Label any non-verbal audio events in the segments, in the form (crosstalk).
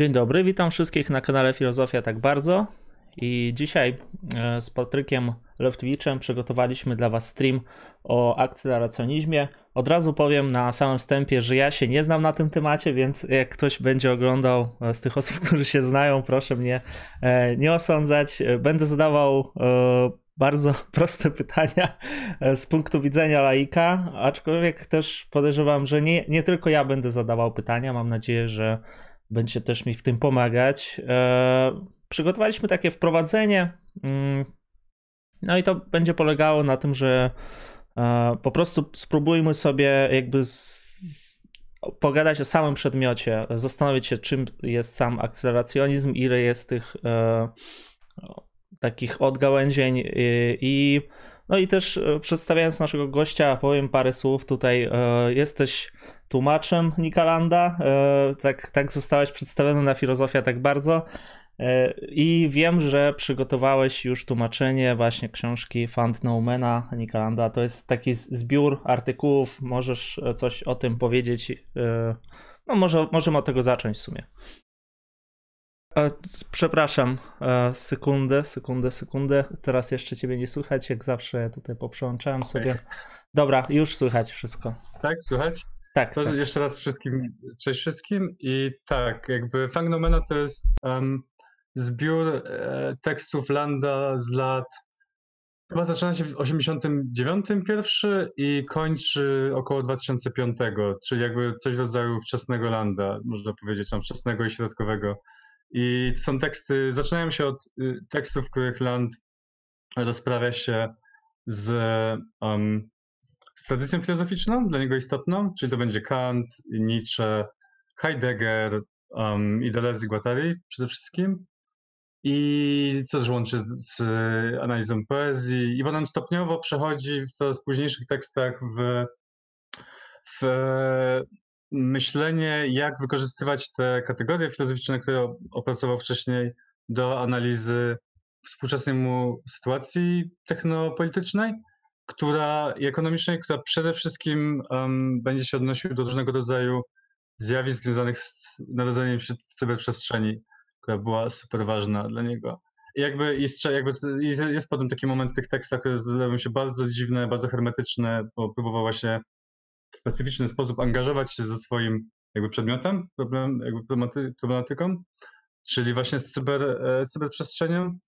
Dzień dobry, witam wszystkich na kanale Filozofia Tak Bardzo. I dzisiaj e, z Patrykiem Leftwiczem przygotowaliśmy dla Was stream o akceleracjonizmie. Od razu powiem na samym wstępie, że ja się nie znam na tym temacie, więc jak ktoś będzie oglądał e, z tych osób, (laughs) którzy się znają, proszę mnie e, nie osądzać. Będę zadawał bardzo (laughs) proste pytania z punktu widzenia laika, aczkolwiek też podejrzewam, że nie, nie tylko ja będę zadawał pytania. Mam nadzieję, że będzie też mi w tym pomagać. E, przygotowaliśmy takie wprowadzenie. Mm, no i to będzie polegało na tym, że e, po prostu spróbujmy sobie jakby z, pogadać o samym przedmiocie, zastanowić się, czym jest sam akceleracjonizm, ile jest tych e, takich odgałęzień i, i no i też przedstawiając naszego gościa, powiem parę słów. Tutaj jesteś tłumaczem Nikalanda. E, tak, tak zostałeś przedstawiony na filozofia tak bardzo. E, I wiem, że przygotowałeś już tłumaczenie właśnie książki Fund Noumana Nikalanda. To jest taki zbiór artykułów. Możesz coś o tym powiedzieć? E, no może możemy od tego zacząć w sumie. Przepraszam, sekundę, sekundę, sekundę. Teraz jeszcze ciebie nie słychać, jak zawsze tutaj poprzełączałem sobie. Dobra, już słychać wszystko. Tak, słychać? Tak, tak. jeszcze raz wszystkim, cześć wszystkim i tak, jakby Fangnomena to jest um, zbiór e, tekstów Landa z lat, chyba zaczyna się w 89 pierwszy i kończy około 2005, czyli jakby coś w rodzaju wczesnego Landa, można powiedzieć, tam wczesnego i środkowego. I są teksty, zaczynają się od y, tekstów, w których Land rozprawia się z um, z tradycją filozoficzną, dla niego istotną, czyli to będzie Kant, Nietzsche, Heidegger um, i Deleuze i Guattari przede wszystkim. I co też łączy z, z analizą poezji. I potem stopniowo przechodzi w coraz późniejszych tekstach w, w myślenie, jak wykorzystywać te kategorie filozoficzne, które opracował wcześniej, do analizy współczesnej mu sytuacji technopolitycznej która ekonomicznej, która przede wszystkim um, będzie się odnosił do różnego rodzaju zjawisk związanych z narodzeniem się cyberprzestrzeni, która była super ważna dla niego. I jakby, jakby jest potem taki moment w tych tekstach, które zdają się bardzo dziwne, bardzo hermetyczne, bo próbował właśnie specyficzny sposób angażować się ze swoim jakby przedmiotem, problem, jakby problematyką, czyli właśnie z cyber, e, cyberprzestrzenią.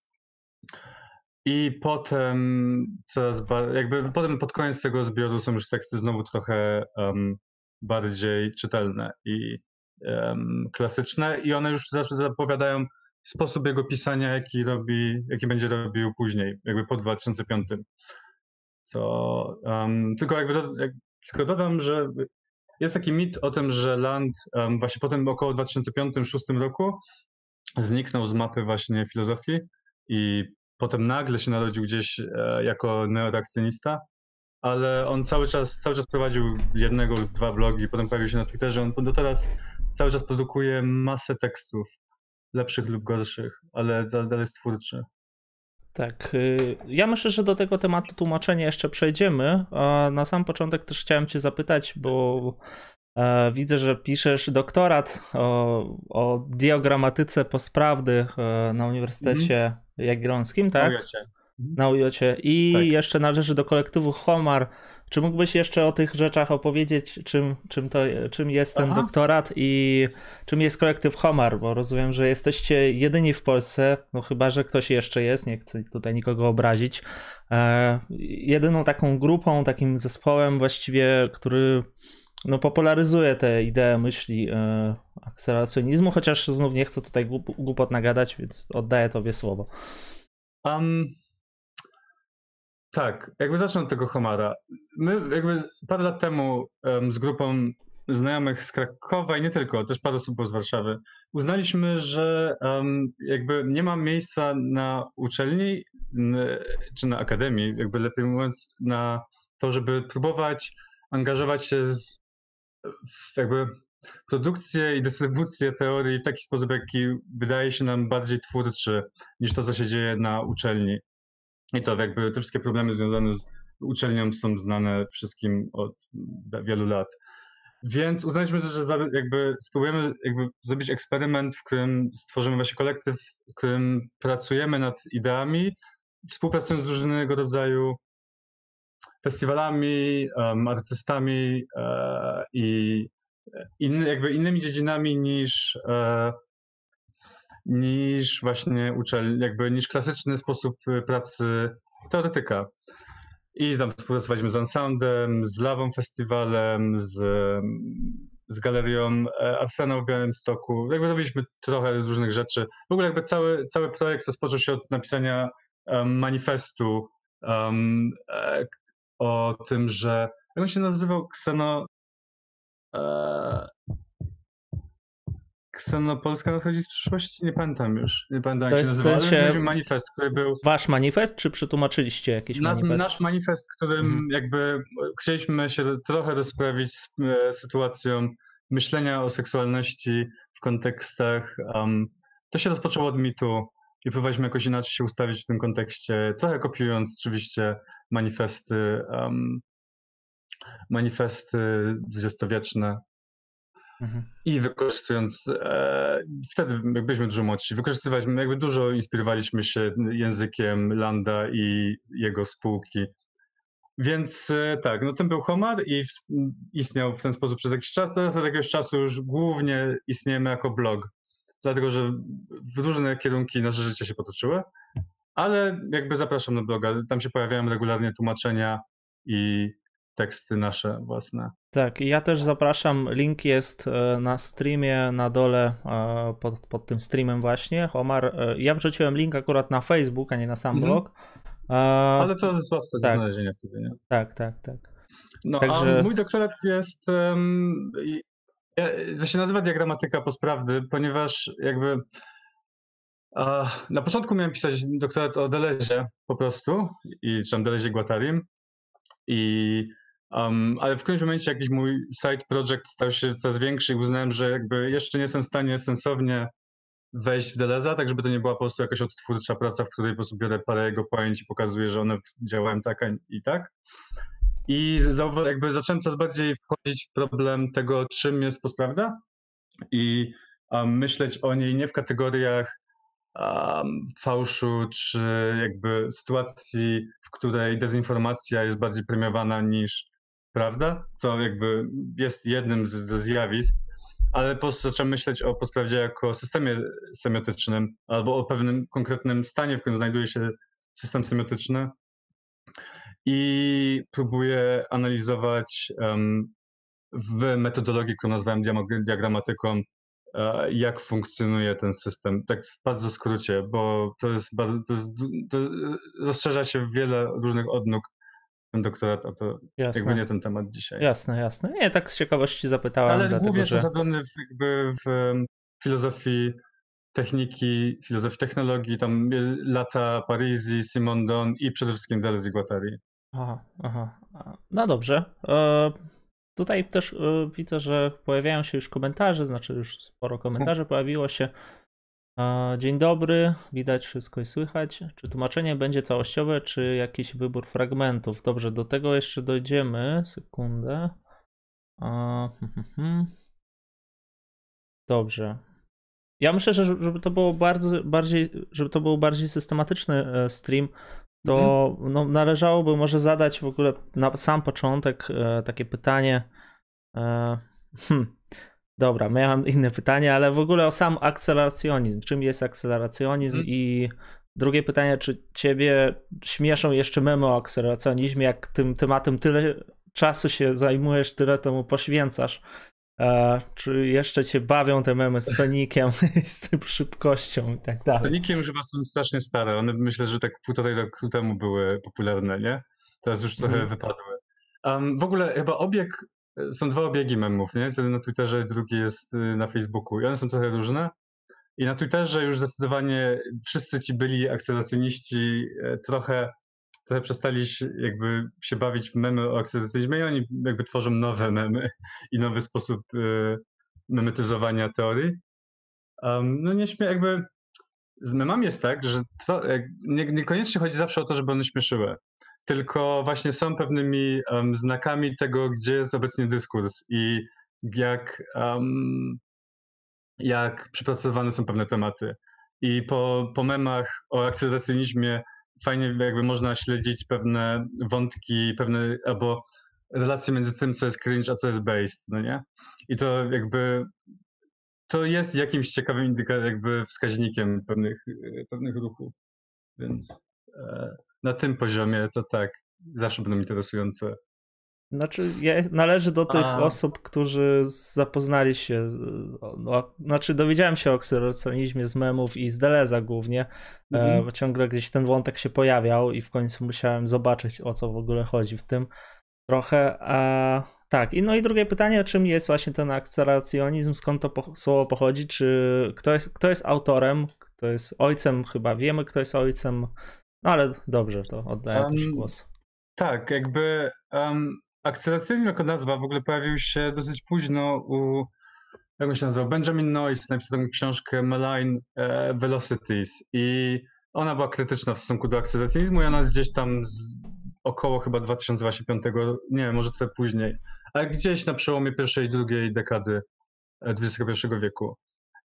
I potem coraz jakby potem pod koniec tego zbioru są już teksty znowu trochę um, bardziej czytelne i um, klasyczne i one już zawsze zapowiadają sposób jego pisania, jaki robi, jaki będzie robił później, jakby po 2005. Co um, tylko jakby jak, tylko dodam, że jest taki mit o tym, że Land um, właśnie potem około 2005-2006 roku zniknął z mapy właśnie filozofii i Potem nagle się narodził gdzieś e, jako neoreakcjonista, ale on cały czas, cały czas prowadził jednego lub dwa blogi, potem pojawił się na Twitterze. On do teraz cały czas produkuje masę tekstów, lepszych lub gorszych, ale dalej jest twórczy. Tak. Y, ja myślę, że do tego tematu tłumaczenia jeszcze przejdziemy. A na sam początek też chciałem Cię zapytać, bo e, widzę, że piszesz doktorat o, o diagramatyce postprawdy e, na Uniwersytecie mm. Jagiellońskim, tak? Na Ujocie. I tak. jeszcze należy do kolektywu Homar. Czy mógłbyś jeszcze o tych rzeczach opowiedzieć, czym, czym, to, czym jest ten Aha. doktorat i czym jest kolektyw Homar? Bo rozumiem, że jesteście jedyni w Polsce, no chyba, że ktoś jeszcze jest, nie chcę tutaj nikogo obrazić, e, jedyną taką grupą, takim zespołem właściwie, który no, popularyzuje te idee myśli e, akceleracjonizmu, chociaż znów nie chcę tutaj głup, głupot nagadać, więc oddaję tobie słowo. Um, tak, jakby zacznę od tego Homara. My jakby parę lat temu um, z grupą znajomych z Krakowa i nie tylko, też parę osób z Warszawy, uznaliśmy, że um, jakby nie ma miejsca na uczelni czy na akademii, jakby lepiej mówiąc, na to, żeby próbować angażować się z, w jakby produkcję i dystrybucję teorii w taki sposób, jaki wydaje się nam bardziej twórczy niż to, co się dzieje na uczelni. I to jakby te wszystkie problemy związane z uczelnią są znane wszystkim od wielu lat. Więc uznaliśmy, że jakby spróbujemy jakby zrobić eksperyment, w którym stworzymy właśnie kolektyw, w którym pracujemy nad ideami, współpracując z różnego rodzaju festiwalami, um, artystami e, i in, jakby innymi dziedzinami niż, e, niż właśnie uczelni, jakby niż klasyczny sposób pracy teoretyka. I tam współpracowaliśmy z Unsoundem, z Lawą Festiwalem, z, z galerią e, Arsenał w Białymstoku. Jakby robiliśmy trochę różnych rzeczy. W ogóle jakby cały, cały projekt rozpoczął się od napisania um, manifestu um, o tym, że jak on się nazywał? Kseno... E, Ksenopolska nadchodzi z przyszłości? Nie pamiętam już. Nie pamiętam to jak się nazywa, sensie ale manifest, który był... Wasz manifest, czy przetłumaczyliście jakiś nas, manifest? Nasz manifest, którym mhm. jakby chcieliśmy się trochę rozprawić z e, sytuacją myślenia o seksualności w kontekstach... Um, to się rozpoczęło od mitu i próbowaliśmy jakoś inaczej się ustawić w tym kontekście, trochę kopiując oczywiście manifesty, um, manifesty dwudziestowieczne mhm. i wykorzystując, e, wtedy jak byliśmy dużo młodsi, wykorzystywaliśmy, jakby dużo inspirowaliśmy się językiem Landa i jego spółki. Więc e, tak, no ten był Homar i istniał w ten sposób przez jakiś czas. Teraz od jakiegoś czasu już głównie istniejemy jako blog dlatego że w różne kierunki nasze życie się potoczyły, ale jakby zapraszam na bloga, tam się pojawiają regularnie tłumaczenia i teksty nasze własne. Tak, i ja też zapraszam, link jest e, na streamie na dole e, pod, pod tym streamem właśnie, Omar. E, ja wrzuciłem link akurat na Facebook, a nie na sam mhm. blog. Ale to jest łatwe tak. do znalezienia wtedy, nie? Tak, tak, tak. No, Także... a mój doktorat jest um, to się nazywa diagramatyka posprawdy, ponieważ jakby na początku miałem pisać doktorat o Delezie po prostu, i, czy tam Delezie Guattarim, i, um, ale w którymś momencie jakiś mój side project stał się coraz większy i uznałem, że jakby jeszcze nie jestem w stanie sensownie wejść w Deleza, tak żeby to nie była po prostu jakaś odtwórcza praca, w której po prostu biorę parę jego pojęć i pokazuję, że one działają tak i tak. I jakby zacząłem coraz bardziej wchodzić w problem tego, czym jest postprawda i um, myśleć o niej nie w kategoriach um, fałszu, czy jakby sytuacji, w której dezinformacja jest bardziej premiowana niż prawda, co jakby jest jednym z, ze zjawisk, ale po prostu zacząłem myśleć o postprawdzie jako systemie semiotycznym albo o pewnym konkretnym stanie, w którym znajduje się system semiotyczny. I próbuję analizować um, w metodologii, którą nazwałem diagramatyką, e, jak funkcjonuje ten system. Tak w bardzo skrócie, bo to jest bardzo, to, jest, to rozszerza się w wiele różnych odnóg doktorat, a to jasne. jakby nie ten temat dzisiaj. Jasne, jasne. Nie, tak z ciekawości zapytałem. Ale dlatego, głównie że... zasadzony w, jakby w filozofii techniki, filozofii technologii, tam lata Parisi, Simondon i przede wszystkim Deleuze i Guattari. Aha, aha. No dobrze. E, tutaj też e, widzę, że pojawiają się już komentarze, znaczy już sporo komentarzy pojawiło się. E, dzień dobry, widać wszystko i słychać. Czy tłumaczenie będzie całościowe, czy jakiś wybór fragmentów? Dobrze, do tego jeszcze dojdziemy. Sekundę. Hmm, hmm, hmm. Dobrze. Ja myślę, że żeby to było bardzo, bardziej, żeby to był bardziej systematyczny stream, to mhm. no, należałoby może zadać w ogóle na sam początek e, takie pytanie. E, hmm, dobra, miałem inne pytanie, ale w ogóle o sam akceleracjonizm. Czym jest akceleracjonizm? Mhm. I drugie pytanie, czy ciebie śmieszą jeszcze memy o akceleracjonizmie, jak tym tematem tyle czasu się zajmujesz, tyle temu poświęcasz? E, czy jeszcze cię bawią te memy z Soniciem, (laughs) z tym szybkością i tak dalej? Soniciem już chyba są strasznie stare. One myślę, że tak półtorej roku temu były popularne, nie? Teraz już trochę mm. wypadły. Um, w ogóle chyba obieg, są dwa obiegi memów, nie? Jeden na Twitterze, drugi jest y, na Facebooku i one są trochę różne. I na Twitterze już zdecydowanie wszyscy ci byli akceleracyjniści e, trochę trochę przestali się, jakby się bawić w memy o akcedytyzmie i oni jakby tworzą nowe memy i nowy sposób y, memetyzowania teorii. Um, no nie śmie, jakby z memami jest tak, że to, nie, niekoniecznie chodzi zawsze o to, żeby one śmieszyły, tylko właśnie są pewnymi um, znakami tego, gdzie jest obecnie dyskurs i jak, um, jak przepracowane są pewne tematy. I po, po memach o akceleracyjnizmie fajnie jakby można śledzić pewne wątki, pewne albo relacje między tym, co jest cringe, a co jest based, no nie? I to jakby to jest jakimś ciekawym jakby wskaźnikiem pewnych, pewnych ruchów. Więc e, na tym poziomie to tak, zawsze będą interesujące. Znaczy, ja należy do tych A. osób, którzy zapoznali się, no, znaczy dowiedziałem się o kseroconizmie z memów i z Deleza głównie, e, mhm. bo ciągle gdzieś ten wątek się pojawiał i w końcu musiałem zobaczyć o co w ogóle chodzi w tym trochę. A, tak, i no i drugie pytanie, czym jest właśnie ten akceleracjonizm, skąd to po, słowo pochodzi, czy kto jest, kto jest autorem, kto jest ojcem, chyba wiemy kto jest ojcem, no ale dobrze, to oddaję um, też głos. Tak, jakby um, akceleracyjizm jako nazwa w ogóle pojawił się dosyć późno u, jak on się nazywał, Benjamin Noyce napisał taką książkę Malign e, Velocities i ona była krytyczna w stosunku do akceleracyjizmu i ona gdzieś tam około chyba 2005, nie wiem, może trochę później, ale gdzieś na przełomie pierwszej i drugiej dekady XXI e, wieku.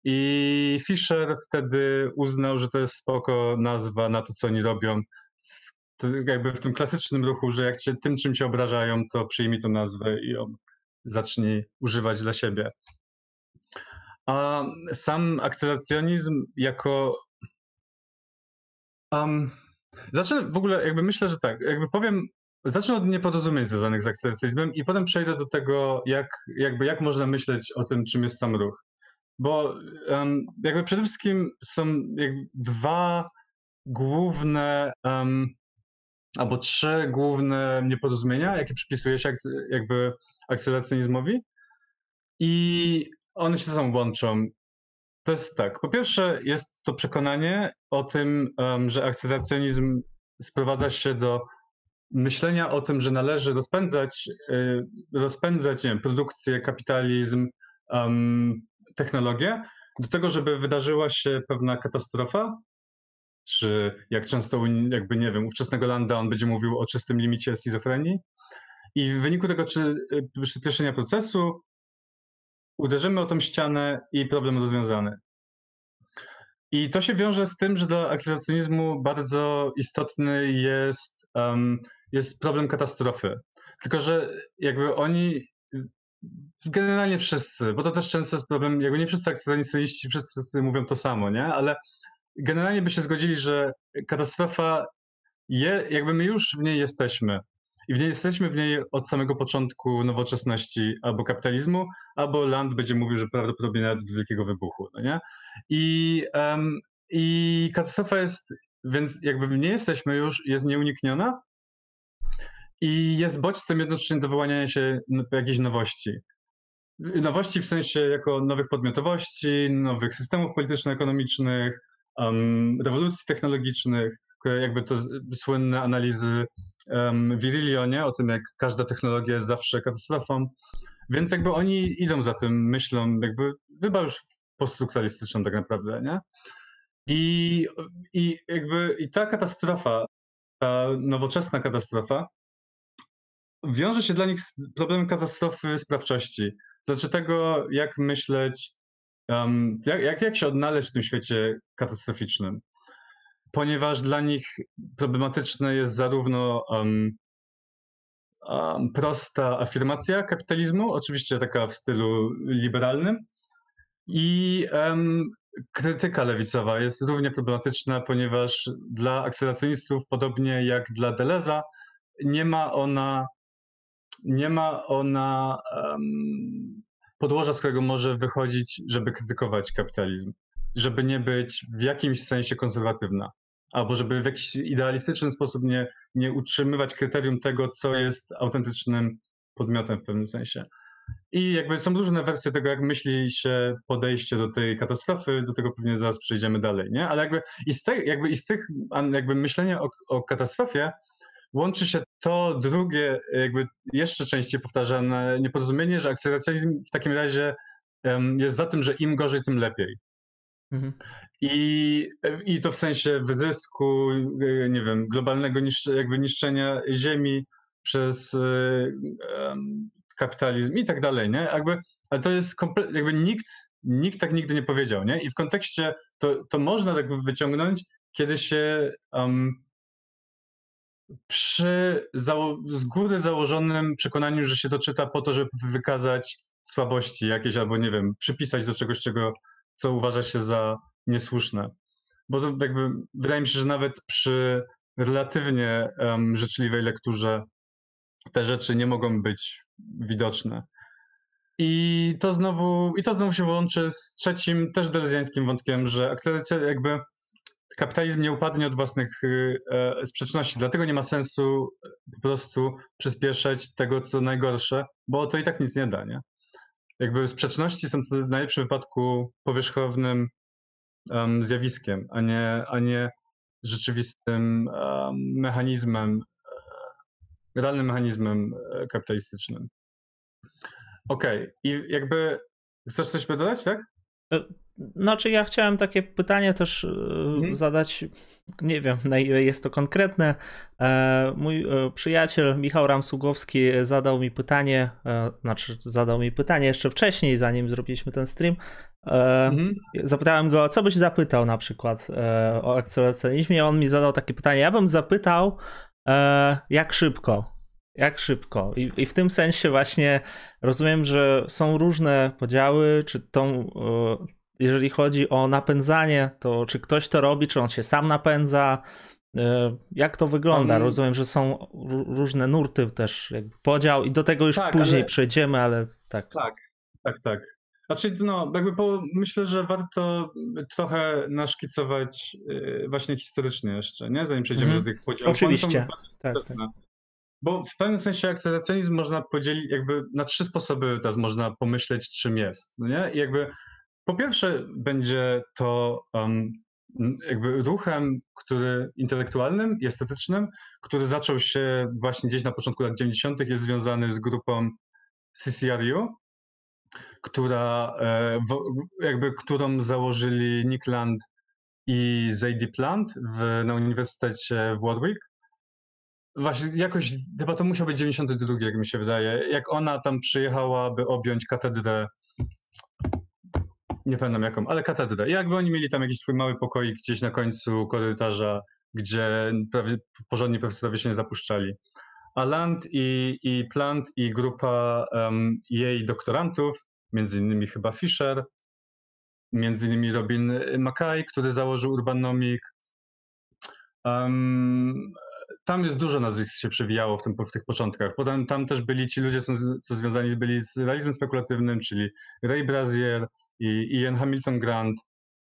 I Fisher wtedy uznał, że to jest spoko nazwa na to, co oni robią jakby w tym klasycznym ruchu, że jak cię tym, czym cię obrażają, to przyjmij tą nazwę i ją zacznij używać dla siebie. A sam akceleracjonizm jako. Um, zacznę w ogóle, jakby myślę, że tak, jakby powiem, zacznę od nieporozumień związanych z akceleracjonizmem i potem przejdę do tego, jak, jakby jak można myśleć o tym, czym jest sam ruch. Bo um, jakby przede wszystkim są dwa główne um, albo trzy główne nieporozumienia, jakie przypisuje się jakby akceleracjonizmowi i one się ze sobą łączą. To jest tak, po pierwsze jest to przekonanie o tym, um, że akceleracjonizm sprowadza się do myślenia o tym, że należy rozpędzać, y, rozpędzać nie wiem, produkcję, kapitalizm, um, technologię, do tego, żeby wydarzyła się pewna katastrofa, czy jak często, jakby nie wiem, ówczesnego Landa on będzie mówił o czystym limicie schizofrenii. I w wyniku tego czy, y, przyspieszenia procesu uderzymy o tą ścianę i problem rozwiązany. I to się wiąże z tym, że dla akceleracyjnizmu bardzo istotny jest, um, jest problem katastrofy. Tylko, że jakby oni, generalnie wszyscy, bo to też często jest problem, jakby nie wszyscy akceleracyjniści, wszyscy mówią to samo, nie? Ale generalnie by się zgodzili, że katastrofa, je, jakby my już w niej jesteśmy. I w niej jesteśmy w niej od samego początku nowoczesności albo kapitalizmu, albo Land będzie mówił, że prawdopodobnie nawet do wielkiego wybuchu. No nie? I, um, I katastrofa jest, więc jakby w niej jesteśmy już, jest nieunikniona i jest bodźcem jednocześnie do wyłaniania się jakiejś nowości. Nowości w sensie jako nowych podmiotowości, nowych systemów polityczno-ekonomicznych, um, rewolucji technologicznych, jakby to słynne analizy um, Virilio, nie? o tym, jak każda technologia jest zawsze katastrofą. Więc jakby oni idą za tym myślą, jakby chyba już poststrukturalistyczną tak naprawdę, nie? I, I jakby i ta katastrofa, ta nowoczesna katastrofa, wiąże się dla nich z problemem katastrofy sprawczości. Znaczy tego, jak myśleć Um, jak, jak, jak się odnaleźć w tym świecie katastroficznym? Ponieważ dla nich problematyczne jest zarówno um, um, prosta afirmacja kapitalizmu, oczywiście taka w stylu liberalnym, i krytyka lewicowa jest równie problematyczna, ponieważ dla akceleracyjnistów, podobnie jak dla Deleza, nie ma ona, nie ma ona um, podłoża, z którego może wychodzić, żeby krytykować kapitalizm, żeby nie być w jakimś sensie konserwatywna, albo żeby w jakiś idealistyczny sposób nie, nie utrzymywać kryterium tego, co jest autentycznym podmiotem w pewnym sensie. I jakby są różne wersje tego, jak myśli się podejście do tej katastrofy, do tego pewnie zaraz przejdziemy dalej, nie? Ale jakby i z, te, jakby i z tych jakby myślenia o, o katastrofie łączy się to drugie, jakby jeszcze częściej powtarzane nieporozumienie, że akceleracyjizm w takim razie jest za tym, że im gorzej, tym lepiej. Mhm. I, I to w sensie wyzysku, nie wiem, globalnego niszcz, jakby niszczenia ziemi przez um, kapitalizm i tak dalej, nie? Jakby, ale to jest komple- jakby nikt, nikt tak nigdy nie powiedział, nie? I w kontekście to, to można tak wyciągnąć, kiedy się um, przy z góry założonym przekonaniu, że się to czyta po to, żeby wykazać słabości jakieś albo nie wiem, przypisać do czegoś, czego, co uważa się za niesłuszne. Bo to jakby wydaje mi się, że nawet przy relatywnie um, życzliwej lekturze te rzeczy nie mogą być widoczne. I to znowu, i to znowu się łączy z trzecim, też delezjańskim wątkiem, że akceleracja jakby kapitalizm nie upadnie od własnych y, e, sprzeczności, dlatego nie ma sensu po prostu przyspieszać tego, co najgorsze, bo to i tak nic nie da, nie? Jakby sprzeczności są w najlepszym wypadku powierzchownym um, zjawiskiem, a nie, a nie rzeczywistym um, mechanizmem, e, realnym mechanizmem e, kapitalistycznym. Okej, okay. i jakby chcesz coś dodać, tak? Znaczy, ja chciałem takie pytanie też mhm. zadać. Nie wiem, na ile jest to konkretne. E, mój e, przyjaciel Michał Ramsugowski zadał mi pytanie, znaczy zadał mi pytanie jeszcze wcześniej, zanim zrobiliśmy ten stream. Mhm. Zapytałem go, co byś zapytał na przykład o akceleracjonizmie. On mi zadał takie pytanie. Ja bym zapytał, jak szybko. Jak szybko. I, I, w tym sensie właśnie rozumiem, że są różne podziały, czy tą jeżeli chodzi o napędzanie, to czy ktoś to robi, czy on się sam napędza? E, jak to wygląda? Um, Rozumiem, że są różne nurty też, jakby podział i do tego już tak, później ale... przejdziemy, ale tak. Tak, tak, tak. Znaczy, no, jakby po, myślę, że warto trochę naszkicować yy, właśnie historycznie jeszcze, nie? Zanim przejdziemy mm -hmm. do tych podziałów. Oczywiście. Tak, tak. Bo w pewnym sensie akceleracyjizm można podzielić jakby na trzy sposoby teraz można pomyśleć, czym jest. No nie? I jakby po pierwsze, będzie to um, jakby ruchem, który intelektualnym i estetycznym, który zaczął się właśnie gdzieś na początku lat 90., jest związany z grupą CCRU, która e, jakby którą założyli Nick Land i Zadie Plant w, na Uniwersytecie w Warwick. Właśnie jakoś, chyba to musiał być 92, jak mi się wydaje. Jak ona tam przyjechała, by objąć katedrę nie pamiętam jaką, ale katedrę. Jakby oni mieli tam jakiś swój mały pokoik gdzieś na końcu korytarza, gdzie prawie, porządni profesorowie się nie zapuszczali. A Land i, i Plant i grupa um, jej doktorantów, między innymi chyba Fisher, między innymi Robin Mackay, który założył Urbanomic. Um, tam jest dużo nazwisk się przewijało w, tym, w tych początkach. Potem tam też byli ci ludzie, co związani byli z realizmem spekulatywnym, czyli Ray Brazier, i Ian Hamilton Grant.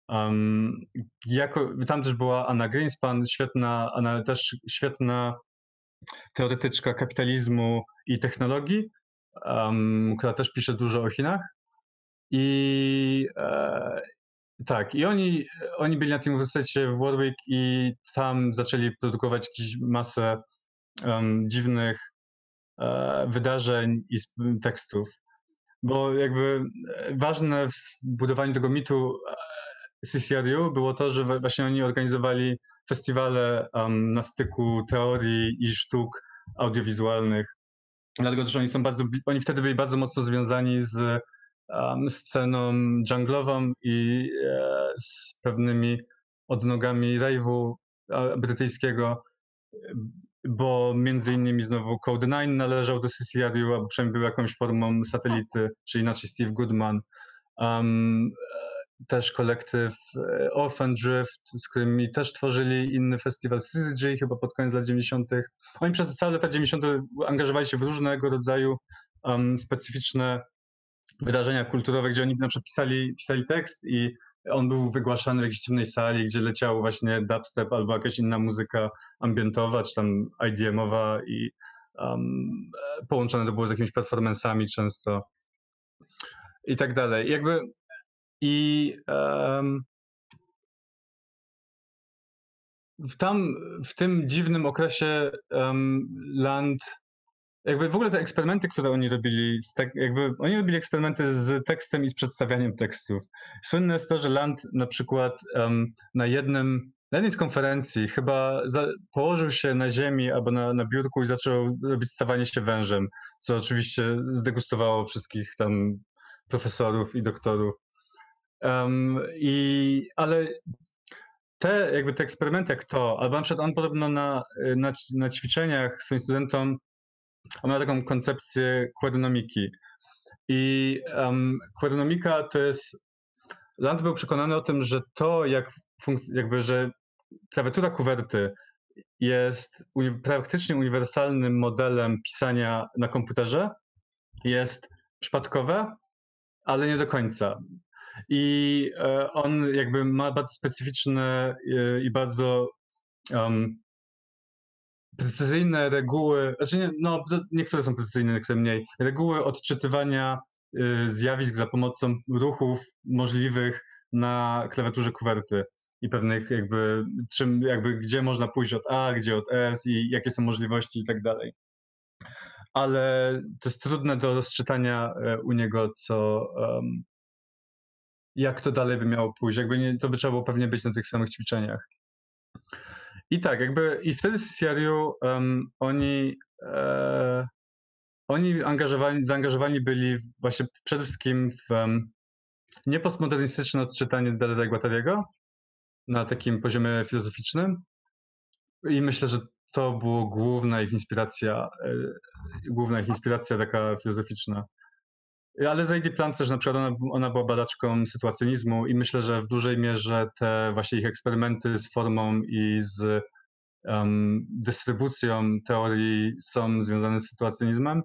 Um, jako, tam też była Anna Greenspan, świetna, Anna, też świetna teoretyczka kapitalizmu i technologii, um, która też pisze dużo o Chinach. I e, tak, i oni, oni byli na tym uniwersytecie w Warwick i tam zaczęli produkować masę um, dziwnych e, wydarzeń i tekstów. Bo jakby e, ważne w budowaniu tego mitu e, CCRU było to, że właśnie oni organizowali festiwale um, na styku teorii i sztuk audiowizualnych. Dlatego też oni są bardzo, oni wtedy byli bardzo mocno związani z um, sceną junglową i e, z pewnymi odnogami rave'u brytyjskiego bo między innymi znowu Code9 należał do CCRU, albo przynajmniej był jakąś formą satelity, czy inaczej Steve Goodman. Um, też kolektyw e, Orphan Drift, z którymi też tworzyli inny festiwal CCG chyba pod koniec lat 90. Oni przez całe lata 90. angażowali się w różnego rodzaju um, specyficzne wydarzenia kulturowe, gdzie oni na przykład pisali, pisali tekst i on był wygłaszany w jakiejś ciemnej sali, gdzie leciał właśnie dubstep albo jakaś inna muzyka ambientowa, czy tam IDM-owa i um, połączone to było z jakimiś performance'ami często i tak dalej. Jakby i um, w tam, w tym dziwnym okresie um, Land jakby w ogóle te eksperymenty, które oni robili, jakby oni robili eksperymenty z tekstem i z przedstawianiem tekstów. Słynne jest to, że Land na przykład um, na jednym na jednej z konferencji chyba za, położył się na ziemi albo na, na biurku i zaczął robić stawanie się wężem, co oczywiście zdegustowało wszystkich tam profesorów i doktorów. Um, i, ale te, jakby te eksperymenty jak to, albo na przykład on podobno na, na, na ćwiczeniach swoim studentom on ma taką koncepcję kładonomiki. I um, to jest. Land był przekonany o tym, że to, jak jakby, że klawiatura kuwerty jest uni praktycznie uniwersalnym modelem pisania na komputerze, jest przypadkowe, ale nie do końca. I e, on jakby ma bardzo specyficzne e, i bardzo um, precyzyjne reguły, znaczy nie, no niektóre są precyzyjne, niektóre mniej, reguły odczytywania y, zjawisk za pomocą ruchów możliwych na klawiaturze kuwerty i pewnych jakby, czym, jakby gdzie można pójść od A, gdzie od S i jakie są możliwości i tak dalej. Ale to jest trudne do rozczytania e, u niego, co um, jak to dalej by miało pójść. Jakby nie, to by trzeba było pewnie być na tych samych ćwiczeniach. I tak, jakby i wtedy z Siariu um, oni e, oni angażowani, zaangażowani byli właśnie przede wszystkim w um, odczytanie Deleuze'a i Guattariego na takim poziomie filozoficznym. I myślę, że to było główna ich inspiracja, e, główna ich inspiracja taka filozoficzna. Ale Zadie Plant też na przykład ona, ona, była badaczką sytuacjonizmu i myślę, że w dużej mierze te właśnie ich eksperymenty z formą i z um, dystrybucją teorii są związane z sytuacjonizmem.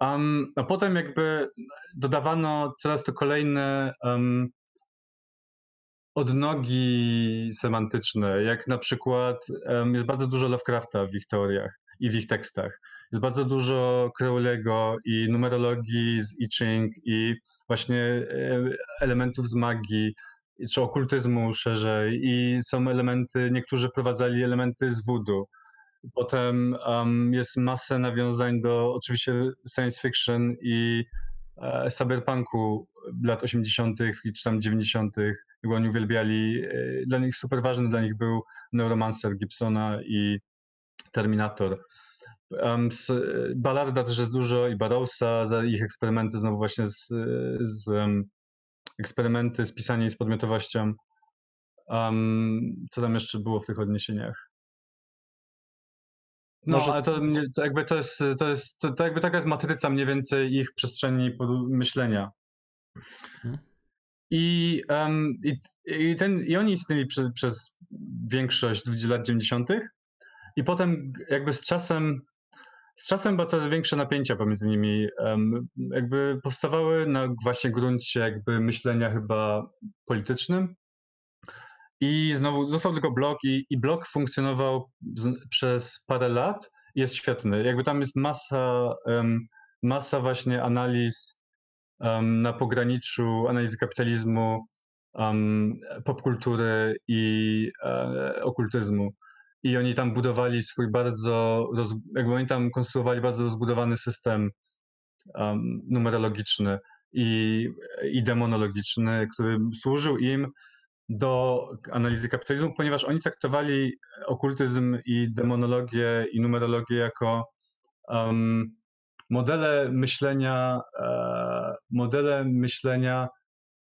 Um, a potem jakby dodawano coraz to kolejne um, odnogi semantyczne, jak na przykład jest bardzo dużo Lovecrafta w ich teoriach i w ich tekstach. Jest bardzo dużo Crowley'ego i numerologii z I Ching i właśnie e, elementów z magii czy okultyzmu szerzej i są elementy, niektórzy wprowadzali elementy z voodoo. Potem um, jest masę nawiązań do oczywiście science fiction i e, cyberpunku lat 80. czy tam 90. Bo oni uwielbiali, e, dla nich super ważny dla nich był Neuromancer Gibsona i Terminator. Z, Ballarda też jest dużo i Barrowsa, za ich eksperymenty znowu właśnie z, z eksperymenty z pisaniem i z podmiotowością. Um, co tam jeszcze było w tych odniesieniach? No, Może... ale to, to, jakby to jest, to jest to, to, jakby taka jest matryca mniej więcej ich przestrzeni myślenia. Hmm. I, um, i, i, ten, I oni istnieli przy, przez większość lat 90. I potem jakby z czasem z czasem było coraz większe napięcia pomiędzy nimi. Jakby powstawały na właśnie gruncie jakby myślenia chyba politycznym. I znowu został tylko blog i, i blog funkcjonował przez parę lat. Jest świetny. Jakby tam jest masa, masa właśnie analiz na pograniczu analizy kapitalizmu, popkultury i e, okultyzmu i oni tam budowali swój bardzo, jakby oni tam konstruowali bardzo rozbudowany system um, numerologiczny i, i demonologiczny, który służył im do analizy kapitalizmu, ponieważ oni traktowali okultyzm i demonologię i numerologię jako um, modele myślenia, e, modele myślenia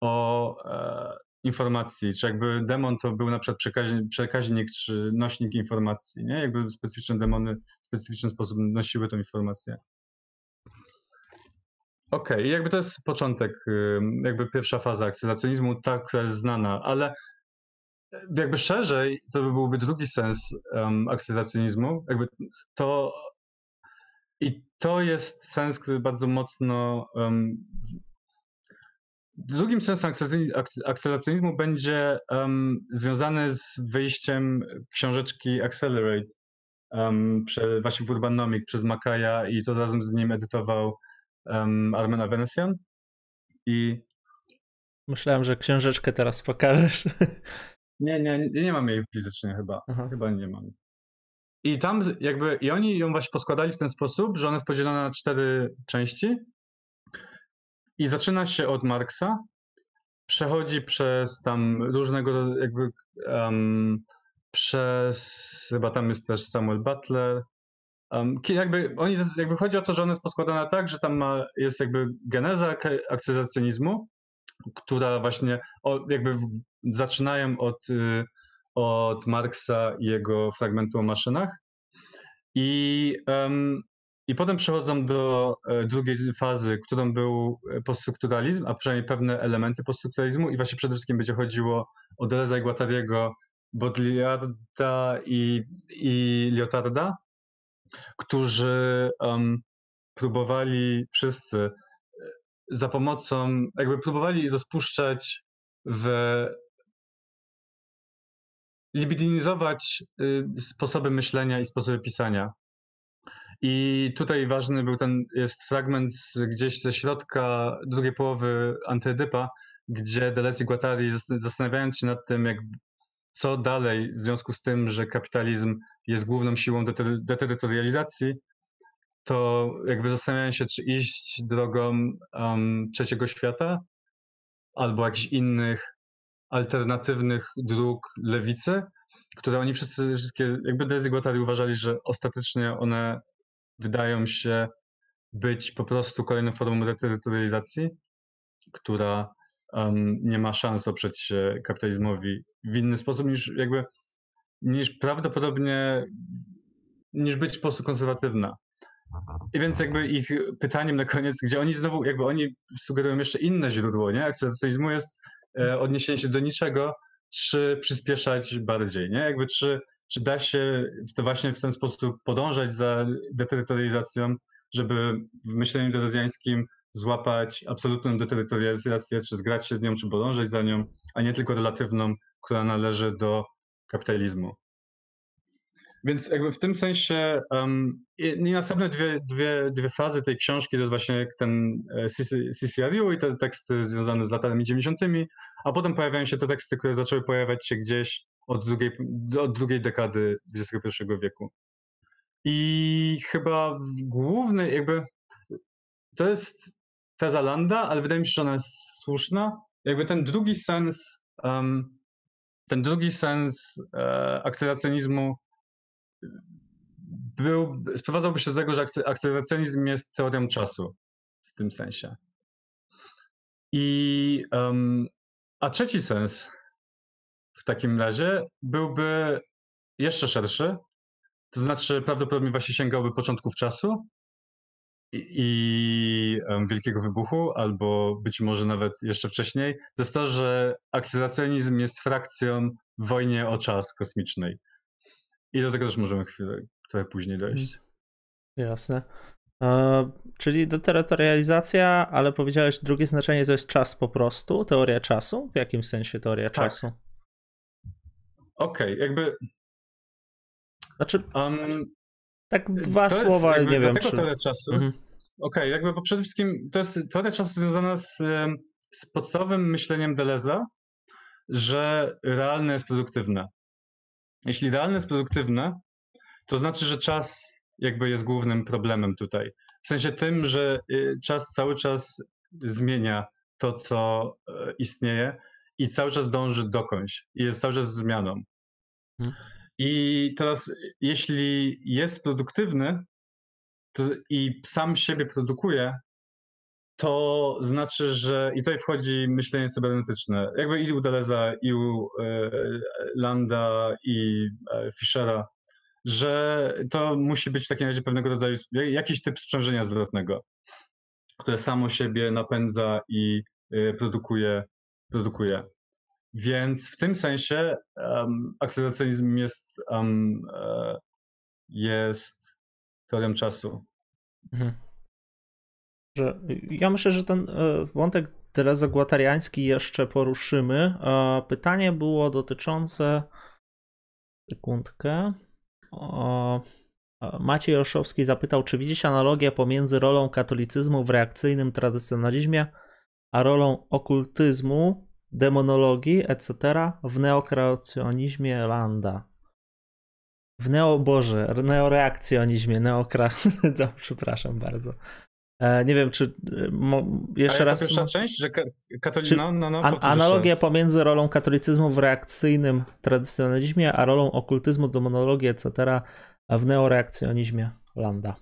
o e, informacji, czy jakby demon to był na przykład przekaźnik, przekaźnik czy nośnik informacji, nie? Jakby specyficzne demony w specyficzny sposób nosiły tą informację. Okej, okay. jakby to jest początek, jakby pierwsza faza akceleracyjnizmu, ta, która jest znana, ale jakby szerzej to by byłby drugi sens um, jakby to i to jest sens, który bardzo mocno um, Drugim sensem akceleracyjizmu będzie um, związany z wyjściem książeczki Accelerate um, prze, właśnie w Urbanomic przez Makaja i to razem z nim edytował um, Armena Venesian. I Myślałem, że książeczkę teraz pokażesz. (laughs) Nie, nie, nie mam jej fizycznie chyba. Aha. Chyba nie mam. I tam jakby, i oni ją właśnie poskładali w ten sposób, że ona jest podzielona na cztery części i zaczyna się od Marksa, przechodzi przez tam różnego jakby um, przez chyba tam jest też Samuel Butler. Um, jakby oni jakby chodzi o to, że ona jest poskładana tak, że tam ma, jest jakby geneza akceleracyjnizmu, która właśnie o, jakby zaczynają od, y, od Marksa i jego fragmentu o maszynach. I, um, I potem przechodzą do e, drugiej fazy, którą był e, poststrukturalizm, a przynajmniej pewne elementy poststrukturalizmu i właśnie przede wszystkim będzie chodziło o Deleuza i Guattariego, Baudrillarda i, i Lyotarda, którzy um, próbowali wszyscy e, za pomocą, jakby próbowali rozpuszczać w libidinizować y, sposoby myślenia i sposoby pisania. I tutaj ważny był ten, jest fragment z, gdzieś ze środka drugiej połowy Antydypa, gdzie Deleuze i Guattari zastanawiając się nad tym, jak, co dalej w związku z tym, że kapitalizm jest główną siłą deterytorializacji, to jakby zastanawiają się, czy iść drogą um, trzeciego świata albo jakichś innych alternatywnych dróg lewicy, które oni wszyscy, wszystkie, jakby Deleuze Guattari uważali, że ostatecznie one wydają się być po prostu kolejną formą reterytorializacji, która um, nie ma szans oprzeć się kapitalizmowi w inny sposób niż jakby niż prawdopodobnie niż być po prostu konserwatywna. I więc jakby ich pytaniem na koniec, gdzie oni znowu, jakby oni sugerują jeszcze inne źródło, nie? Akceptacyjzmu jest e, odniesienie się do niczego, czy przyspieszać bardziej, nie? Jakby czy, czy da się w to właśnie w ten sposób podążać za deterytorializacją, żeby w myśleniu delezjańskim złapać absolutną deterytorializację, czy zgrać się z nią, czy podążać za nią, a nie tylko relatywną, która należy do kapitalizmu. Więc jakby w tym sensie um, i następne dwie, dwie, dwie fazy tej książki to jest właśnie ten CCRU i te teksty związane z latami 90., a potem pojawiają się te teksty, które zaczęły pojawiać się gdzieś od drugiej, od drugiej dekady XXI wieku. I chyba główny jakby to jest teza Landa, ale wydaje mi się, że ona jest słuszna. Jakby ten drugi sens, um, ten drugi sens e, akceleracyjnizmu był, sprowadzałby się do tego, że akceleracyjizm jest teorią czasu w tym sensie. I, um, a trzeci sens w takim razie byłby jeszcze szerszy, to znaczy prawdopodobnie właśnie sięgałby początków czasu i, i um, Wielkiego Wybuchu, albo być może nawet jeszcze wcześniej. To jest to, że akceleracyjizm jest frakcją w wojnie o czas kosmicznej. I do tego też możemy chwilę, trochę później mhm. dojść. Jasne. E, czyli deterytorializacja, ale powiedziałeś drugie znaczenie to jest czas po prostu, teoria czasu? W jakim sensie teoria tak. czasu? Okej, okay, jakby... Znaczy, um, tak dwa słowa, jakby, nie wiem czy... teoria czasu. Mhm. Okej, okay, jakby bo przede wszystkim to jest teoria czasu związana z, z podstawowym myśleniem Deleza, że realne jest produktywne. Jeśli realne jest produktywne, to znaczy, że czas jakby jest głównym problemem tutaj. W sensie tym, że y, czas cały czas zmienia to, co e, istnieje i cały czas dąży dokądś i jest cały czas zmianą. Hmm. I teraz, jeśli jest produktywny i sam siebie produkuje, to znaczy, że i tutaj wchodzi myślenie cybernetyczne. Jakby i u Deleza, i u e, Landa, i e, Fischera, że to musi być w takim razie pewnego rodzaju jakiś typ sprzężenia zwrotnego, które samo siebie napędza i e, produkuje, produkuje. Więc w tym sensie um, akceleracyjizm jest, um, jest teorią czasu. Mhm że ja myślę, że ten e, wątek terezogłatariański jeszcze poruszymy. Pytanie było dotyczące. Sekundkę. O, Maciej Olszowski zapytał, czy widzisz analogię pomiędzy rolą katolicyzmu w reakcyjnym tradycjonalizmie, a rolą okultyzmu, demonologii, etc. w neokreacjonizmie Landa. W neo, Boże, neoreakcjonizmie, neokra... (laughs) przepraszam bardzo. E, nie wiem, czy mo, jeszcze raz. pierwsza część, że katolicy. No, no, no, an, analogia pomiędzy rolą katolicyzmu w reakcyjnym tradycjonalizmie, a rolą okultyzmu, demonologii, etc. w neoreakcjonizmie Landa.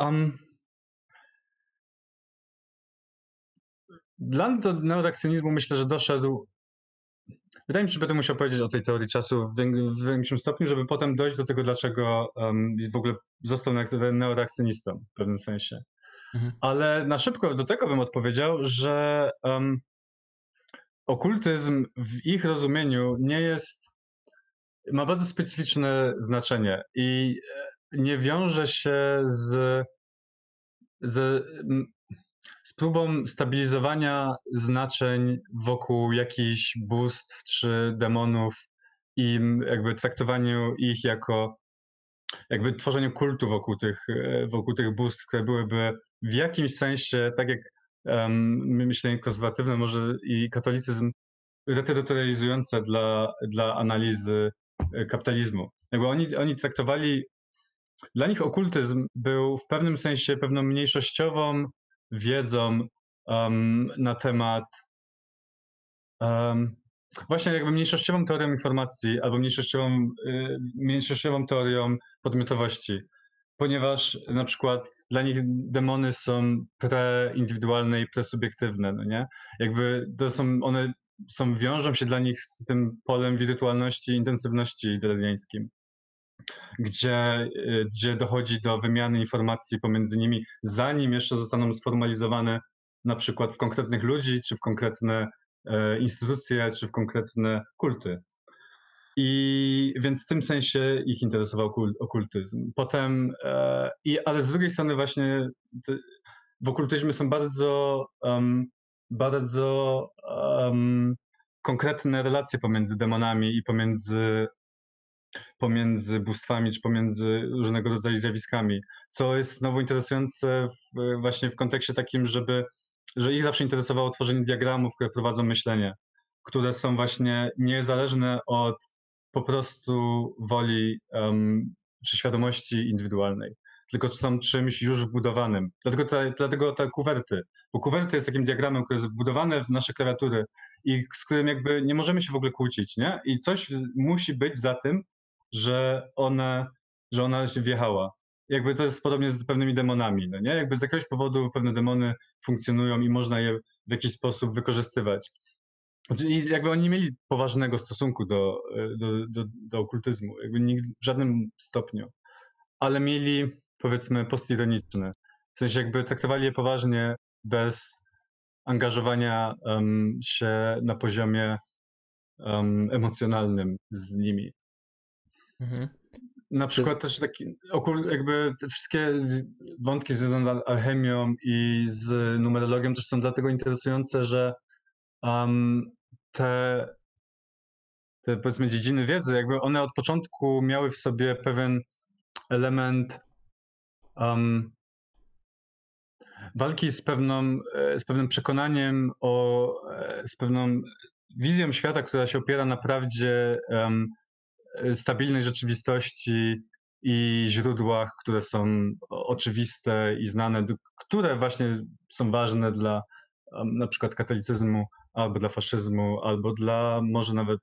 Um, dla neoreakcjonizmu myślę, że doszedł. Wydaje mi się, że będę musiał powiedzieć o tej teorii czasu w, większym stopniu, żeby potem dojść do tego, dlaczego um, w ogóle został neoreakcjonistą w pewnym sensie. Mhm. Ale na szybko do tego bym odpowiedział, że um, okultyzm w ich rozumieniu nie jest. ma bardzo specyficzne znaczenie i e, nie wiąże się z, z z próbą stabilizowania znaczeń wokół jakichś bóstw czy demonów i jakby traktowaniu ich jako jakby tworzeniu kultu wokół tych, e, wokół tych bóstw, które byłyby w jakimś sensie, tak jak um, myślenie konserwatywne, może i katolicyzm reterytorializujące dla, dla analizy e, kapitalizmu. Jakby oni, oni traktowali, dla nich okultyzm był w pewnym sensie pewną mniejszościową wiedzą um, na temat um, właśnie jakby mniejszościową teorią informacji albo mniejszościową, y, mniejszościową teorią podmiotowości, ponieważ na przykład dla nich demony są preindywidualne i presubiektywne, no nie? Jakby to są, one są, wiążą się dla nich z tym polem wirtualności i intensywności drezjańskim gdzie, y, gdzie dochodzi do wymiany informacji pomiędzy nimi, zanim jeszcze zostaną sformalizowane na przykład w konkretnych ludzi, czy w konkretne e, instytucje, czy w konkretne kulty. I więc w tym sensie ich interesował okultyzm. Potem, e, i, ale z drugiej strony właśnie w okultyzmie są bardzo, um, bardzo um, konkretne relacje pomiędzy demonami i pomiędzy pomiędzy bóstwami czy pomiędzy różnego rodzaju zjawiskami, co jest znowu interesujące w, właśnie w kontekście takim, żeby, że ich zawsze interesowało tworzenie diagramów, które prowadzą myślenie, które są właśnie niezależne od po prostu woli um, czy świadomości indywidualnej, tylko są czymś już wbudowanym. Dlatego te, dlatego te kuwerty, bo kuwerty jest takim diagramem, który jest wbudowany w nasze klawiatury i z którym jakby nie możemy się w ogóle kłócić, nie? I coś musi być za tym, że ona, że ona się wjechała. Jakby to jest podobnie z pewnymi demonami, no nie? Jakby z jakiegoś powodu pewne demony funkcjonują i można je w jakiś sposób wykorzystywać. Znaczy, I jakby oni nie mieli poważnego stosunku do, do, do, do okultyzmu, jakby nigdy, w żadnym stopniu, ale mieli powiedzmy postironiczne. W sensie jakby traktowali je poważnie, bez angażowania um, się na poziomie um, emocjonalnym z nimi. Mhm. Na przykład też taki, jakby te wszystkie wątki związane z alchemią i z numerologią też są dlatego interesujące, że um, te, te powiedzmy dziedziny wiedzy, jakby one od początku miały w sobie pewien element um, walki z, pewną, e, z pewnym przekonaniem o, e, z pewną wizją świata, która się opiera na prawdzie um, stabilnej rzeczywistości i źródłach, które są oczywiste i znane, które właśnie są ważne dla na przykład katolicyzmu, albo dla faszyzmu, albo dla może nawet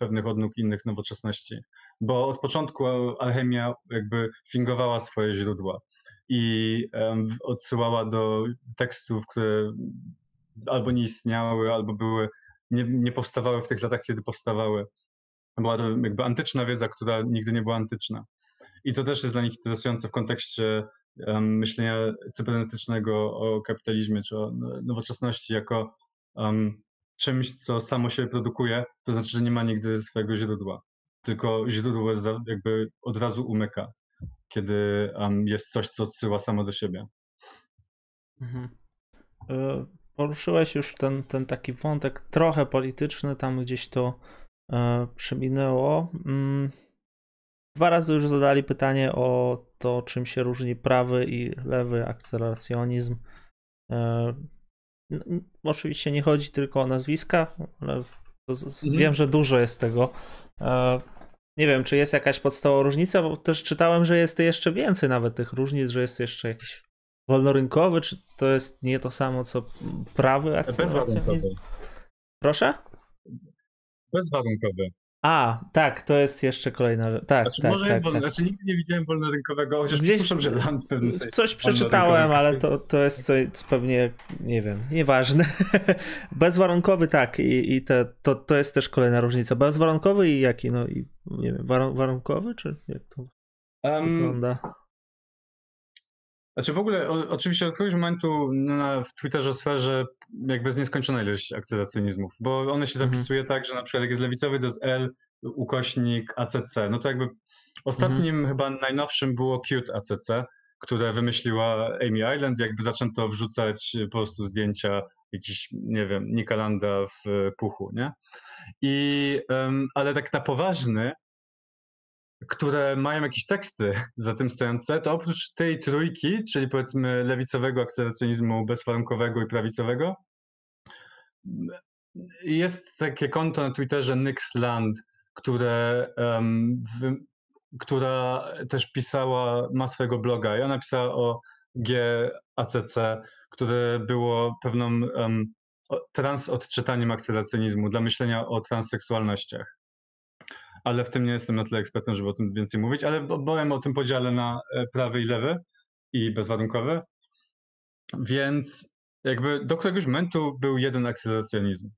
pewnych odnóg innych nowoczesności. Bo od początku alchemia jakby fingowała swoje źródła i odsyłała do tekstów, które albo nie istniały, albo były, nie, nie powstawały w tych latach, kiedy powstawały była to jakby antyczna wiedza, która nigdy nie była antyczna. I to też jest dla nich interesujące w kontekście um, myślenia cybernetycznego o kapitalizmie czy o nowoczesności jako um, czymś, co samo się produkuje, to znaczy, że nie ma nigdy swojego źródła. Tylko źródło jakby od razu umyka, kiedy um, jest coś, co odsyła samo do siebie. Mhm. E, poruszyłeś już ten, ten taki wątek trochę polityczny, tam gdzieś to E, przeminęło. Mm, dwa razy już zadali pytanie o to, czym się różni prawy i lewy akceleracjonizm. E, oczywiście nie chodzi tylko o nazwiska, ale mhm. wiem, że dużo jest tego. E, nie wiem, czy jest jakaś podstawowa różnica, bo też czytałem, że jest jeszcze więcej nawet tych różnic, że jest jeszcze jakiś Wolnorynkowy, czy to jest nie to samo co prawy akceleracyjny? Proszę? Bezwarunkowy. A, tak, to jest jeszcze kolejna rzecz. Tak, znaczy, tak, może tak, jest wolny, tak. znaczy nigdy nie widziałem wolnorynkowego, chociaż Gdzieś przypuszczam, że land Coś przeczytałem, ale to, to jest coś pewnie, nie wiem, nieważne. (laughs) Bezwarunkowy tak i, i te, to, to jest też kolejna różnica. Bezwarunkowy i jaki, no i nie wiem, warunkowy, czy jak to um, wygląda? Znaczy w ogóle, o, oczywiście od któregoś momentu na, w Twitterze sferze jakby jest nieskończona ilość akceleracyjnizmów, bo one się mhm. zapisuje mhm. tak, że na przykład jak jest lewicowy to jest L ukośnik ACC, no to jakby ostatnim mhm. chyba najnowszym było Qt ACC, które wymyśliła Amy Island, jakby zaczęto wrzucać po prostu zdjęcia jakiś, nie wiem, Nikalanda w puchu, nie? I, um, ale tak na poważny, które mają jakieś teksty za tym stojące, to oprócz tej trójki, czyli powiedzmy lewicowego akceleracyjnizmu bezwarunkowego i prawicowego, jest takie konto na Twitterze Nixland, które, um, w, która też pisała, ma swojego bloga i ona pisała o GACC, które było pewną um, transodczytaniem akceleracyjnizmu dla myślenia o transseksualnościach ale w tym nie jestem na tyle ekspertem, żeby o tym więcej mówić, ale bowiem o tym podziale na e, prawy i lewy i bezwarunkowe. Więc jakby do któregoś momentu był jeden akceleracjonizm.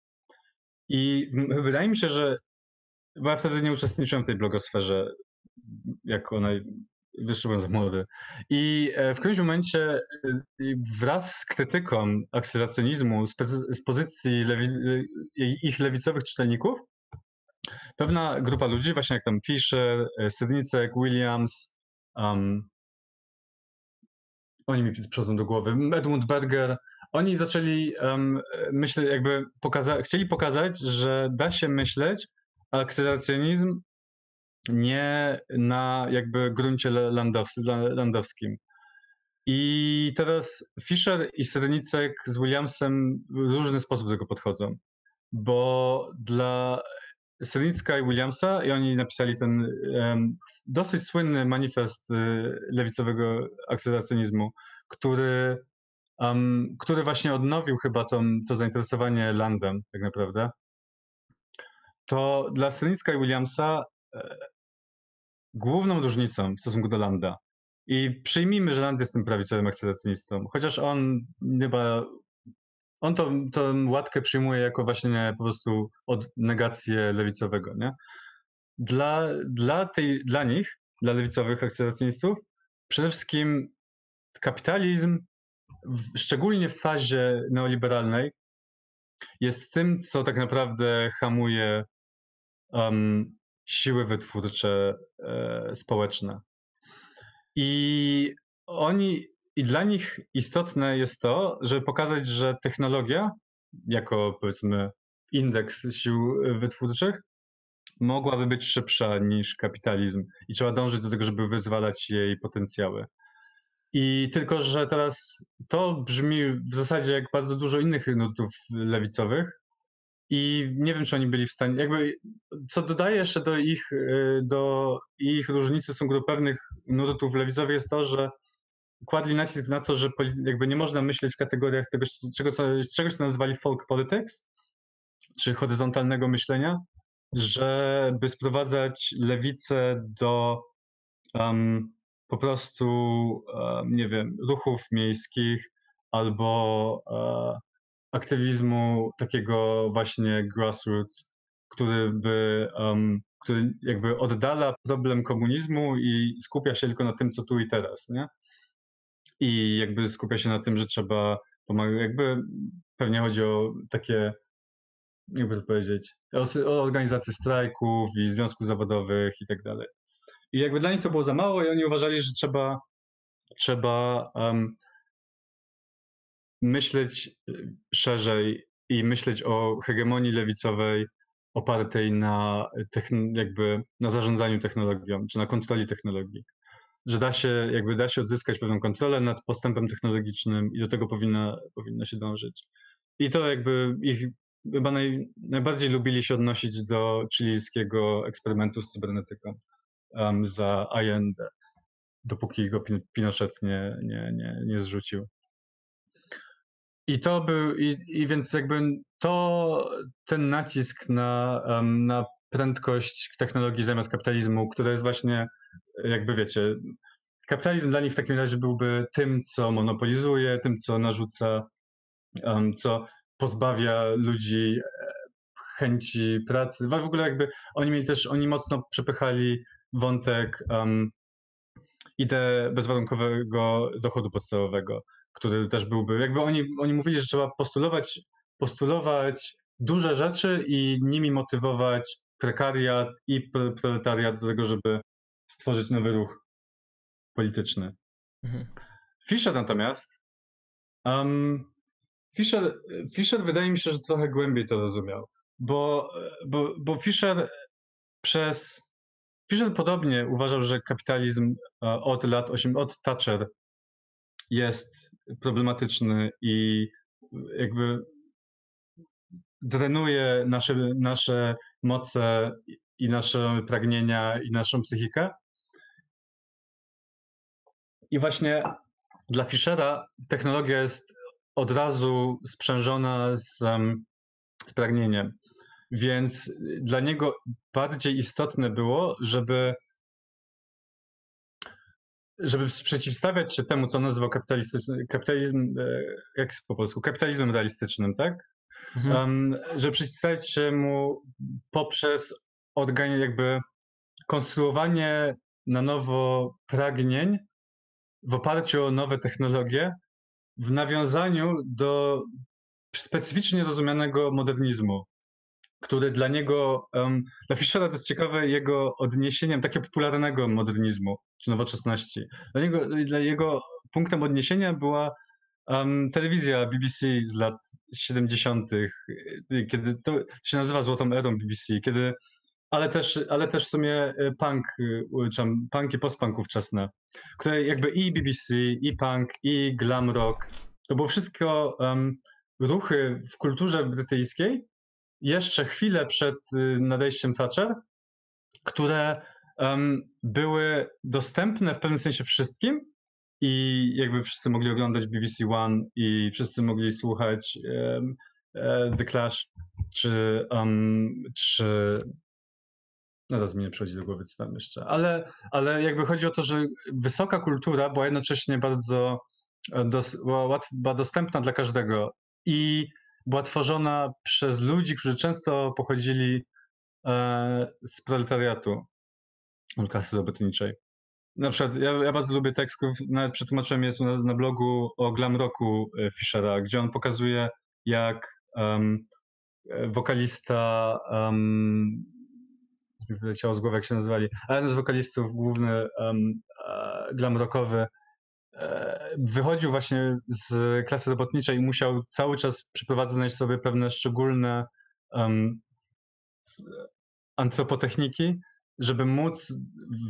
I wydaje mi się, że bo ja wtedy nie uczestniczyłem w tej blogosferze, jak ona wyszedłem za młody. I e, w którymś momencie e, wraz z krytyką akceleracjonizmu z pozycji lewi, ich lewicowych czytelników pewna grupa ludzi, właśnie jak tam Fisher, e, Sydnicek, Williams, um, oni mi przychodzą do głowy, Edmund Berger, oni zaczęli um, myśleć, jakby pokaza chcieli pokazać, że da się myśleć akceleracjonizm nie na jakby gruncie landows landowskim. I teraz Fisher i Sydnicek z Williamsem w różny sposób do tego podchodzą, bo dla Selicka i Williamsa i oni napisali ten um, dosyć słynny manifest y, lewicowego akceleracyjnizmu, który, um, który właśnie odnowił chyba to, to zainteresowanie landem tak naprawdę. To dla Selicka i Williamsa e, główną różnicą w stosunku do landa i przyjmijmy, że Land jest tym prawicowym akceleracyjnistą, chociaż on chyba on to, tą łatkę przyjmuje jako właśnie po prostu od negację lewicowego, nie? Dla, dla, tej, dla nich, dla lewicowych akceleracyjnistów, przede wszystkim kapitalizm, szczególnie w fazie neoliberalnej, jest tym, co tak naprawdę hamuje um, siły wytwórcze e, społeczne. I oni i dla nich istotne jest to, żeby pokazać, że technologia, jako powiedzmy indeks sił wytwórczych, mogłaby być szybsza niż kapitalizm i trzeba dążyć do tego, żeby wyzwalać jej potencjały. I tylko, że teraz to brzmi w zasadzie jak bardzo dużo innych nurtów lewicowych i nie wiem, czy oni byli w stanie, jakby, co dodaje jeszcze do ich, do ich różnicy w stosunku do pewnych nurtów lewicowych jest to, że kładli nacisk na to, że jakby nie można myśleć w kategoriach tego, czego, co, czegoś, co nazwali folk politics, czy horyzontalnego myślenia, żeby sprowadzać lewicę do um, po prostu, um, nie wiem, ruchów miejskich albo um, aktywizmu takiego właśnie grassroots, który by, który jakby oddala problem komunizmu i skupia się tylko na tym, co tu i teraz, nie? I jakby skupia się na tym, że trzeba pomagać. Jakby pewnie chodzi o takie, jakby to powiedzieć, o, organizację strajków i związków zawodowych i tak dalej. I jakby dla nich to było za mało i oni uważali, że trzeba, trzeba um, myśleć y, szerzej i myśleć o hegemonii lewicowej opartej na, jakby na zarządzaniu technologią, czy na kontroli technologii że da się, jakby da się odzyskać pewną kontrolę nad postępem technologicznym i do tego powinna, powinno się dążyć. I to jakby ich chyba naj, najbardziej lubili się odnosić do chilijskiego eksperymentu z cybernetyką um, za AND. dopóki go Pinochet nie, nie, nie, nie zrzucił. I to był, i, i więc jakby to, ten nacisk na, na prędkość technologii zamiast kapitalizmu, które jest właśnie, jakby wiecie, kapitalizm dla nich w takim razie byłby tym, co monopolizuje, tym, co narzuca, um, co pozbawia ludzi e, chęci pracy. W ogóle jakby oni mieli też, oni mocno przepychali wątek um, ideę bezwarunkowego dochodu podstawowego, który też byłby, jakby oni, oni mówili, że trzeba postulować, postulować duże rzeczy i nimi motywować prekariat i proletariat do tego, żeby stworzyć nowy ruch polityczny. Mhm. Fischer natomiast, um, Fischer, Fischer wydaje mi się, że trochę głębiej to rozumiał, bo, bo, bo Fischer przez Fischer podobnie uważał, że kapitalizm e, od lat 8, od Thatcher jest problematyczny i jakby drenuje nasze, nasze moce i nasze pragnienia i naszą psychikę. I właśnie dla Fischera technologia jest od razu sprzężona z, z pragnieniem. Więc dla niego bardziej istotne było, żeby żeby przeciwstawiać się temu, co nazywał kapitalizm, e, jak jest po polsku, kapitalizmem realistycznym, tak? Mhm. Żeby przeciwstawiać się mu poprzez organi- jakby konstruowanie na nowo pragnień w oparciu o nowe technologie, w nawiązaniu do specyficznie rozumianego modernizmu, który dla niego, um, dla Fischera to jest ciekawe jego odniesieniem takiego popularnego modernizmu czy nowoczesności. Dla niego, dla jego punktem odniesienia była um, telewizja BBC z lat 70., y, kiedy to się nazywa złotą erą BBC, kiedy ale też, ale też w sumie y, punk, y, czy punk i post-punk ówczesne, które jakby i BBC, i punk, i glam rock, to było wszystko um, ruchy w kulturze brytyjskiej jeszcze chwilę przed nadejściem Thatcher, które um, były dostępne w pewnym sensie wszystkim, i jakby wszyscy mogli oglądać BBC One i wszyscy mogli słuchać um, The Clash, czy, um, czy no teraz mi nie przychodzi do głowy, co tam jeszcze, ale, ale jakby chodzi o to, że wysoka kultura była jednocześnie bardzo e, dos, była, była dostępna dla każdego i była tworzona przez ludzi, którzy często pochodzili e, z proletariatu, klasy robotniczej. Na przykład ja, ja bardzo lubię tekst, nawet przetłumaczyłem jest na, na blogu o glam rocku e, Fischera, gdzie on pokazuje jak um, wokalista um, wyleciało z głowy jak się nazywali, ale jeden z wokalistów główny um, glam rockowy wychodził właśnie z klasy robotniczej i musiał cały czas przeprowadzać sobie pewne szczególne um, antropotechniki, żeby móc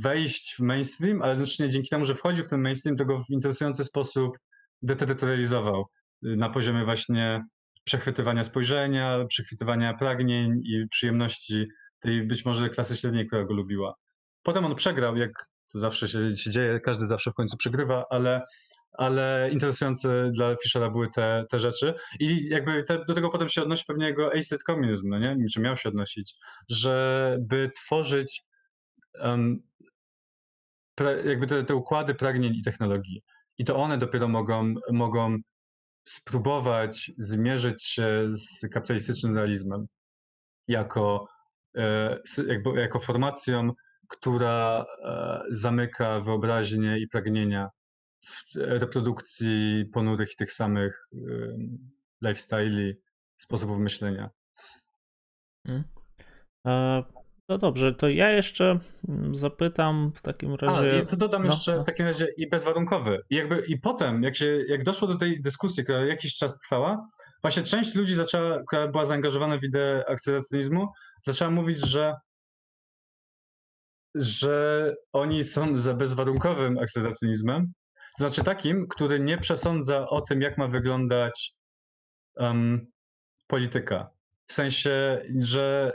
wejść w mainstream, ale jednocześnie dzięki temu, że wchodził w ten mainstream, to go w interesujący sposób deterytorializował y, na poziomie właśnie przechwytywania spojrzenia, przechwytywania pragnień i przyjemności tej być może klasy średniej, która go lubiła. Potem on przegrał, jak to zawsze się, się dzieje, każdy zawsze w końcu przegrywa, ale, ale interesujące dla Fischera były te, te rzeczy. I jakby te, do tego potem się odnosi pewnie jego acid communism, no nie? Czy miał się odnosić, żeby tworzyć jakby te, te układy pragnień i technologii. I to one dopiero mogą, mogą spróbować zmierzyć się z kapitalistycznym realizmem jako, e, jakby, jako formacją, która e, zamyka wyobraźnię i pragnienia w reprodukcji ponurych i tych samych lifestyle'i, sposobów myślenia. Hmm. No dobrze, to ja jeszcze mm, zapytam w takim razie. A, i to dodam no, jeszcze no. w takim razie i bezwarunkowy. I, jakby, I potem, jak, się, jak doszło do tej dyskusji, która jakiś czas trwała, właśnie część ludzi zaczęła, która była zaangażowana w ideę akcjonizmu, zaczęła mówić, że że oni są za bezwarunkowym akcjonizmem, to znaczy takim, który nie przesądza o tym, jak ma wyglądać um, polityka. W sensie, że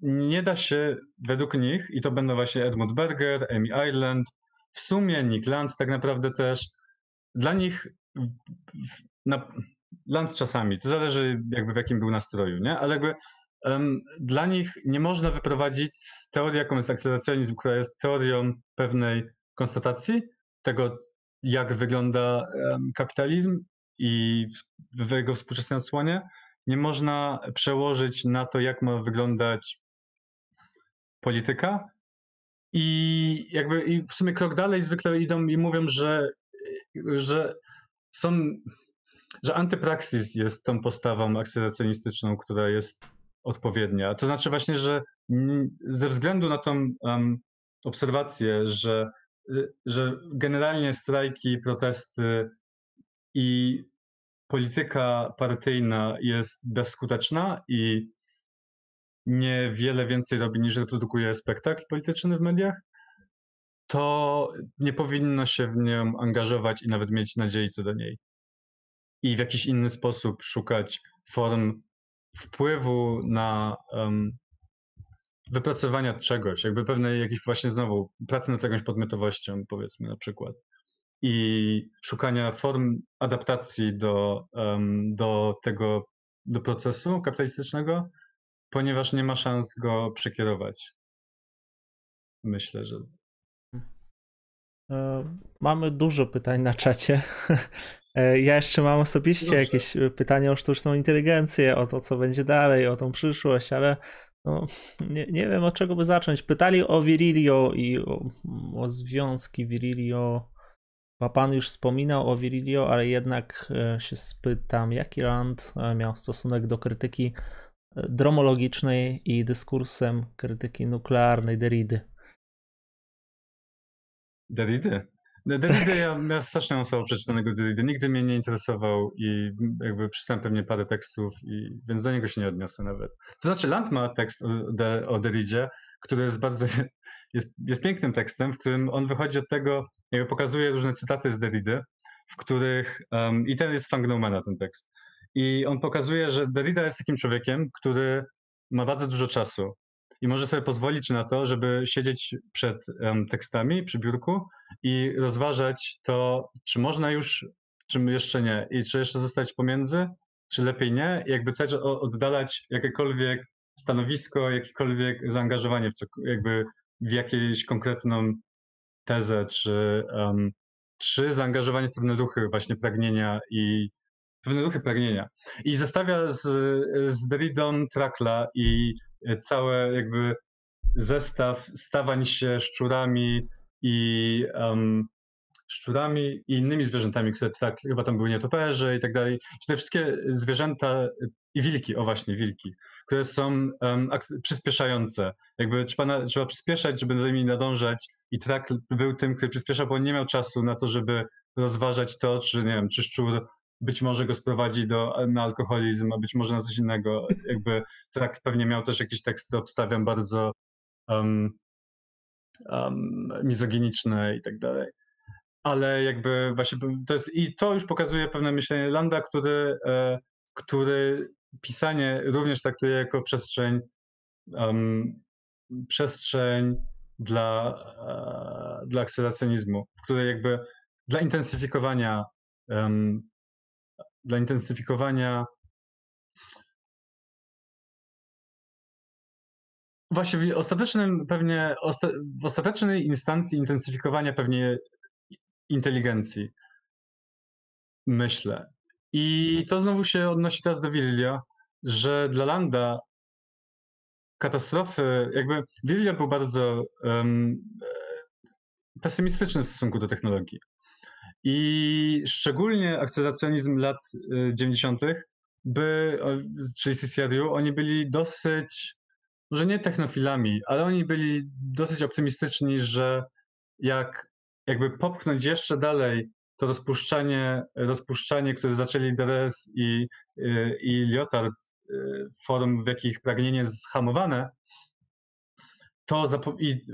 nie da się według nich, i to będą właśnie Edmund Berger, Amy Ireland, w sumie Nick Land tak naprawdę też, dla nich na, Land czasami, to zależy jakby w jakim był nastroju, nie? Ale jakby um, dla nich nie można wyprowadzić z teorii, jaką jest akceleracyjizm, która jest teorią pewnej konstatacji tego, jak wygląda um, kapitalizm i w, w jego współczesnej odsłonie, nie można przełożyć na to, jak ma wyglądać polityka. I jakby i w sumie krok dalej zwykle idą i mówią, że, że są, że antypraksis jest tą postawą akceleracjonistyczną, która jest odpowiednia. To znaczy właśnie, że ze względu na tą um, obserwację, że, że generalnie strajki, protesty i polityka partyjna jest bezskuteczna i niewiele więcej robi niż reprodukuje spektakl polityczny w mediach, to nie powinno się w nią angażować i nawet mieć nadziei co do niej. I w jakiś inny sposób szukać form wpływu na um, wypracowania czegoś, jakby pewnej jakiejś właśnie znowu pracy nad jakąś podmiotowością, powiedzmy na przykład. I szukania form adaptacji do, um, do tego, do procesu kapitalistycznego, ponieważ nie ma szans go przekierować. Myślę, że. E, mamy dużo pytań na czacie. E, ja jeszcze mam osobiście Dobrze. jakieś pytania o sztuczną inteligencję, o to, co będzie dalej, o tą przyszłość, ale no, nie, nie wiem od czego by zacząć. Pytali o Virilio i o, o związki Virilio. Pan już wspominał o Virilio, ale jednak e, się spytam, jaki Rand miał stosunek do krytyki dromologicznej i dyskursem krytyki nuklearnej Derrida. Derrida? Derrida, ja, ja strasznie mam słabo przeczytanego Derrida. Nigdy mnie nie interesował i jakby przeczytałem pewnie parę tekstów, i, więc do niego się nie odniosę nawet. To znaczy Land ma tekst o, de, o Derridzie, który jest bardzo, (laughs) jest, jest pięknym tekstem, w którym on wychodzi od tego, jakby pokazuje różne cytaty z Derrida, w których, um, i ten jest Fangnomana ten tekst, i on pokazuje, że Derrida jest takim człowiekiem, który ma bardzo dużo czasu i może sobie pozwolić na to, żeby siedzieć przed um, tekstami przy biurku i rozważać to, czy można już, czy jeszcze nie, i czy jeszcze zostać pomiędzy, czy lepiej nie, i jakby cały oddalać jakiekolwiek stanowisko, jakiekolwiek zaangażowanie w, co, jakby w jakąś konkretną tezę, czy, um, czy zaangażowanie w pewne ruchy właśnie pragnienia i pewne ruchy pragnienia. I zestawia z, z Derridą Trakla i całe jakby zestaw stawań się szczurami i um, szczurami i innymi zwierzętami, które tak, chyba tam były nietoperze i tak dalej. Te wszystkie zwierzęta i wilki, o właśnie, wilki, które są um, przyspieszające. Jakby trzeba, trzeba przyspieszać, żeby za nimi nadążać i Trakl był tym, który przyspieszał, bo on nie miał czasu na to, żeby rozważać to, czy nie wiem, czy szczur być może go sprowadzi do, na alkoholizm, a być może na coś innego. Jakby tak pewnie miał też jakieś teksty, obstawiam, bardzo um, um, mizoginiczne i tak dalej. Ale jakby właśnie to jest, i to już pokazuje pewne myślenie Landa, który, e, który pisanie również traktuje jako przestrzeń, um, przestrzeń dla, e, dla akceleracyjnizmu, w której jakby dla intensyfikowania um, dla intensyfikowania Właśnie w ostatecznym pewnie, w ostatecznej instancji intensyfikowania pewnie inteligencji. Myślę. I to znowu się odnosi teraz do Willia, że dla Landa katastrofy, jakby Willia był bardzo um, pesymistyczny w stosunku do technologii. I szczególnie akceleracjonizm lat 90., y, by, czyli CCRU, oni byli dosyć, może nie technofilami, ale oni byli dosyć optymistyczni, że jak jakby popchnąć jeszcze dalej to rozpuszczanie, rozpuszczanie które zaczęli Deres i, y, i Lyotard, y, form, w jakich pragnienie jest zhamowane, to i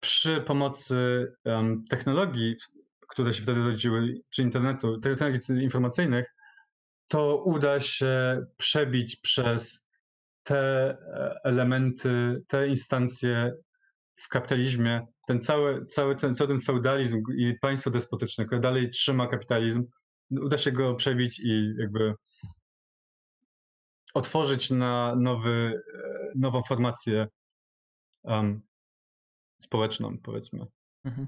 przy pomocy um, technologii które się wtedy rodziły, czy internetu, technologii informacyjnych, to uda się przebić przez te e, elementy, te instancje w kapitalizmie, ten cały, cały, ten, cały ten feudalizm i państwo despotyczne, które dalej trzyma kapitalizm, uda się go przebić i jakby otworzyć na nowy, e, nową formację um, społeczną, powiedzmy. Mhm.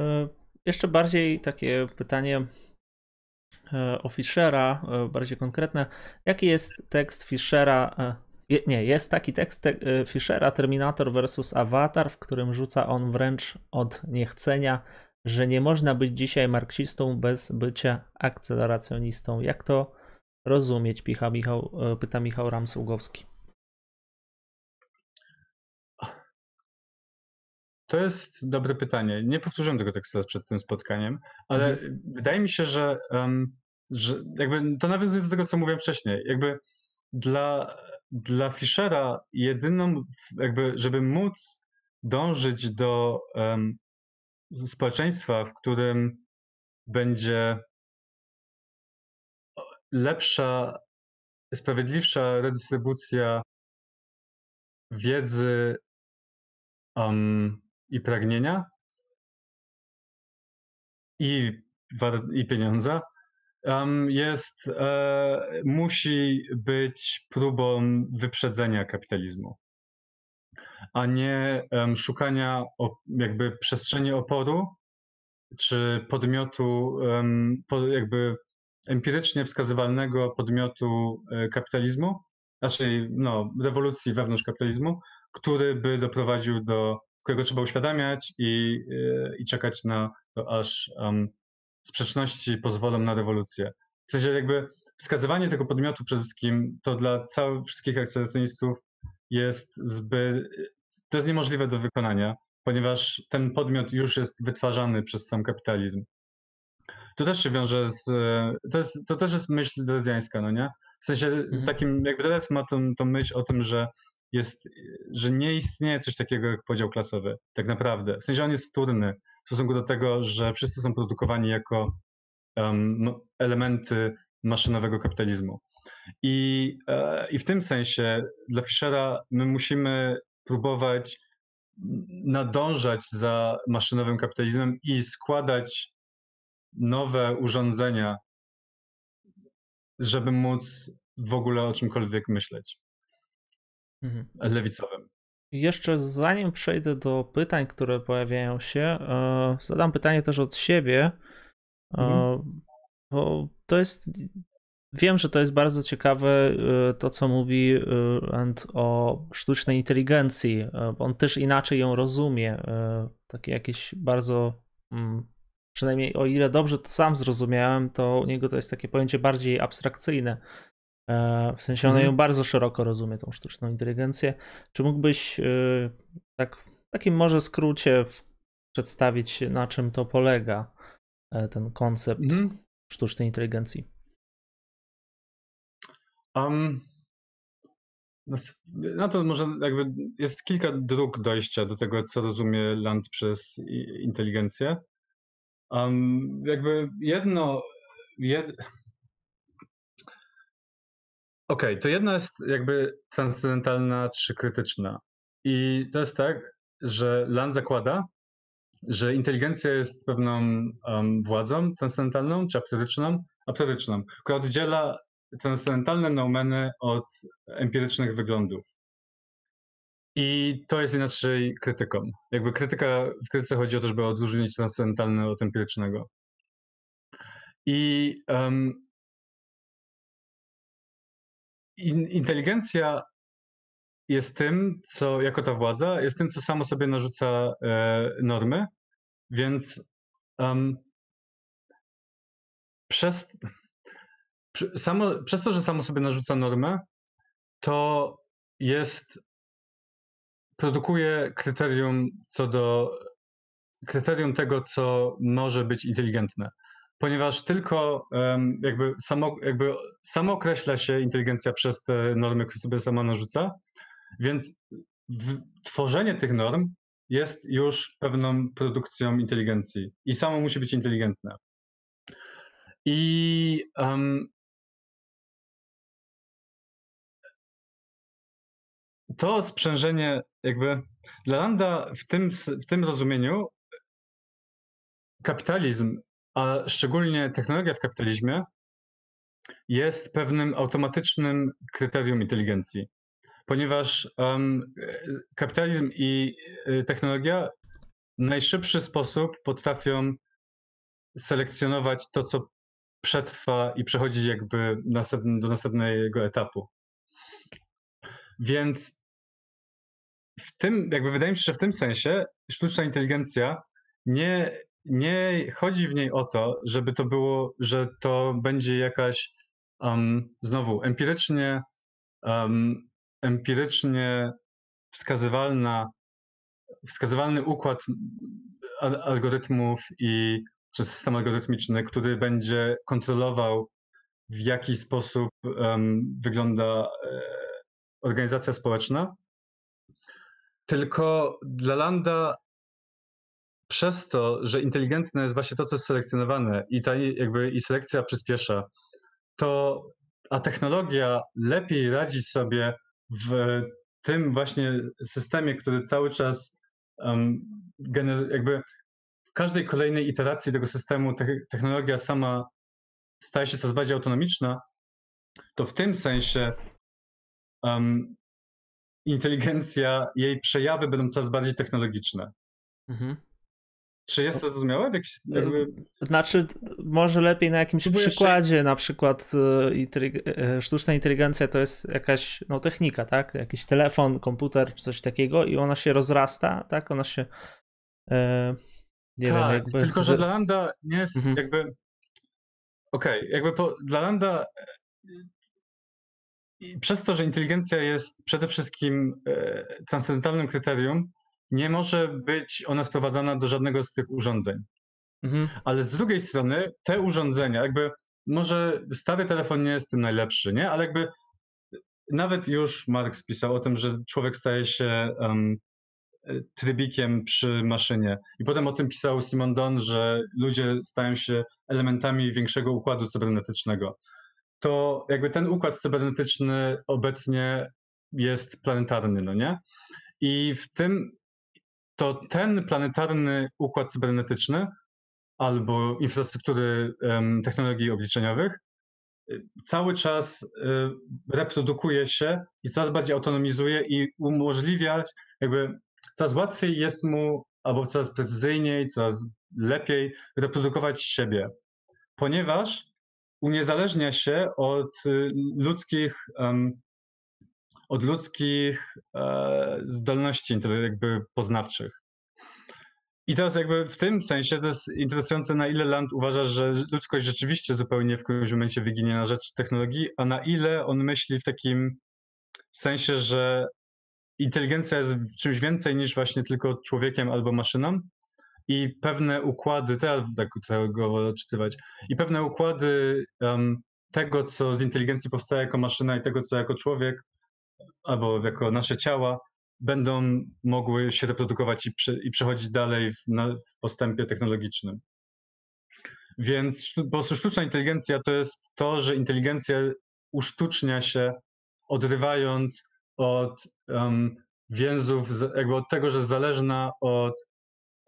E, jeszcze bardziej takie pytanie e, o Fischera, bardziej konkretne. Jaki jest tekst Fischera? Nie, jest taki tekst te, Fischera Terminator versus Avatar, w którym rzuca on wręcz od niechcenia, że nie można być dzisiaj marksistą bez bycia akceleracjonistą. Jak to rozumieć, Michał, e, pyta Michał Ramsługowski. To jest dobre pytanie. Nie powtórzyłem tego tekstu przed tym spotkaniem, ale mhm. wydaje mi się, że, um, że jakby to nawiązuje do tego, co mówiłem wcześniej. Jakby dla, dla Fischera jedyną, jakby, żeby móc dążyć do um, społeczeństwa, w którym będzie lepsza, sprawiedliwsza redystrybucja wiedzy um, i pragnienia i, i pieniądza um, jest, e, musi być próbą wyprzedzenia kapitalizmu, a nie um, szukania jakby przestrzeni oporu czy podmiotu, po, jakby empirycznie wskazywalnego podmiotu e, kapitalizmu, raczej no, rewolucji wewnątrz kapitalizmu, który by doprowadził do, którego trzeba uświadamiać i, e, i czekać na to, aż um, sprzeczności pozwolą na rewolucję. W sensie jakby wskazywanie tego podmiotu przede wszystkim to dla całych wszystkich akcjonistów jest zbyt, to jest niemożliwe do wykonania, ponieważ ten podmiot już jest wytwarzany przez sam kapitalizm to też się wiąże z. To, jest, to też jest myśl drezjańska, no nie? W sensie mhm. takim, jakby Drez ma tą, tą myśl o tym, że jest, że nie istnieje coś takiego jak podział klasowy, tak naprawdę. W sensie on jest wtórny w stosunku do tego, że wszyscy są produkowani jako um, elementy maszynowego kapitalizmu. I, e, I w tym sensie dla Fischera my musimy próbować nadążać za maszynowym kapitalizmem i składać nowe urządzenia, żeby móc w ogóle o czymkolwiek myśleć. Mhm. Lewicowym. Jeszcze zanim przejdę do pytań, które pojawiają się, e, zadam pytanie też od siebie, e, mhm. bo to jest. Wiem, że to jest bardzo ciekawe e, to, co mówi Rand o sztucznej inteligencji. On też inaczej ją rozumie. Takie jakieś bardzo mm, przynajmniej o ile dobrze to sam zrozumiałem, to u niego to jest takie pojęcie bardziej abstrakcyjne. E, w sensie on mm. ją bardzo szeroko rozumie, tą sztuczną inteligencję. Czy mógłbyś e, tak w takim może skrócie przedstawić, na czym to polega, e, ten koncept mm. sztucznej inteligencji? Um, no to może jakby jest kilka dróg dojścia do tego, co rozumie Land przez inteligencję. Um, jakby jedno. Jed... Okej, okay, to jedna jest jakby transcendentalna czy krytyczna. I to jest tak, że Land zakłada, że inteligencja jest pewną um, władzą transcendentalną czy aptoryczną, aptoryczną, która oddziela transcendentalne noumeny od empirycznych wyglądów. I to jest inaczej krytyką. Jakby krytyka, w krytyce chodzi o to, żeby odróżnić transcendentalne od empirycznego. I um, in, inteligencja jest tym, co jako ta władza, jest tym, co samo sobie narzuca e, normy, więc um, przez, samo, przez to, że samo sobie narzuca normę, to jest produkuje kryterium co do kryterium tego, co może być inteligentne. Ponieważ tylko jakby, samo, jakby samo określa się inteligencja przez te normy, które sobie sama narzuca, więc tworzenie tych norm jest już pewną produkcją inteligencji i samo musi być inteligentne. I um, to sprzężenie jakby Dla Landa w tym, w tym rozumieniu kapitalizm, a szczególnie technologia w kapitalizmie, jest pewnym automatycznym kryterium inteligencji, ponieważ um, kapitalizm i y, technologia w najszybszy sposób potrafią selekcjonować to, co przetrwa i przechodzi jakby do następnego etapu. Więc w tym, jakby wydaje mi się, że w tym sensie sztuczna inteligencja nie, nie chodzi w niej o to, żeby to było, że to będzie jakaś um, znowu empirycznie, um, empirycznie wskazywalna, wskazywalny układ algorytmów i czy system algorytmiczny, który będzie kontrolował, w jaki sposób um, wygląda e, organizacja społeczna. Tylko dla Landa przez to, że inteligentne jest właśnie to, co jest selekcjonowane i ta jakby i selekcja przyspiesza, to a technologia lepiej radzi sobie w tym właśnie systemie, który cały czas um, gener- jakby w każdej kolejnej iteracji tego systemu te- technologia sama staje się coraz bardziej autonomiczna, to w tym sensie um, inteligencja, jej przejawy będą coraz bardziej technologiczne. Mhm. Czy jest to zrozumiałe? Jakiś, jakby... Znaczy, może lepiej na jakimś Próbuję przykładzie, jeszcze... na przykład e, sztuczna inteligencja to jest jakaś no, technika, tak? Jakiś telefon, komputer coś takiego i ona się rozrasta, tak? Ona się e, nie tak, wiem, jakby... tylko że dla Landa nie jest mhm. jakby okej, okay, jakby po, dla Landa i przez to, że inteligencja jest przede wszystkim e, transcendentalnym kryterium, nie może być ona sprowadzana do żadnego z tych urządzeń. Mhm. Ale z drugiej strony te urządzenia, jakby może stary telefon nie jest tym najlepszy, nie? Ale jakby nawet już Marx pisał o tym, że człowiek staje się um, trybikiem przy maszynie. I potem o tym pisał Simon Don, że ludzie stają się elementami większego układu cybernetycznego to jakby ten układ cybernetyczny obecnie jest planetarny, no nie? I w tym to ten planetarny układ cybernetyczny albo infrastruktury um, technologii obliczeniowych y, cały czas y, reprodukuje się i coraz bardziej autonomizuje i umożliwia, jakby coraz łatwiej jest mu, albo coraz precyzyjniej, coraz lepiej reprodukować siebie, ponieważ uniezależnia się od y, ludzkich, od ludzkich e, zdolności jakby poznawczych. I teraz jakby w tym sensie to jest interesujące, na ile Land uważa, że ludzkość rzeczywiście zupełnie w którymś momencie wyginie na rzecz technologii, a na ile on myśli w takim sensie, że inteligencja jest czymś więcej niż właśnie tylko człowiekiem albo maszyną i pewne układy, teraz tak go wolę odczytywać, i pewne układy um, tego, co z inteligencji powstaje jako maszyna i tego, co jako człowiek albo jako nasze ciała, będą mogły się reprodukować i, i przechodzić dalej w, na, w postępie technologicznym. Więc po prostu sztuczna inteligencja to jest to, że inteligencja usztucznia się, odrywając od um, więzów, jakby od tego, że jest zależna od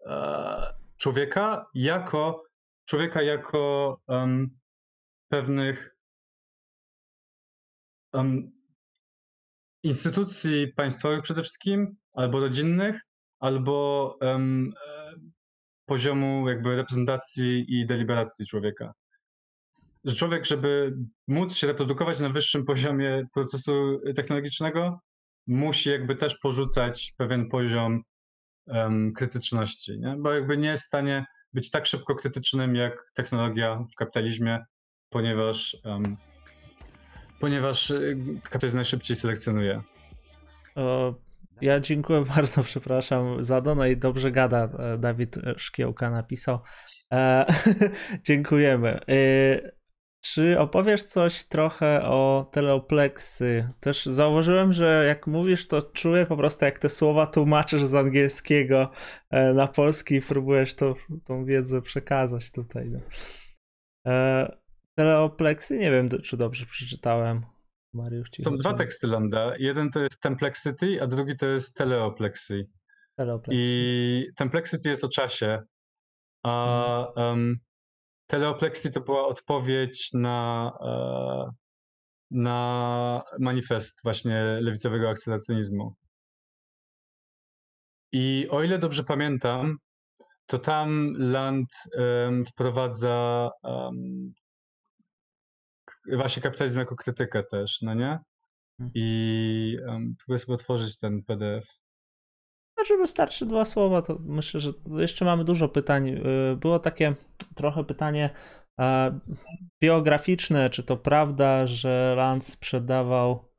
E, człowieka jako człowieka jako um, pewnych um, instytucji państwowych przede wszystkim, albo rodzinnych, albo um, poziomu jakby reprezentacji i deliberacji człowieka. Że człowiek, żeby móc się reprodukować na wyższym poziomie procesu technologicznego, musi jakby też porzucać pewien poziom um, krytyczności, nie? bo jakby nie jest w stanie być tak szybko krytycznym jak technologia w kapitalizmie, ponieważ, um, ponieważ y, kapitalizm najszybciej selekcjonuje. O, ja dziękuję (laughs) bardzo, przepraszam za to, no i dobrze gada, e, Dawid Szkiełka napisał. E, (laughs) dziękujemy. E, czy opowiesz coś trochę o teleopleksy? Też zauważyłem, że jak mówisz, to czuję po prostu jak te słowa tłumaczysz z angielskiego e, na polski i próbujesz to, tą wiedzę przekazać tutaj. No. E, teleopleksy? Nie wiem, czy dobrze przeczytałem. Mariusz, Są dwa teksty Lambda. Jeden to jest templexity, a drugi to jest teleoplexy. I Templexity jest o czasie, a um, Teleoplexy to była odpowiedź na, e, na manifest właśnie lewicowego akceleracyjnizmu. I o ile dobrze pamiętam, to tam Land um, wprowadza um, właśnie kapitalizm jako krytykę też, no nie? Mhm. I um, próbuję sobie otworzyć ten PDF. Znaczy wystarczy dwa słowa, to myślę, że jeszcze mamy dużo pytań. Y, było takie trochę pytanie biograficzne, czy to prawda, że Land sprzedawał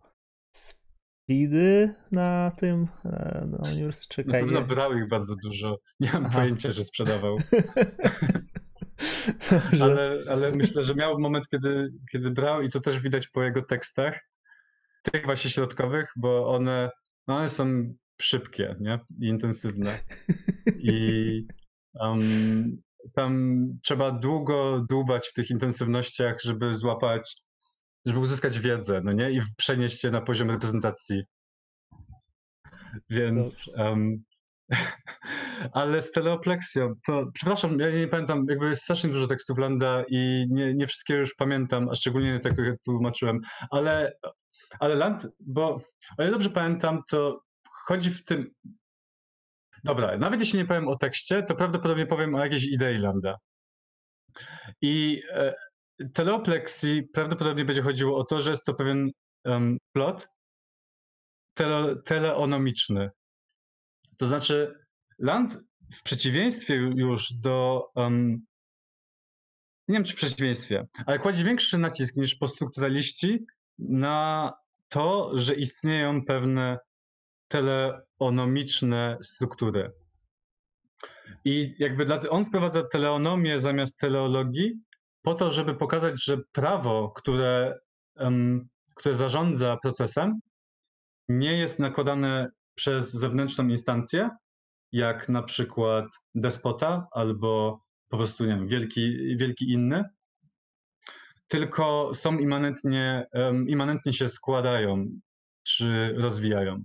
speedy na tym e, na uniwersytecie? Na pewno brał ich bardzo dużo. Nie mam Aha. pojęcia, że sprzedawał. (laughs) ale, ale myślę, że miał moment, kiedy, kiedy brał i to też widać po jego tekstach, tych właśnie środkowych, bo one, no one są szybkie, nie? I intensywne. I um, tam trzeba długo dłubać w tych intensywnościach, żeby złapać, żeby uzyskać wiedzę, no nie? I przenieść się na poziom reprezentacji. Więc um, (laughs) ale z teleopleksją, to przepraszam, ja nie pamiętam, jakby jest strasznie dużo tekstów Landa i nie, nie wszystkie już pamiętam, a szczególnie nie tak, jak tłumaczyłem, ale, ale Land, bo o ile dobrze pamiętam, to chodzi w tym, dobra, nawet jeśli nie powiem o tekście, to prawdopodobnie powiem o jakiejś idei Landa. I e, teleopleksji prawdopodobnie będzie chodziło o to, że jest to pewien um, plot tele, teleonomiczny, to znaczy, Land w przeciwieństwie już do. Um, nie wiem, czy w przeciwieństwie, ale kładzie większy nacisk niż poststrukturaliści na to, że istnieją pewne teleonomiczne struktury. I jakby dla, on wprowadza teleonomię zamiast teleologii po to, żeby pokazać, że prawo, które, um, które zarządza procesem, nie jest nakładane przez zewnętrzną instancję, jak na przykład despota albo po prostu, nie wiem, wielki, wielki inny, tylko są immanentnie, um, immanentnie się składają czy rozwijają.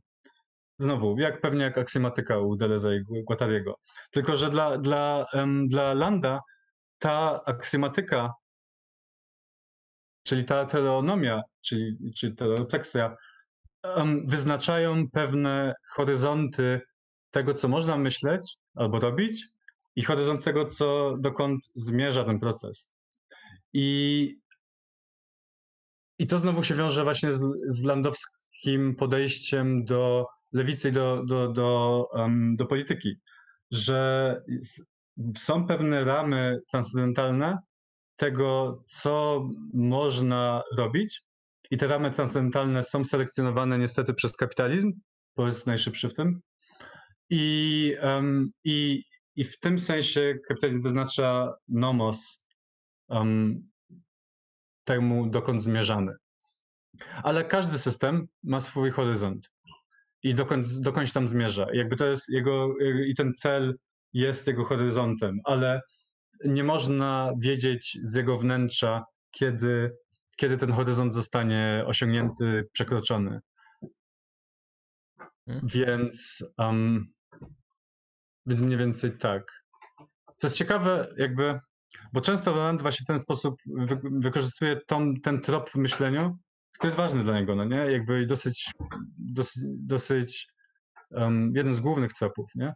Znowu, jak pewnie jak aksjomatyka u Deleuze i Guattariego. Tylko, że dla, dla, um, dla Landa ta aksjomatyka, czyli ta teleonomia, czyli, czyli teleopleksja, wyznaczają pewne horyzonty tego, co można myśleć albo robić, i horyzont tego, co, dokąd zmierza ten proces. I, i to znowu się wiąże właśnie z, z landowskim podejściem do lewicy i do, do, do, um, do polityki, że są pewne ramy transcendentalne tego, co można robić, i te ramy transcendentalne są selekcjonowane niestety przez kapitalizm, bo jest najszybszy w tym. I, um, i, i w tym sensie kapitalizm wyznacza nomos um, temu, dokąd zmierzamy. Ale każdy system ma swój horyzont i dokąd, dokądś tam zmierza. Jakby to jest jego, i ten cel jest jego horyzontem, ale nie można wiedzieć z jego wnętrza, kiedy kiedy ten horyzont zostanie osiągnięty, przekroczony. Hmm. Więc, um, więc mniej więcej tak. Co jest ciekawe, jakby, bo często Roland właśnie w ten sposób wy, wykorzystuje tą, ten trop w myśleniu, który jest ważny dla niego, no nie? Jakby dosyć, dosyć, dosyć um, jeden z głównych tropów, nie?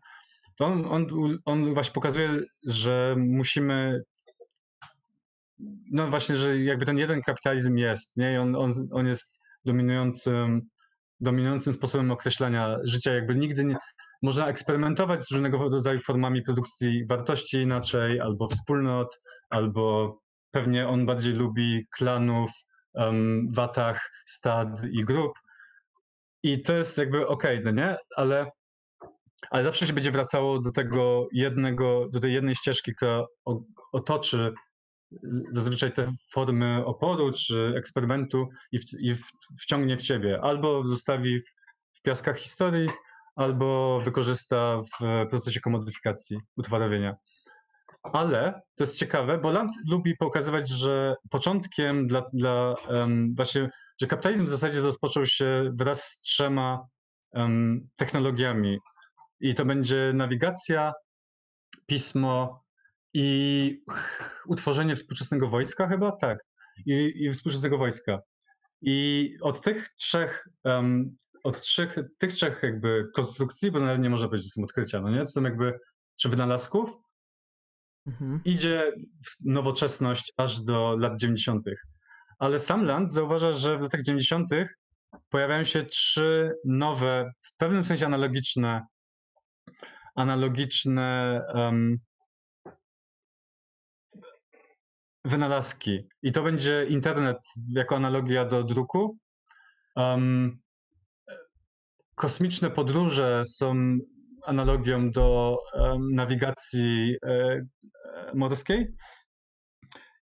To on, on, on właśnie pokazuje, że musimy no właśnie, że jakby ten jeden kapitalizm jest, nie? I on, on, on jest dominującym, dominującym sposobem określania życia. Jakby nigdy nie, można eksperymentować z różnego rodzaju formami produkcji wartości inaczej, albo wspólnot, albo pewnie on bardziej lubi klanów, um, watach, stad i grup. I to jest jakby okej, okay, no nie? Ale, ale zawsze się będzie wracało do tego jednego, do tej jednej ścieżki, która otoczy zazwyczaj te formy oporu czy eksperymentu i, w, i w, wciągnie w ciebie. Albo zostawi w, w piaskach historii, albo wykorzysta w procesie komodyfikacji, utwarowienia. Ale to jest ciekawe, bo Land lubi pokazywać, że początkiem dla, dla um, właśnie, że kapitalizm w zasadzie rozpoczął się wraz z trzema um, technologiami. I to będzie nawigacja, pismo i utworzenie współczesnego wojska chyba? Tak. I, i współczesnego wojska. I od tych trzech, um, od trzech, tych trzech jakby konstrukcji, bo nawet nie może być, że są odkrycia, no nie? To są jakby, czy wynalazków, mhm. idzie nowoczesność aż do lat 90. Ale sam Land zauważa, że w latach 90. pojawiają się trzy nowe, w pewnym sensie analogiczne, analogiczne um, wynalazki. I to będzie internet jako analogia do druku. Um, kosmiczne podróże są analogią do um, nawigacji e, e, morskiej.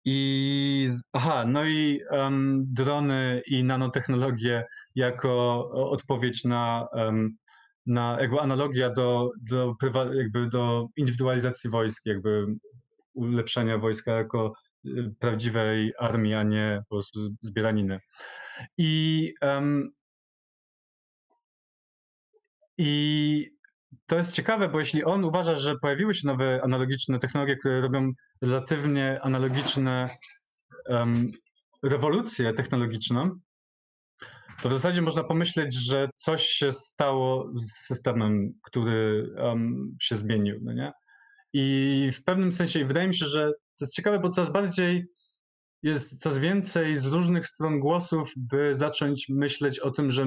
I aha, no i um, drony i nanotechnologie jako odpowiedź na, um, na jakby analogia do, do, jakby do indywidualizacji wojsk, jakby ulepszenia wojska jako prawdziwej armii, a nie po prostu zbieraniny. I, um, i to jest ciekawe, bo jeśli on uważa, że pojawiły się nowe analogiczne technologie, które robią relatywnie analogiczne um, rewolucję technologiczną, to w zasadzie można pomyśleć, że coś się stało z systemem, który um, się zmienił, no nie? I w pewnym sensie wydaje mi się, że to jest ciekawe, bo coraz bardziej jest coraz więcej z różnych stron głosów, by zacząć myśleć o tym, że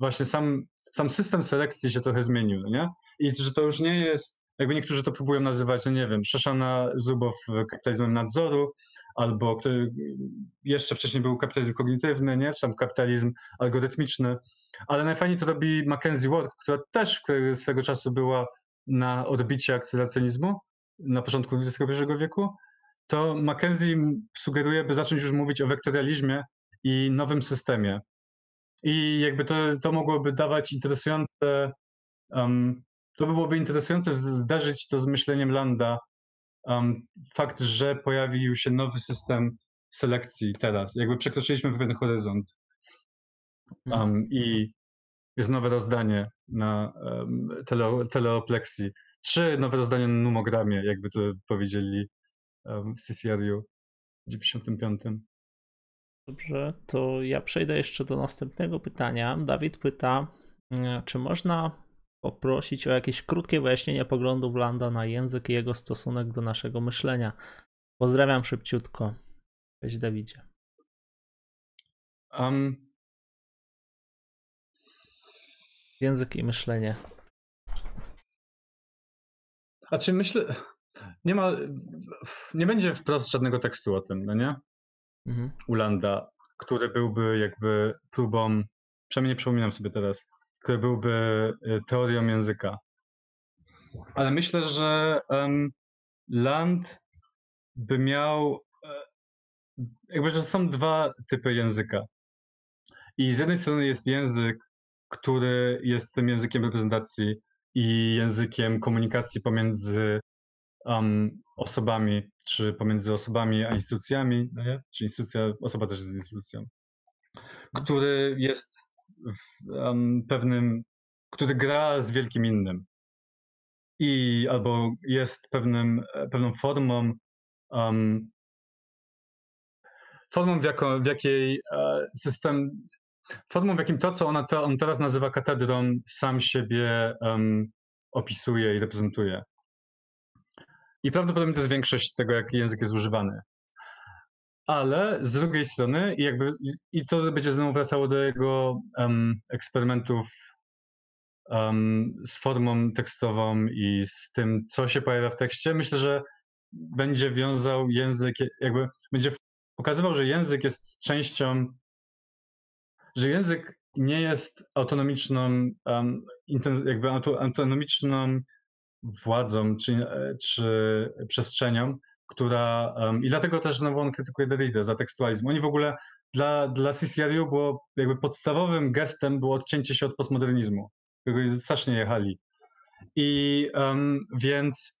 właśnie sam, sam system selekcji się trochę zmienił, no nie? I że to już nie jest, jakby niektórzy to próbują nazywać, no nie wiem, Szaszana Zubow kapitalizmem nadzoru, albo który jeszcze wcześniej był kapitalizm kognitywny, nie? czy tam kapitalizm algorytmiczny, ale najfajniej to robi Mackenzie Ward, która też swego czasu była na odbicie akceleracyjnizmu na początku XXI wieku, to Mackenzie sugeruje, by zacząć już mówić o wektorializmie i nowym systemie. I jakby to, to mogłoby dawać interesujące, um, to by byłoby interesujące zdarzyć to z myśleniem Landa. Um, fakt, że pojawił się nowy system selekcji teraz. Jakby przekroczyliśmy pewien horyzont. Um, I jest nowe rozdanie na um, tele, teleopleksji. Trzy nowe rozdania na numogramie, jakby to powiedzieli w CCRU w 95. Dobrze, to ja przejdę jeszcze do następnego pytania. Dawid pyta, e, czy można poprosić o jakieś krótkie wyjaśnienie poglądów Landa na język i jego stosunek do naszego myślenia? Pozdrawiam szybciutko. Cześć Dawidzie. Um, Język i myślenie. A czy myślę. Nie ma. Nie będzie wprost żadnego tekstu o tym, no nie? Mhm. Ulanda, który byłby jakby próbą. Przynajmniej nie przypominam sobie teraz, który byłby y, teorią języka. Ale myślę, że um, Land by miał. E, jakby, że są dwa typy języka. I z jednej strony jest język który jest tym językiem reprezentacji i językiem komunikacji pomiędzy um, osobami, czy pomiędzy osobami a instytucjami, no nie? czy instytucja, osoba też jest instytucją, który jest w, um, pewnym, który gra z wielkim innym i albo jest pewnym, pewną formą um, formą, w, jako, w jakiej e, system, formą, w jakim to, co ona on teraz nazywa katedrą, sam siebie um, opisuje i reprezentuje. I prawdopodobnie to jest większość tego, jak język jest używany. Ale z drugiej strony, jakby, i to będzie znowu wracało do jego um, eksperymentów um, z formą tekstową i z tym, co się pojawia w tekście, myślę, że będzie wiązał język, jakby będzie pokazywał, że język jest częścią że język nie jest autonomiczną, um, jakby autonomiczną władzą czy, e, czy przestrzenią, która. Um, I dlatego też znowu on krytykuje Derrida za tekstualizm. Oni w ogóle dla, dla CCRU było jakby podstawowym gestem było odcięcie się od postmodernizmu, którego strasznie jechali. I um, więc,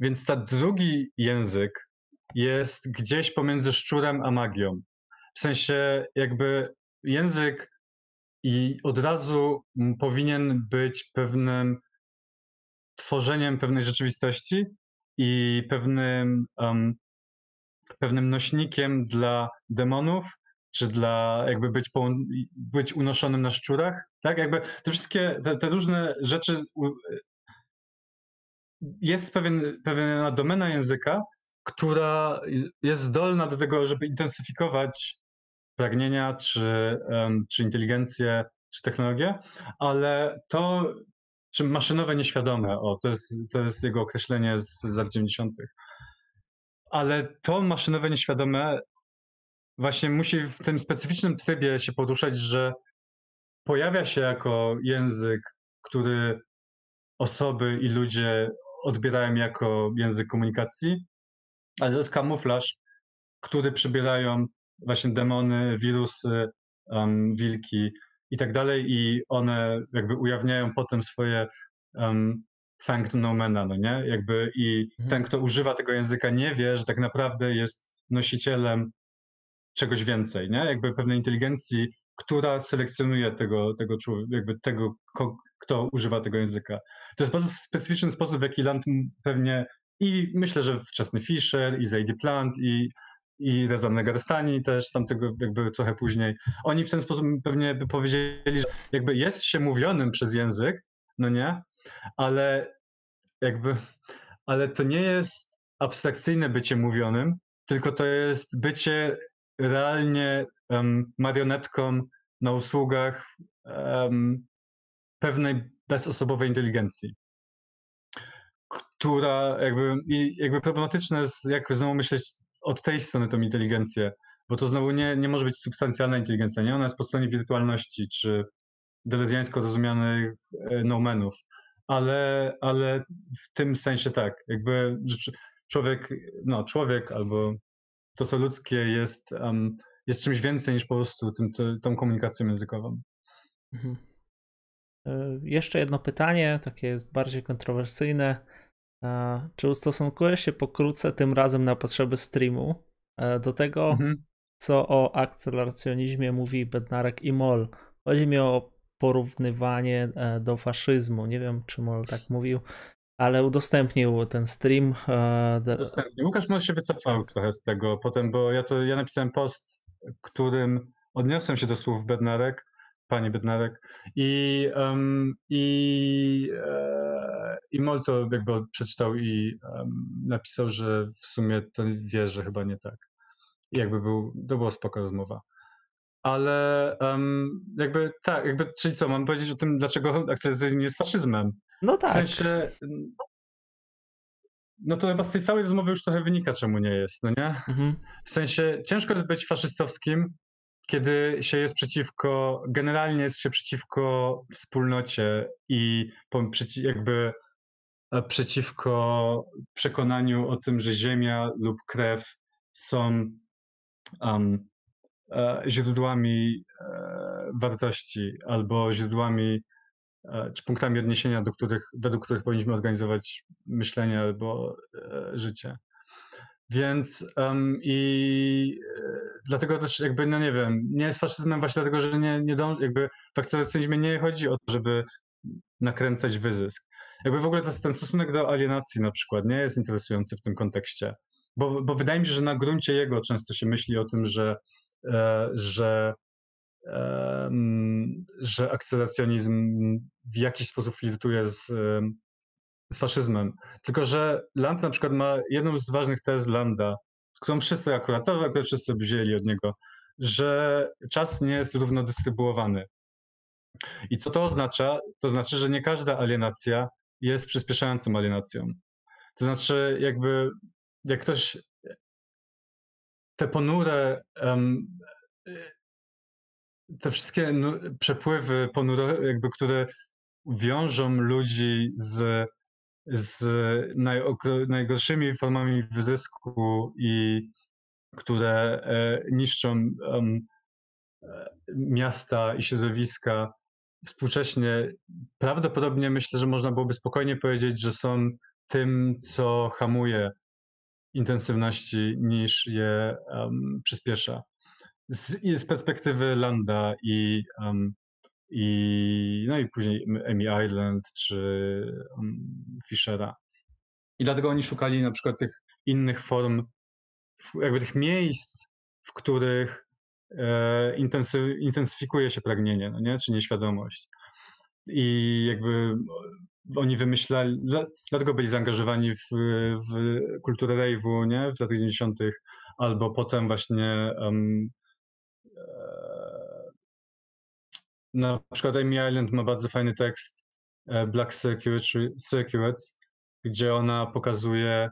więc ta drugi język jest gdzieś pomiędzy szczurem a magią. W sensie jakby język i od razu powinien być pewnym tworzeniem pewnej rzeczywistości i pewnym, um, pewnym nośnikiem dla demonów, czy dla jakby być, być unoszonym na szczurach, tak? Jakby te wszystkie, te, te różne rzeczy jest pewien, pewna domena języka, która jest zdolna do tego, żeby intensyfikować pragnienia, czy, czy inteligencję, czy technologię, ale to, czy maszynowe nieświadome, o, to jest, to jest jego określenie z lat 90. Ale to maszynowe nieświadome właśnie musi w tym specyficznym trybie się poruszać, że pojawia się jako język, który osoby i ludzie odbierają jako język komunikacji, ale to jest kamuflaż, który przybierają właśnie demony, wirusy, um, wilki i tak dalej i one jakby ujawniają potem swoje um, fang nomena, no nie? Jakby i mhm. ten, kto używa tego języka nie wie, że tak naprawdę jest nosicielem czegoś więcej, nie? Jakby pewnej inteligencji, która selekcjonuje tego, tego jakby tego, kto używa tego języka. To jest bardzo specyficzny sposób, w jaki Land pewnie i myślę, że wczesny Fisher i Zadie Plant i, i Reza Negarstani też tamtego jakby trochę później. Oni w ten sposób pewnie by powiedzieli, że jakby jest się mówionym przez język, no nie, ale jakby, ale to nie jest abstrakcyjne bycie mówionym, tylko to jest bycie realnie um, marionetką na usługach um, pewnej bezosobowej inteligencji, która jakby, i jakby problematyczna jest, jak znowu myśleć od tej strony tą inteligencję, bo to znowu nie, nie może być substancjalna inteligencja, nie? Ona jest po stronie wirtualności, czy delezjańsko rozumianych e, nomenów, ale, ale w tym sensie tak, jakby człowiek, no człowiek albo to, co ludzkie jest, um, jest czymś więcej niż po prostu tym, tą komunikacją językową. Mhm. E, jeszcze jedno pytanie, takie jest bardziej kontrowersyjne. E, czy ustosunkujesz się pokrótce tym razem na potrzeby streamu e, do tego, mhm. co o akceleracjonizmie mówi Bednarek i Moll? Chodzi mi o porównywanie do faszyzmu. Nie wiem, czy Moll tak mówił, ale udostępnił ten stream. Udostępnił. Łukasz może się wycofał trochę z tego potem, bo ja to ja napisałem post, którym odniosłem się do słów Bednarek pani Bednarek. I, um, i, e, i Mol to jakby przeczytał i um, napisał, że w sumie to wie, że chyba nie tak. I jakby był, to była spoko rozmowa. Ale um, jakby tak, jakby, czyli co, mam powiedzieć o tym, dlaczego akcesyjny jest faszyzmem? No tak. W sensie, no to chyba z tej całej rozmowy już trochę wynika, czemu nie jest, no nie? Mhm. W sensie, ciężko jest być faszystowskim, kiedy się jest przeciwko, generalnie jest się przeciwko wspólnocie i jakby e, przeciwko przekonaniu o tym, że ziemia lub krew są um, źródłami e, wartości albo źródłami czy punktami odniesienia, do których, według których powinniśmy organizować myślenie albo życie. Więc um, i e, dlatego też jakby, no nie wiem, nie jest faszyzmem właśnie dlatego, że nie, nie dąży, jakby w akceleracyjnie nie chodzi o to, żeby nakręcać wyzysk. Jakby w ogóle to, ten stosunek do alienacji na przykład nie jest interesujący w tym kontekście, bo, bo wydaje mi się, że na gruncie jego często się myśli o tym, że, e, że, e, że akceleracjonizm w jakiś sposób flirtuje z, z faszyzmem. Tylko, że Land na przykład ma jedną z ważnych tez Landa, którą wszyscy akurat, akurat wszyscy wzięli od niego, że czas nie jest równo dystrybuowany. I co to oznacza? To znaczy, że nie każda alienacja jest przyspieszającą alienacją. To znaczy, jakby jak ktoś te ponure, um, te wszystkie przepływy ponure, jakby które wiążą ludzi z z najgorszymi formami wyzysku i które e, niszczą um, miasta i środowiska współcześnie, prawdopodobnie myślę, że można byłoby spokojnie powiedzieć, że są tym, co hamuje intensywności niż je przyspiesza. Z, z, perspektywy Landa i, um, i, no i później Amy Island czy um, Fishera. I dlatego oni szukali na przykład tych innych form, jakby tych miejsc, w których e, intensy, intensyfikuje się pragnienie, no nie? czy nieświadomość. I jakby oni wymyślali, dlatego byli zaangażowani w, w kulturę rave'u, nie, w latach 90., albo potem właśnie um, na przykład Amy Island ma bardzo fajny tekst e, Black Circuits, gdzie ona pokazuje,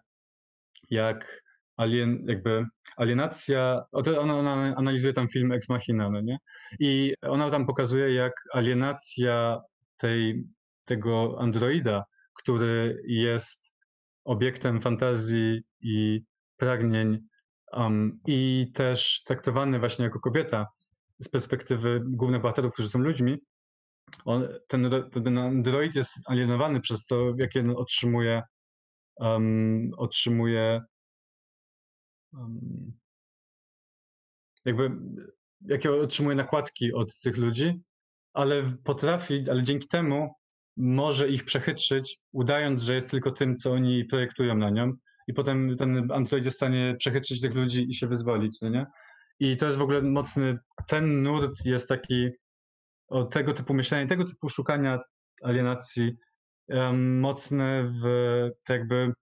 jak alien, jakby alienacja, ona, ona analizuje tam film Ex Machina, no nie? I ona tam pokazuje, jak alienacja tej, tego androida, który jest obiektem fantazji i pragnień um, i też traktowany właśnie jako kobieta z perspektywy głównych bohaterów, którzy są ludźmi, on, ten, ten android jest alienowany przez to, jakie otrzymuje um, otrzymuje um, jakby jakie otrzymuje nakładki od tych ludzi, ale potrafi, ale dzięki temu może ich przechytrzyć, udając, że jest tylko tym, co oni projektują na nią i potem ten android jest w stanie przechytrzyć tych ludzi i się wyzwolić, no nie? I to jest w ogóle mocny, ten nurt jest taki o tego typu myślenia, tego typu szukania alienacji um, mocne w tak jakby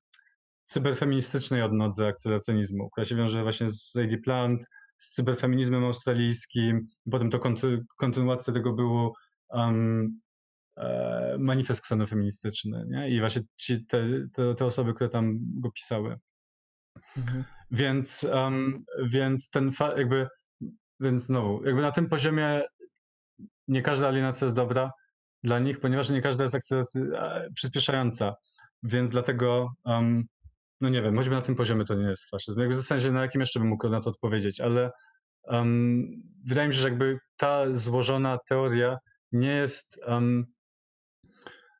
cyberfeministycznej odnodze akceleracyjnizmu, która się wiąże właśnie z Zadie Plant, z cyberfeminizmem australijskim, potem to konty, kontynuacja tego było um, e, manifest ksenofeministyczny, nie? I właśnie ci, te, te, te osoby, które tam go pisały. Mhm. Więc, um, więc ten jakby, więc znowu, jakby na tym poziomie nie każda alienacja jest dobra dla nich, ponieważ nie każda jest e, przyspieszająca. Więc dlatego, um, no nie wiem, choćby na tym poziomie to nie jest faszyzm. Jakby zastanawiam się, na jakim jeszcze bym mógł na to odpowiedzieć, ale um, wydaje mi się, że jakby ta złożona teoria nie jest um,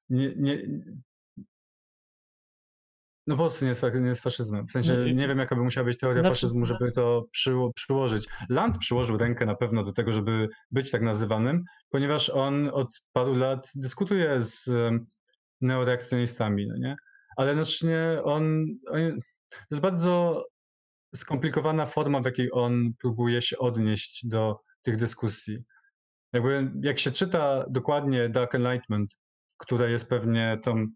nie, nie, no po prostu nie jest, nie jest faszyzmem. W sensie no nie wiem, jaka by musiała być teoria znaczy, faszyzmu, żeby to przyło, przyłożyć. Land przyłożył rękę na pewno do tego, żeby być tak nazywanym, ponieważ on od paru lat dyskutuje z neoreakcjonistami, no nie? Ale jednocześnie on, on to jest bardzo skomplikowana forma, w jakiej on próbuje się odnieść do tych dyskusji. Jakby jak się czyta dokładnie Dark Enlightenment, które jest pewnie tą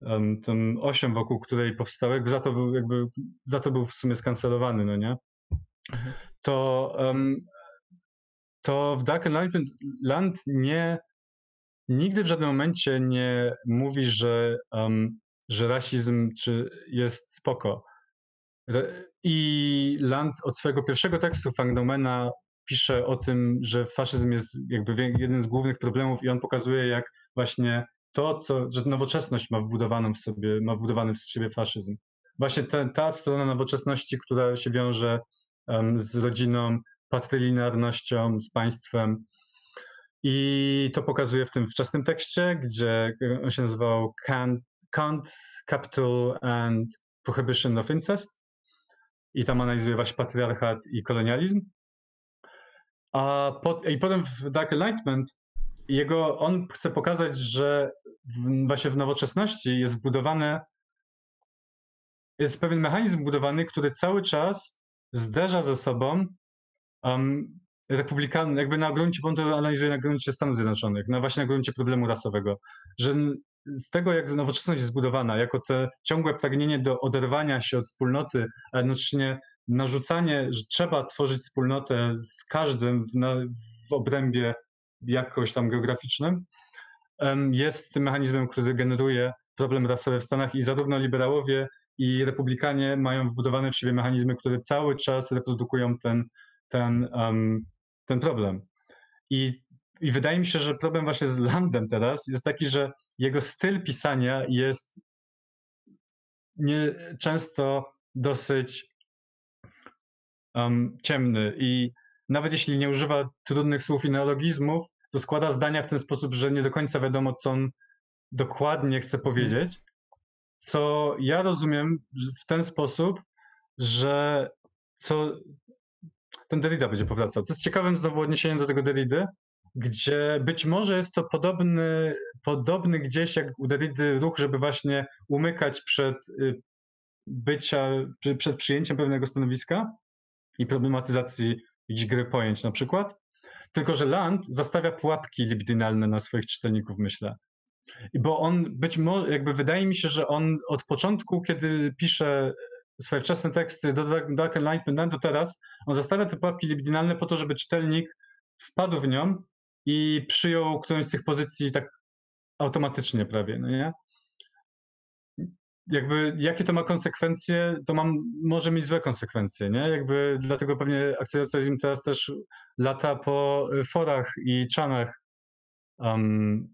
um, tą osią, wokół której powstał, za to był jakby, za to był w sumie skancelowany, no nie? Mhm. To, um, to w Dark Enlightenment Land nie, nigdy w żadnym momencie nie mówi, że, um, że rasizm czy jest spoko. I Land od swojego pierwszego tekstu Fangnomena pisze o tym, że faszyzm jest jakby jednym z głównych problemów i on pokazuje, jak właśnie to, co, że nowoczesność ma wbudowaną w sobie, ma wbudowany w siebie faszyzm. Właśnie ta, ta strona nowoczesności, która się wiąże um, z rodziną, patrylinarnością, z państwem. I to pokazuje w tym wczesnym tekście, gdzie on się nazywał Kant, Kant Capital and Prohibition of Incest. I tam analizuje właśnie patriarchat i kolonializm. A po, I potem w Dark Enlightenment jego, on chce pokazać, że w, właśnie w nowoczesności jest wbudowane, jest pewien mechanizm budowany, który cały czas zderza ze sobą um, republikan, jakby na gruncie, on to analizuje na gruncie Stanów Zjednoczonych, na właśnie na gruncie problemu rasowego, że z tego, jak nowoczesność jest zbudowana, jako te ciągłe pragnienie do oderwania się od wspólnoty, a jednocześnie narzucanie, że trzeba tworzyć wspólnotę z każdym w, na, w obrębie jakoś tam geograficznym, jest tym mechanizmem, który generuje problem rasowy w Stanach i zarówno liberałowie i republikanie mają wbudowane w siebie mechanizmy, które cały czas reprodukują ten, ten, um, ten problem. I, I wydaje mi się, że problem właśnie z Landem teraz jest taki, że jego styl pisania jest nie, często dosyć um, ciemny i nawet jeśli nie używa trudnych słów i neologizmów, to składa zdania w ten sposób, że nie do końca wiadomo, co on dokładnie chce mhm. powiedzieć. Co ja rozumiem w ten sposób, że co ten Derrida będzie powracał. Co jest ciekawym znowu odniesieniem do tego Derridy, gdzie być może jest to podobny, podobny gdzieś jak u Derrida ruch, żeby właśnie umykać przed y, bycia, przed przyjęciem pewnego stanowiska i problematyzacji jakiejś gry pojęć na przykład. Tylko, że Land zastawia pułapki libidynalne na swoich czytelników, myślę. Bo on być może, jakby wydaje mi się, że on od początku, kiedy pisze swoje wczesne teksty do Dark Enlightenment do teraz, on zastawia te pułapki libidynalne po to, żeby czytelnik wpadł w nią i przyjął którąś z tych pozycji tak automatycznie prawie, no nie? Jakby jakie to ma konsekwencje, to mam, może mieć złe konsekwencje, nie? Jakby dlatego pewnie akcjonariuszizm teraz też lata po forach i czanach um,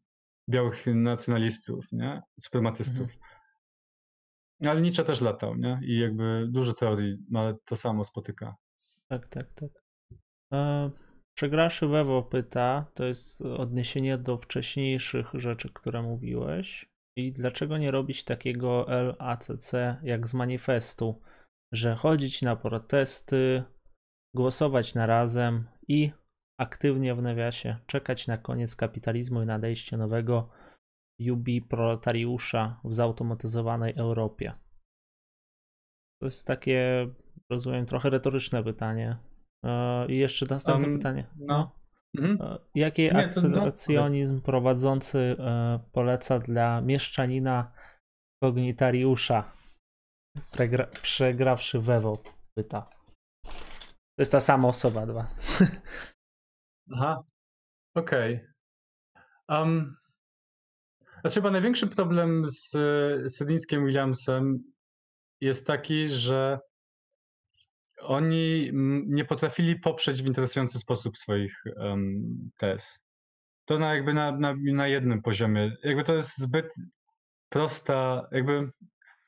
białych nacjonalistów, nie? Suprematystów. Mhm. Ale Nietzsche też latał, nie? I jakby dużo teorii ma to samo spotyka. Tak, tak, tak. E, Przegraszy Wewo pyta, to jest odniesienie do wcześniejszych rzeczy, które mówiłeś. I dlaczego nie robić takiego LACC jak z manifestu, że chodzić na protesty, głosować na razem i aktywnie w nawiasie czekać na koniec kapitalizmu i nadejście nowego UB proletariusza w zautomatyzowanej Europie? To jest takie, rozumiem, trochę retoryczne pytanie. E, I jeszcze następne um, pytanie. No. Mhm. E, Jaki akceleracjonizm no, prowadzący e, poleca dla mieszczanina kognitariusza, pregra, przegrawszy Wewo? Pyta. To jest ta sama osoba, dwa. (laughs) Aha, okej. Okay. Um, znaczy, chyba największy problem z Sydińskim Williamsem jest taki, że oni nie potrafili poprzeć w interesujący sposób swoich um, tez. To na jakby na, na, na jednym poziomie. Jakby to jest zbyt prosta, jakby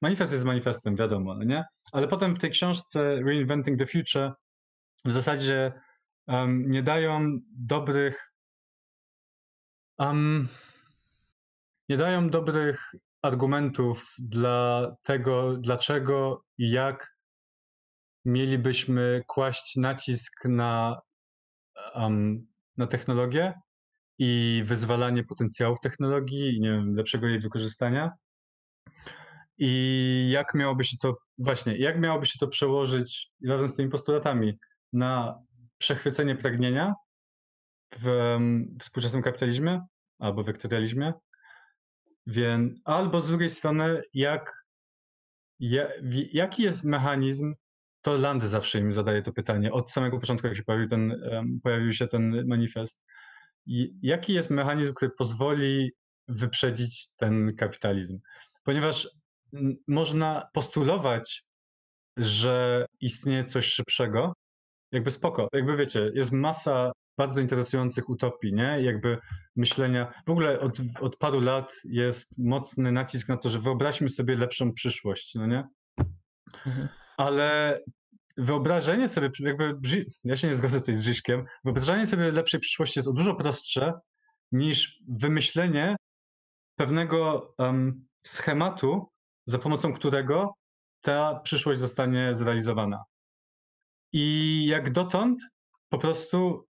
manifest jest manifestem, wiadomo, no nie? Ale potem w tej książce Reinventing the Future w zasadzie um, nie dają dobrych um, nie dają dobrych argumentów dla tego, dlaczego i jak mielibyśmy kłaść nacisk na, um, na technologię i wyzwalanie potencjałów technologii nie wiem, lepszego jej wykorzystania. I jak miałoby się to, właśnie, jak miałoby się to przełożyć razem z tymi postulatami na przechwycenie pragnienia w, w współczesnym kapitalizmie albo wektorializmie. Więc, albo z drugiej strony, jak, jaki jest mechanizm to Land zawsze im zadaje to pytanie. Od samego początku, jak się pojawił, ten, pojawił się ten manifest. I jaki jest mechanizm, który pozwoli wyprzedzić ten kapitalizm? Ponieważ można postulować, że istnieje coś szybszego, jakby spoko, jakby wiecie, jest masa bardzo interesujących utopii, nie? Jakby myślenia. W ogóle od, od paru lat jest mocny nacisk na to, że wyobraźmy sobie lepszą przyszłość, no nie? Mhm. Ale wyobrażenie sobie, jakby, ja się nie zgodzę tutaj z Żyśkiem, wyobrażenie sobie lepszej przyszłości jest dużo prostsze niż wymyślenie pewnego um, schematu, za pomocą którego ta przyszłość zostanie zrealizowana. I jak dotąd po prostu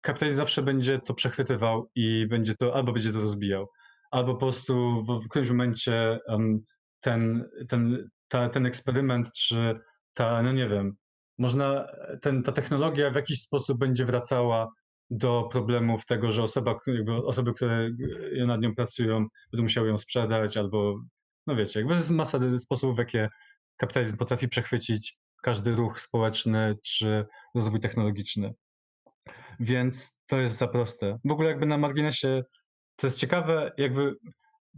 kapitalizm zawsze będzie to przechwytywał i będzie to, albo będzie to rozbijał, albo po prostu w, w którymś momencie um, ten, ten, ta, ten eksperyment, czy ta, no nie wiem, można, ten, ta technologia w jakiś sposób będzie wracała do problemów tego, że osoba, osoby, które nad nią pracują, będą musiały ją sprzedać, albo, no wiecie, jakby jest masa sposobów, w jakie kapitalizm potrafi przechwycić każdy ruch społeczny czy rozwój technologiczny. Więc to jest za proste. W ogóle jakby na marginesie, to jest ciekawe, jakby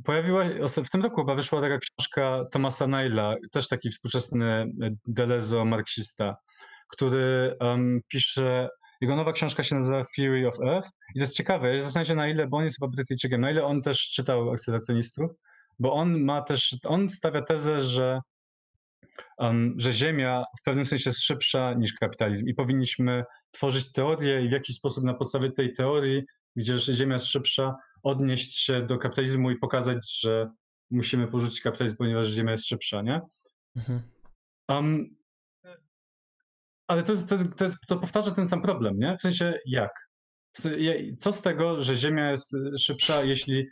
Pojawiła w tym roku chyba wyszła taka książka Thomasa Naila, też taki współczesny e, Delezo marksista, który um, pisze, jego nowa książka się nazywa Theory of Earth i to jest ciekawe, ja zastanawiam się na ile, bo on jest chyba Brytyjczykiem, na ile on też czytał akceleracyonistów, bo on ma też, on stawia tezę, że, um, że Ziemia w pewnym sensie jest szybsza niż kapitalizm i powinniśmy tworzyć teorię i w jakiś sposób na podstawie tej teorii, gdzie Ziemia jest szybsza, odnieść się do kapitalizmu i pokazać, że musimy porzucić kapitalizm, ponieważ Ziemia jest szybsza, nie? Mhm. Um, ale to, jest, to, jest, to, jest, to powtarza ten sam problem, nie? W sensie jak? Co z tego, że Ziemia jest szybsza, jeśli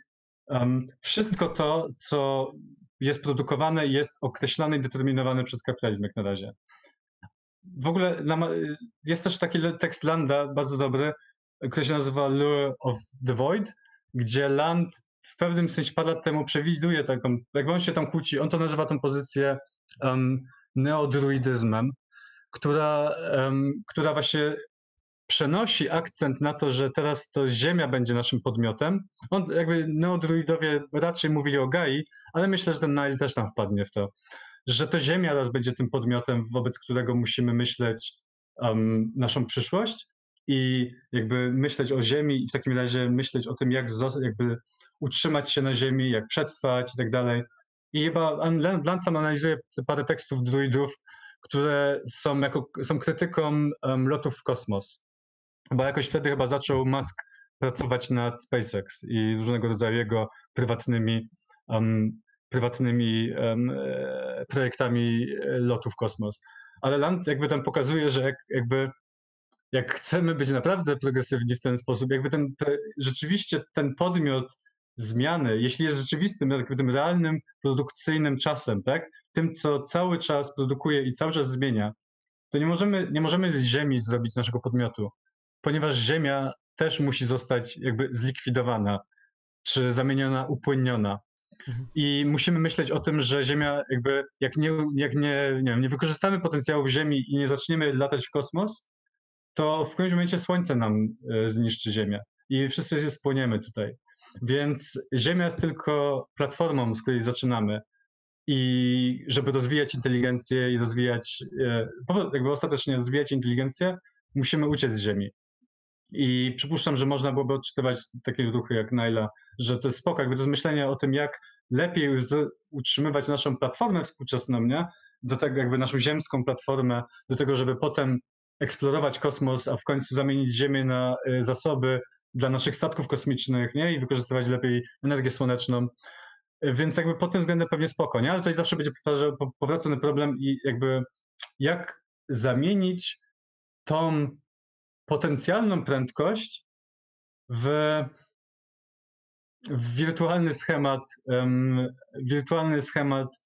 um, wszystko to, co jest produkowane, jest określane i determinowane przez kapitalizm jak na razie. W ogóle jest też taki tekst Landa, bardzo dobry, który się nazywa Lure of the Void, gdzie Land w pewnym sensie parę lat temu przewiduje taką, jakby on się tam kłóci, on to nazywa tą pozycję um, neodruidyzmem, która, um, która właśnie przenosi akcent na to, że teraz to Ziemia będzie naszym podmiotem. On jakby neodruidowie raczej mówili o Gai, ale myślę, że ten Nile też tam wpadnie w to, że to Ziemia teraz będzie tym podmiotem, wobec którego musimy myśleć um, naszą przyszłość i jakby myśleć o Ziemi i w takim razie myśleć o tym, jak jakby utrzymać się na Ziemi, jak przetrwać i tak dalej. I chyba Land tam analizuje parę tekstów druidów, które są, jako, są krytyką um, lotów w kosmos. Bo jakoś wtedy chyba zaczął Musk pracować nad SpaceX i różnego rodzaju jego prywatnymi, um, prywatnymi um, projektami lotów w kosmos. Ale Land jakby tam pokazuje, że jak, jakby jak chcemy być naprawdę progresywni w ten sposób, jakby ten rzeczywiście ten podmiot zmiany, jeśli jest rzeczywistym, jakby tym realnym, produkcyjnym czasem, tak? Tym, co cały czas produkuje i cały czas zmienia, to nie możemy, nie możemy z ziemi zrobić naszego podmiotu, ponieważ ziemia też musi zostać jakby zlikwidowana, czy zamieniona, upłynniona. Mhm. I musimy myśleć o tym, że Ziemia, jakby, jak, nie, jak nie, nie, wiem, nie wykorzystamy potencjałów Ziemi i nie zaczniemy latać w kosmos, to w którymś momencie Słońce nam e, zniszczy Ziemię i wszyscy spłoniemy tutaj. Więc Ziemia jest tylko platformą, z której zaczynamy. I żeby rozwijać inteligencję i rozwijać, e, jakby ostatecznie rozwijać inteligencję, musimy uciec z Ziemi. I przypuszczam, że można byłoby odczytywać takie ruchy jak Naila, że to jest spoko, jakby to jest myślenie o tym, jak lepiej utrzymywać naszą platformę współczesną, nie? Do tego jakby naszą ziemską platformę, do tego, żeby potem eksplorować kosmos, a w końcu zamienić Ziemię na e, zasoby dla naszych statków kosmicznych, nie? I wykorzystywać lepiej energię słoneczną. Więc jakby pod tym względem pewnie spoko, nie? Ale tutaj zawsze będzie powracany problem i jakby jak zamienić tą potencjalną prędkość w, w wirtualny schemat, um, wirtualny schemat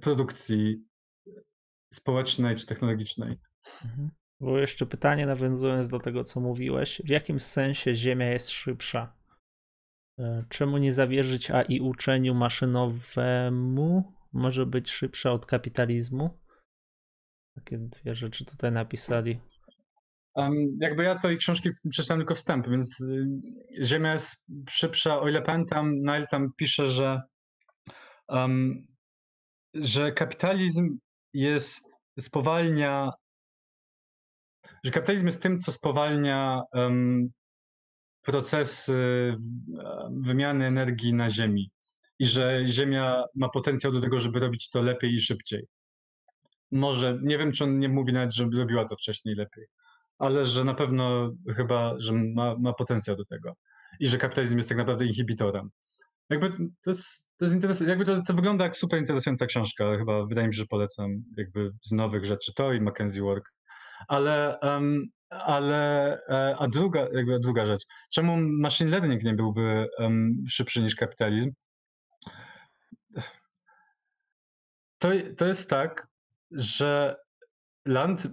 produkcji społecznej czy technologicznej. Mhm. Było jeszcze pytanie, nawiązując do tego, co mówiłeś. W jakim sensie Ziemia jest szybsza? E, czemu nie zawierzyć AI uczeniu maszynowemu? Może być szybsza od kapitalizmu? Takie dwie rzeczy tutaj napisali. Um, jakby ja to i książki przeczytałem tylko wstęp, więc y, Ziemia jest szybsza. O ile pamiętam, Nile tam pisze, że, um, że kapitalizm jest, spowalnia że kapitalizm jest tym, co spowalnia um, procesy wymiany energii na Ziemi i że Ziemia ma potencjał do tego, żeby robić to lepiej i szybciej. Może, nie wiem, czy on nie mówi nawet, że robiła to wcześniej lepiej, ale że na pewno chyba, że ma, ma potencjał do tego i że kapitalizm jest tak naprawdę inhibitorem. Jakby to jest, to jest interesujące, jakby to, to wygląda jak super interesująca książka, chyba wydaje mi się, że polecam jakby z nowych rzeczy to i Mackenzie Work ale, um, ale e, a druga, jakby druga rzecz, czemu machine learning nie byłby um, szybszy niż kapitalizm? To, to jest tak, że Land,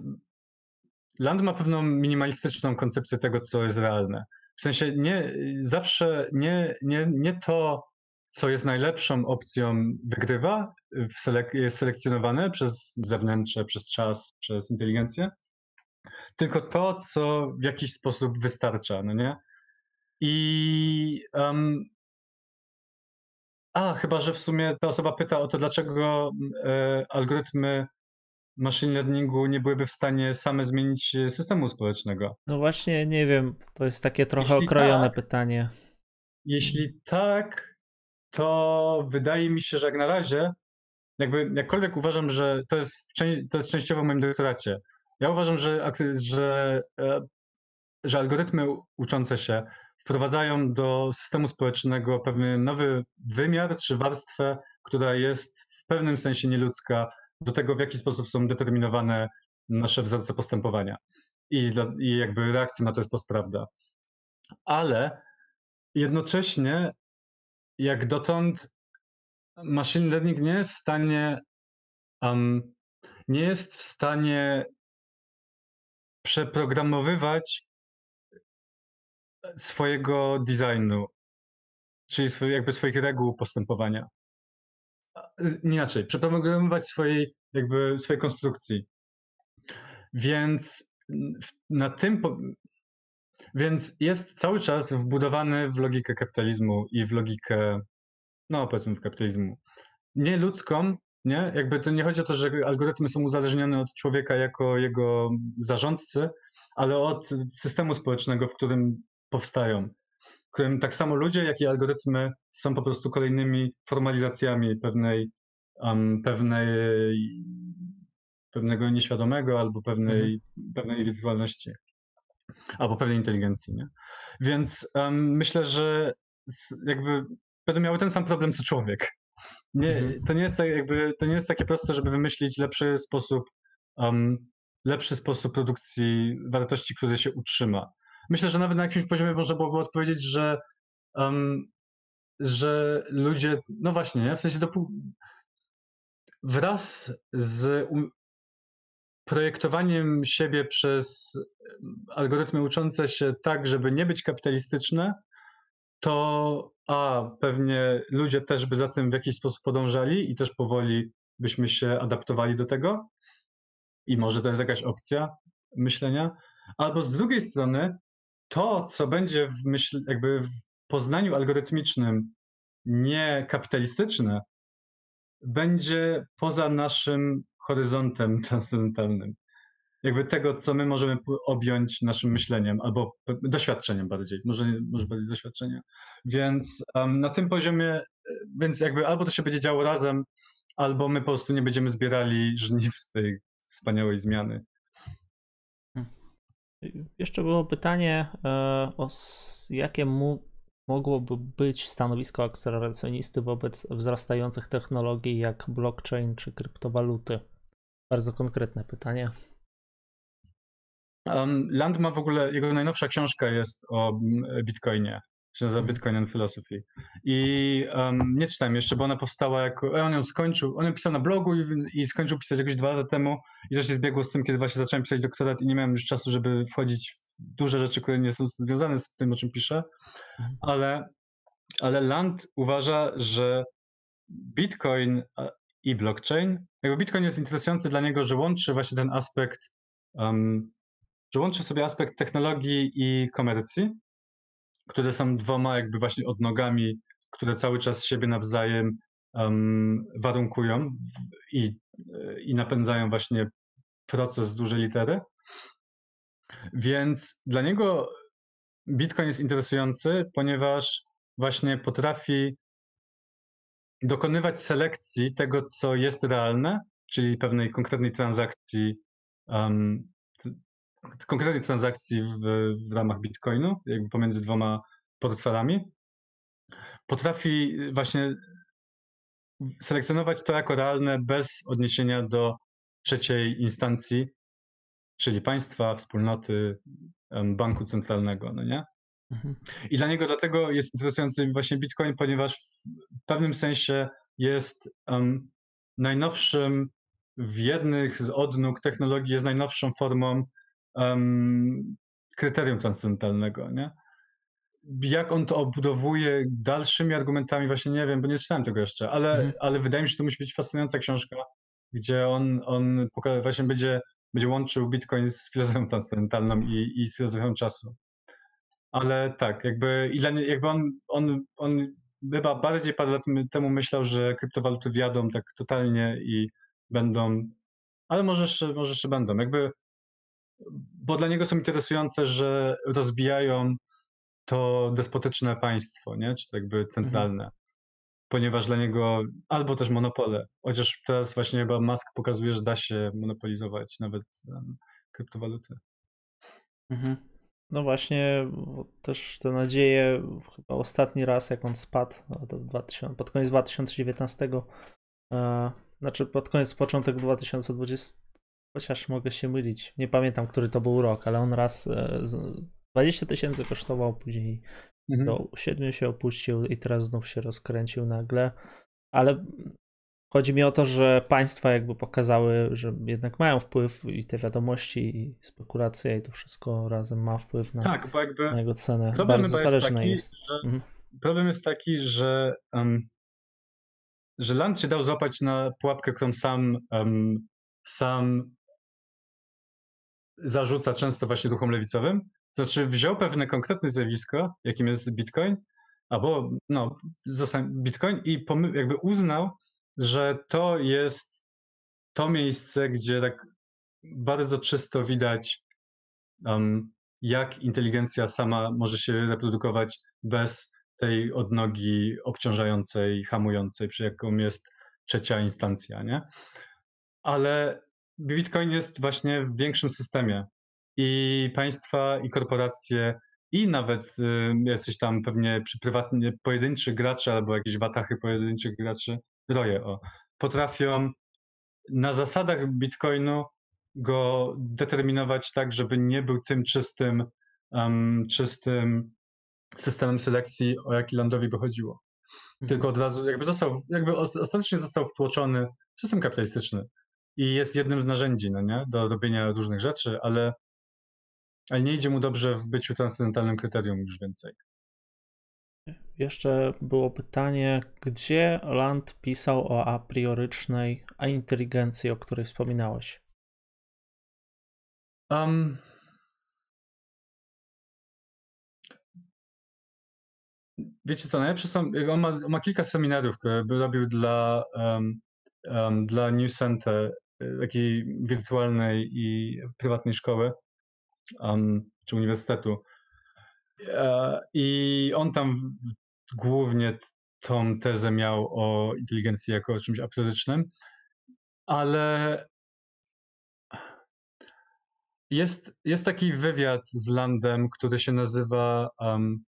Land ma pewną minimalistyczną koncepcję tego, co jest realne. W sensie nie zawsze nie, nie, nie to, co jest najlepszą opcją, wygrywa, selek jest selekcjonowane przez zewnętrzne, przez czas, przez inteligencję, tylko to, co w jakiś sposób wystarcza, no nie? I um, a, chyba, że w sumie ta osoba pyta o to, dlaczego e, algorytmy machine learningu nie byłyby w stanie same zmienić systemu społecznego. No właśnie, nie wiem, to jest takie trochę jeśli okrojone tak, pytanie. Jeśli tak, to wydaje mi się, że jak na razie, jakby jakkolwiek uważam, że to jest, to jest częściowo w moim doktoracie, ja uważam, że, że, e, że algorytmy uczące się wprowadzają do systemu społecznego pewien nowy wymiar czy warstwę, która jest w pewnym sensie nieludzka do tego, w jaki sposób są determinowane nasze wzorce postępowania. i, i jakby reakcja na to jest postprawda. Ale jednocześnie, jak dotąd, machine learning nie jest w stanie, um, nie jest w stanie przeprogramowywać swojego designu, czyli swoje, jakby swoich reguł postępowania. Inaczej, przeprogramowywać swojej, jakby swojej konstrukcji. Więc na tym, więc jest cały czas wbudowany w logikę kapitalizmu i w logikę, no powiedzmy w kapitalizmu, nie ludzką, nie? Jakby to nie chodzi o to, że algorytmy są uzależnione od człowieka jako jego zarządcy, ale od systemu społecznego, w którym powstają. W którym tak samo ludzie, jak i algorytmy są po prostu kolejnymi formalizacjami pewnej, um, pewnej pewnego nieświadomego albo pewnej, mhm. pewnej indywidualności albo pewnej inteligencji. Nie? Więc um, myślę, że jakby będą miały ten sam problem co człowiek. Nie, mhm. to, nie jest tak jakby, to nie jest takie proste, żeby wymyślić lepszy sposób, um, lepszy sposób produkcji wartości, który się utrzyma. Myślę, że nawet na jakimś poziomie można byłoby odpowiedzieć, że, um, że ludzie, no właśnie, nie? w sensie dopó- wraz z projektowaniem siebie przez algorytmy uczące się tak, żeby nie być kapitalistyczne, to a pewnie ludzie też by za tym w jakiś sposób podążali i też powoli byśmy się adaptowali do tego. I może to jest jakaś opcja myślenia. Albo z drugiej strony, to, co będzie w myśl, jakby w poznaniu algorytmicznym nie kapitalistyczne, będzie poza naszym horyzontem (laughs) transcendentalnym. Jakby tego, co my możemy objąć naszym myśleniem, albo doświadczeniem bardziej, może, może bardziej doświadczeniem. Więc um, na tym poziomie, e, więc jakby albo to się będzie działo razem, albo my po prostu nie będziemy zbierali żniw z tej wspaniałej zmiany. Hmm. Jeszcze było pytanie e, o jakie mogłoby być stanowisko akceleracjonisty wobec wzrastających technologii jak blockchain czy kryptowaluty? Bardzo konkretne pytanie. Um, Land ma w ogóle, jego najnowsza książka jest o Bitcoinie. Się nazywa mhm. Bitcoin and Philosophy. I um, nie czytałem jeszcze, bo ona powstała jako. On ją skończył. On ją pisał na blogu i, i skończył pisać jakoś dwa lata temu. I też się zbiegło z tym, kiedy właśnie zacząłem pisać doktorat i nie miałem już czasu, żeby wchodzić w duże rzeczy, które nie są związane z tym, o czym piszę. Mhm. Ale, ale Land uważa, że Bitcoin i blockchain. Jakby Bitcoin jest interesujący dla niego, że łączy właśnie ten aspekt, um, że łączy sobie aspekt technologii i komercji, które są dwoma jakby właśnie odnogami, które cały czas siebie nawzajem um, warunkują i, i napędzają właśnie proces dużej litery. Więc dla niego Bitcoin jest interesujący, ponieważ właśnie potrafi dokonywać selekcji tego, co jest realne, czyli pewnej konkretnej transakcji, um, konkretnej transakcji w, w ramach Bitcoinu, jakby pomiędzy dwoma portfelami. Potrafi właśnie selekcjonować to jako realne bez odniesienia do trzeciej instancji, czyli państwa, wspólnoty, banku centralnego, no nie? Mhm. I dla niego dlatego jest interesujący właśnie Bitcoin, ponieważ w pewnym sensie jest um, najnowszym w jednych z odnóg technologii, jest najnowszą formą um, kryterium transcendentalnego, nie? Jak on to obudowuje dalszymi argumentami, właśnie nie wiem, bo nie czytałem tego jeszcze, ale, mhm. ale wydaje mi się, że to musi być fascynująca książka, gdzie on, on właśnie będzie, będzie łączył Bitcoin z filozofią transcendentalną i, i z filozofią czasu. Ale tak, jakby, jakby on, on, on chyba bardziej parę lat temu myślał, że kryptowaluty wjadą tak totalnie i będą, ale może jeszcze, może jeszcze będą. Jakby, bo dla niego są interesujące, że rozbijają to despotyczne państwo, nie? czy jakby centralne. Mhm. Ponieważ dla niego albo też monopole, chociaż teraz właśnie chyba Musk pokazuje, że da się monopolizować nawet um, kryptowaluty. Mhm. No właśnie, też te nadzieje, chyba ostatni raz jak on spadł, no 2000, pod koniec 2019, e, znaczy pod koniec, początek 2020, chociaż mogę się mylić. Nie pamiętam, który to był rok, ale on raz 20 tysięcy kosztował, później mhm. do 7 się opuścił i teraz znów się rozkręcił nagle. Ale chodzi mi o to, że państwa jakby pokazały, że jednak mają wpływ i te wiadomości, i spekulacje, i to wszystko razem ma wpływ na, tak, bo jakby na jego cenę. Bardzo zależne jest. Taki, jest. Że, mhm. Problem jest taki, że, um, że Land się dał złapać na pułapkę, którą sam, um, sam zarzuca często właśnie ruchom lewicowym. Znaczy wziął pewne konkretne zjawisko, jakim jest Bitcoin, albo no, Bitcoin i jakby uznał, że to jest to miejsce, gdzie tak bardzo czysto widać, um, jak inteligencja sama może się reprodukować bez tej odnogi obciążającej, hamującej, przy jaką jest trzecia instancja, nie? Ale Bitcoin jest właśnie w większym systemie i państwa, i korporacje, i nawet y, jacyś tam pewnie przy prywatnie pojedynczy gracze albo jakieś watachy pojedynczych graczy, roje, o, potrafią na zasadach Bitcoinu go determinować tak, żeby nie był tym czystym, um, czystym systemem selekcji, o jaki Landowi by chodziło. Mhm. Tylko od razu jakby został, jakby ostatecznie został wtłoczony w system kapitalistyczny i jest jednym z narzędzi, no nie, do robienia różnych rzeczy, ale, ale nie idzie mu dobrze w byciu transcendentalnym kryterium już więcej. Jeszcze było pytanie, gdzie Land pisał o a priorycznej a inteligencji, o której wspominałeś? Um, wiecie co, najlepsze są, on ma, on ma kilka seminariów, które robił dla, um, um, dla New Center, y, takiej wirtualnej i prywatnej szkoły, um, czy uniwersytetu. E, I on tam głównie tą tezę miał o inteligencji jako o czymś apriorycznym, ale jest, jest taki wywiad z Landem, który się nazywa um,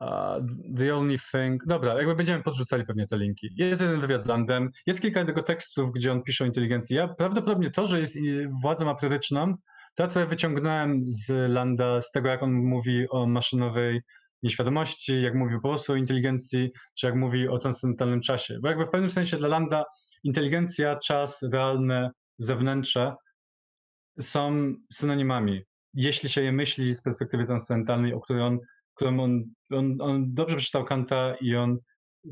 uh, The Only Thing. Dobra, jakby będziemy podrzucali pewnie te linki. Jest jeden wywiad z Landem, jest kilka jego tekstów, gdzie on pisze o inteligencji. Ja prawdopodobnie to, że jest władzą aprioryczną, to trochę wyciągnąłem z Landa, z tego jak on mówi o maszynowej nieświadomości, jak mówi po prostu o inteligencji, czy jak mówi o transcendentalnym czasie. Bo jakby w pewnym sensie dla Landa inteligencja, czas, realne, zewnętrzne są synonimami. Jeśli się je myśli z perspektywy transcendentalnej, o której on, którą on, on, on dobrze przeczytał Kanta i on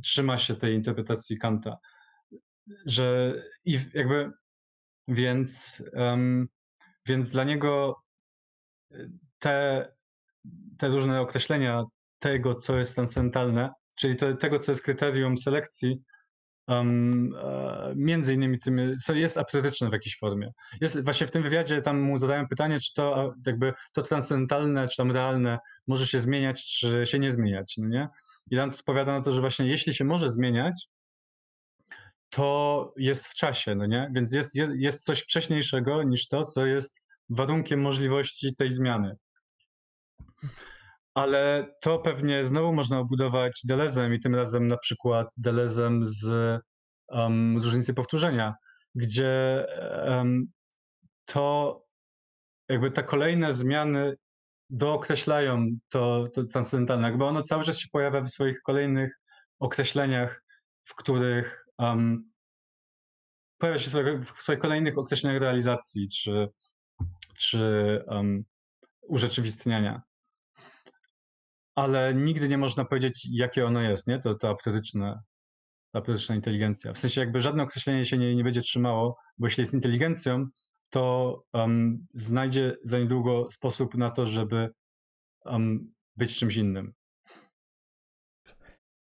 trzyma się tej interpretacji Kanta. Że i jakby więc, um, więc dla niego te, te różne określenia tego, co jest transcendentalne, czyli tego, co jest kryterium selekcji, um, między innymi tym, co jest apriorityczne w jakiejś formie. Jest właśnie w tym wywiadzie tam mu zadałem pytanie, czy to jakby to transcendentalne, czy tam realne może się zmieniać, czy się nie zmieniać, no nie? I Land odpowiada na to, że właśnie jeśli się może zmieniać, to jest w czasie, no nie? Więc jest, jest, jest coś wcześniejszego niż to, co jest warunkiem możliwości tej zmiany ale to pewnie znowu można obudować Delezem i tym razem na przykład Delezem z um, różnicy powtórzenia, gdzie um, to jakby te kolejne zmiany dookreślają to, to transcendentalne, jakby ono cały czas się pojawia w swoich kolejnych określeniach, w których um, pojawia się w swoich kolejnych określeniach realizacji czy, czy um, urzeczywistniania ale nigdy nie można powiedzieć, jakie ono jest, nie? To, to aptyryczne, aptyryczna inteligencja. W sensie jakby żadne określenie się nie, nie będzie trzymało, bo jeśli jest inteligencją, to um, znajdzie za niedługo sposób na to, żeby um, być czymś innym.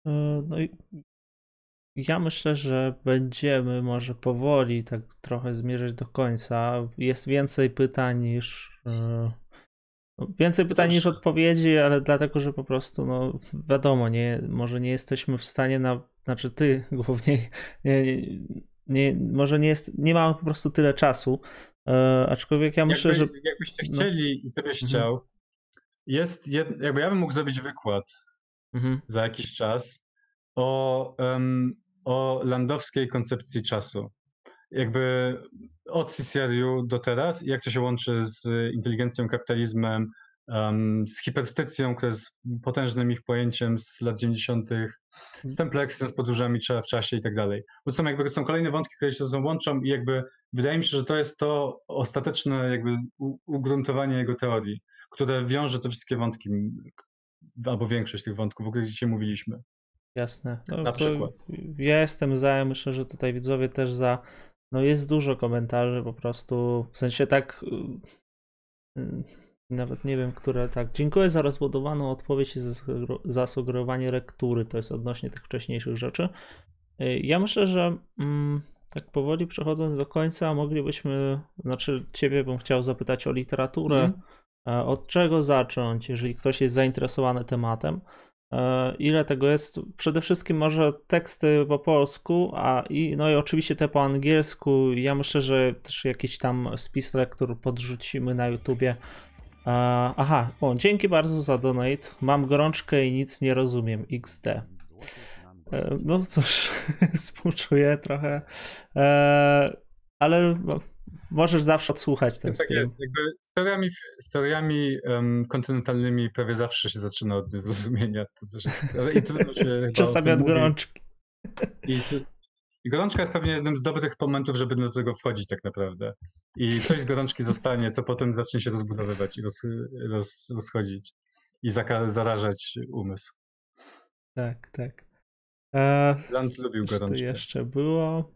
E, no i ja myślę, że będziemy może powoli tak trochę zmierzać do końca. Jest więcej pytań niż, e, Więcej pytań niż odpowiedzi, ale dlatego, że po prostu, no wiadomo, nie, może nie jesteśmy w stanie na, znaczy ty (laughs) głównie, nie, nie, nie może nie jest, nie mamy po prostu tyle czasu, e, aczkolwiek ja myślę, jakby, że... Jakbyście no. chcieli no. i ty byś mhm. chciał, jest, jed, jakby ja bym mógł zrobić wykład mhm. za jakiś czas o, um, o landowskiej koncepcji czasu. jakby od CCRU do teraz i jak to się łączy z inteligencją, kapitalizmem, z hiperstycją, która jest potężnym ich pojęciem z lat 90., z templeksją, z podróżami w czasie i tak dalej. Bo są jakby są kolejne wątki, które się ze sobą łączą i jakby wydaje mi się, że to jest to ostateczne jakby ugruntowanie jego teorii, które wiąże te wszystkie wątki, albo większość tych wątków, o których dzisiaj mówiliśmy. Jasne. No, Na przykład. Ja jestem za, myślę, że tutaj widzowie też za. No jest dużo komentarzy po prostu, w sensie tak y, y, nawet nie wiem, które tak. Dziękuję za rozbudowaną odpowiedź i za zasugerowanie lektury. To jest odnośnie tych wcześniejszych rzeczy. Y, ja myślę, że mm, tak powoli przechodząc do końca, moglibyśmy, znaczy Ciebie bym chciał zapytać o literaturę. Mm. Od czego zacząć, jeżeli ktoś jest zainteresowany tematem? E, ile tego jest? Przede wszystkim może teksty po polsku, a i, no i oczywiście te po angielsku. Ja myślę, że też jakiś tam spis lektur podrzucimy na YouTubie. E, aha, o, dzięki bardzo za donate. Mam gorączkę i nic nie rozumiem. XD. E, no cóż, (laughs) współczuję trochę. Ale no, możesz zawsze odsłuchać ten tak stream. Jest. Jakby historiami, historiami um, kontynentalnymi prawie zawsze się zaczyna od niezrozumienia. To też, i trudno się Czasami od gorączki. I, I gorączka jest pewnie jednym z dobrych momentów, żeby do tego wchodzić tak naprawdę. I coś z gorączki zostanie, co potem zacznie się rozbudowywać i roz, roz, rozchodzić i zarażać umysł. Tak, tak. E, Land lubił gorączkę. To jeszcze było.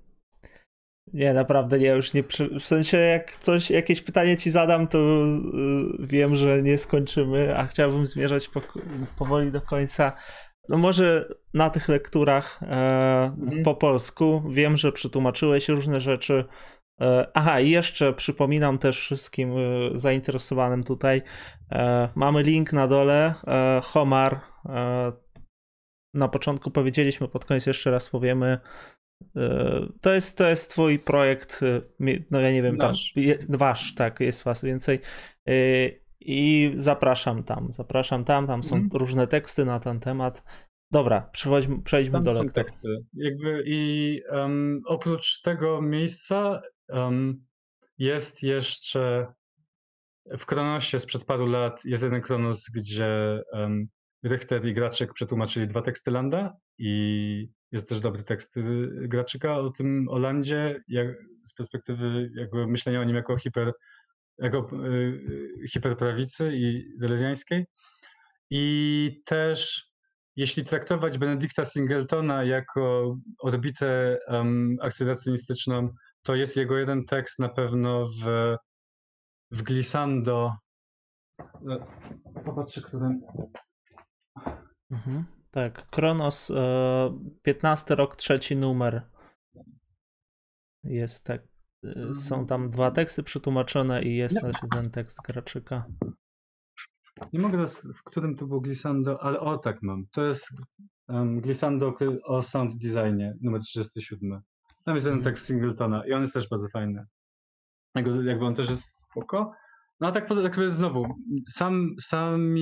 Nie, naprawdę nie, już nie. W sensie, jak coś, jakieś pytanie ci zadam, to yy, wiem, że nie skończymy, a chciałbym zmierzać po, powoli do końca. No może na tych lekturach e, mhm. po polsku. Wiem, że przetłumaczyłeś różne rzeczy. E, aha, i jeszcze przypominam też wszystkim e, zainteresowanym tutaj. E, mamy link na dole. Homar. Na początku powiedzieliśmy, pod koniec jeszcze raz powiemy to jest, to jest twój projekt, e, no ja nie wiem, wasz. tam, jest, wasz, tak, jest was więcej e, i zapraszam tam, zapraszam tam, tam są mm. różne teksty na ten temat. Dobra, przejdźmy, przejdźmy tam do lektury. teksty. Jakby i um, oprócz tego miejsca um, jest jeszcze w Kronosie sprzed paru lat jest jeden Kronos, gdzie um, Richter i Graczek przetłumaczyli dwa teksty Landa i jest też dobry tekst y, Graczyka o tym o Landzie, jak, z perspektywy jakby myślenia o nim jako hiper, jako y, hiperprawicy i delezjańskiej. I też jeśli traktować Benedykta Singletona jako orbitę um, akceleracyjnistyczną, to jest jego jeden tekst na pewno w, w Glissando. No, popatrzę, którym. Mhm. Tak, Kronos, 15 e, rok, trzeci numer. Jest tak. E, są tam dwa teksty przetłumaczone i jest też jeden tekst Graczyka. Nie mogę teraz, w którym to był Glissando, ale o tak mam. To jest um, Glissando o sound designie, numer 37. Tam jest jeden mhm. tekst Singletona i on jest też bardzo fajny. Jakby, jakby on też jest spoko. No a tak jakby znowu, sam, sam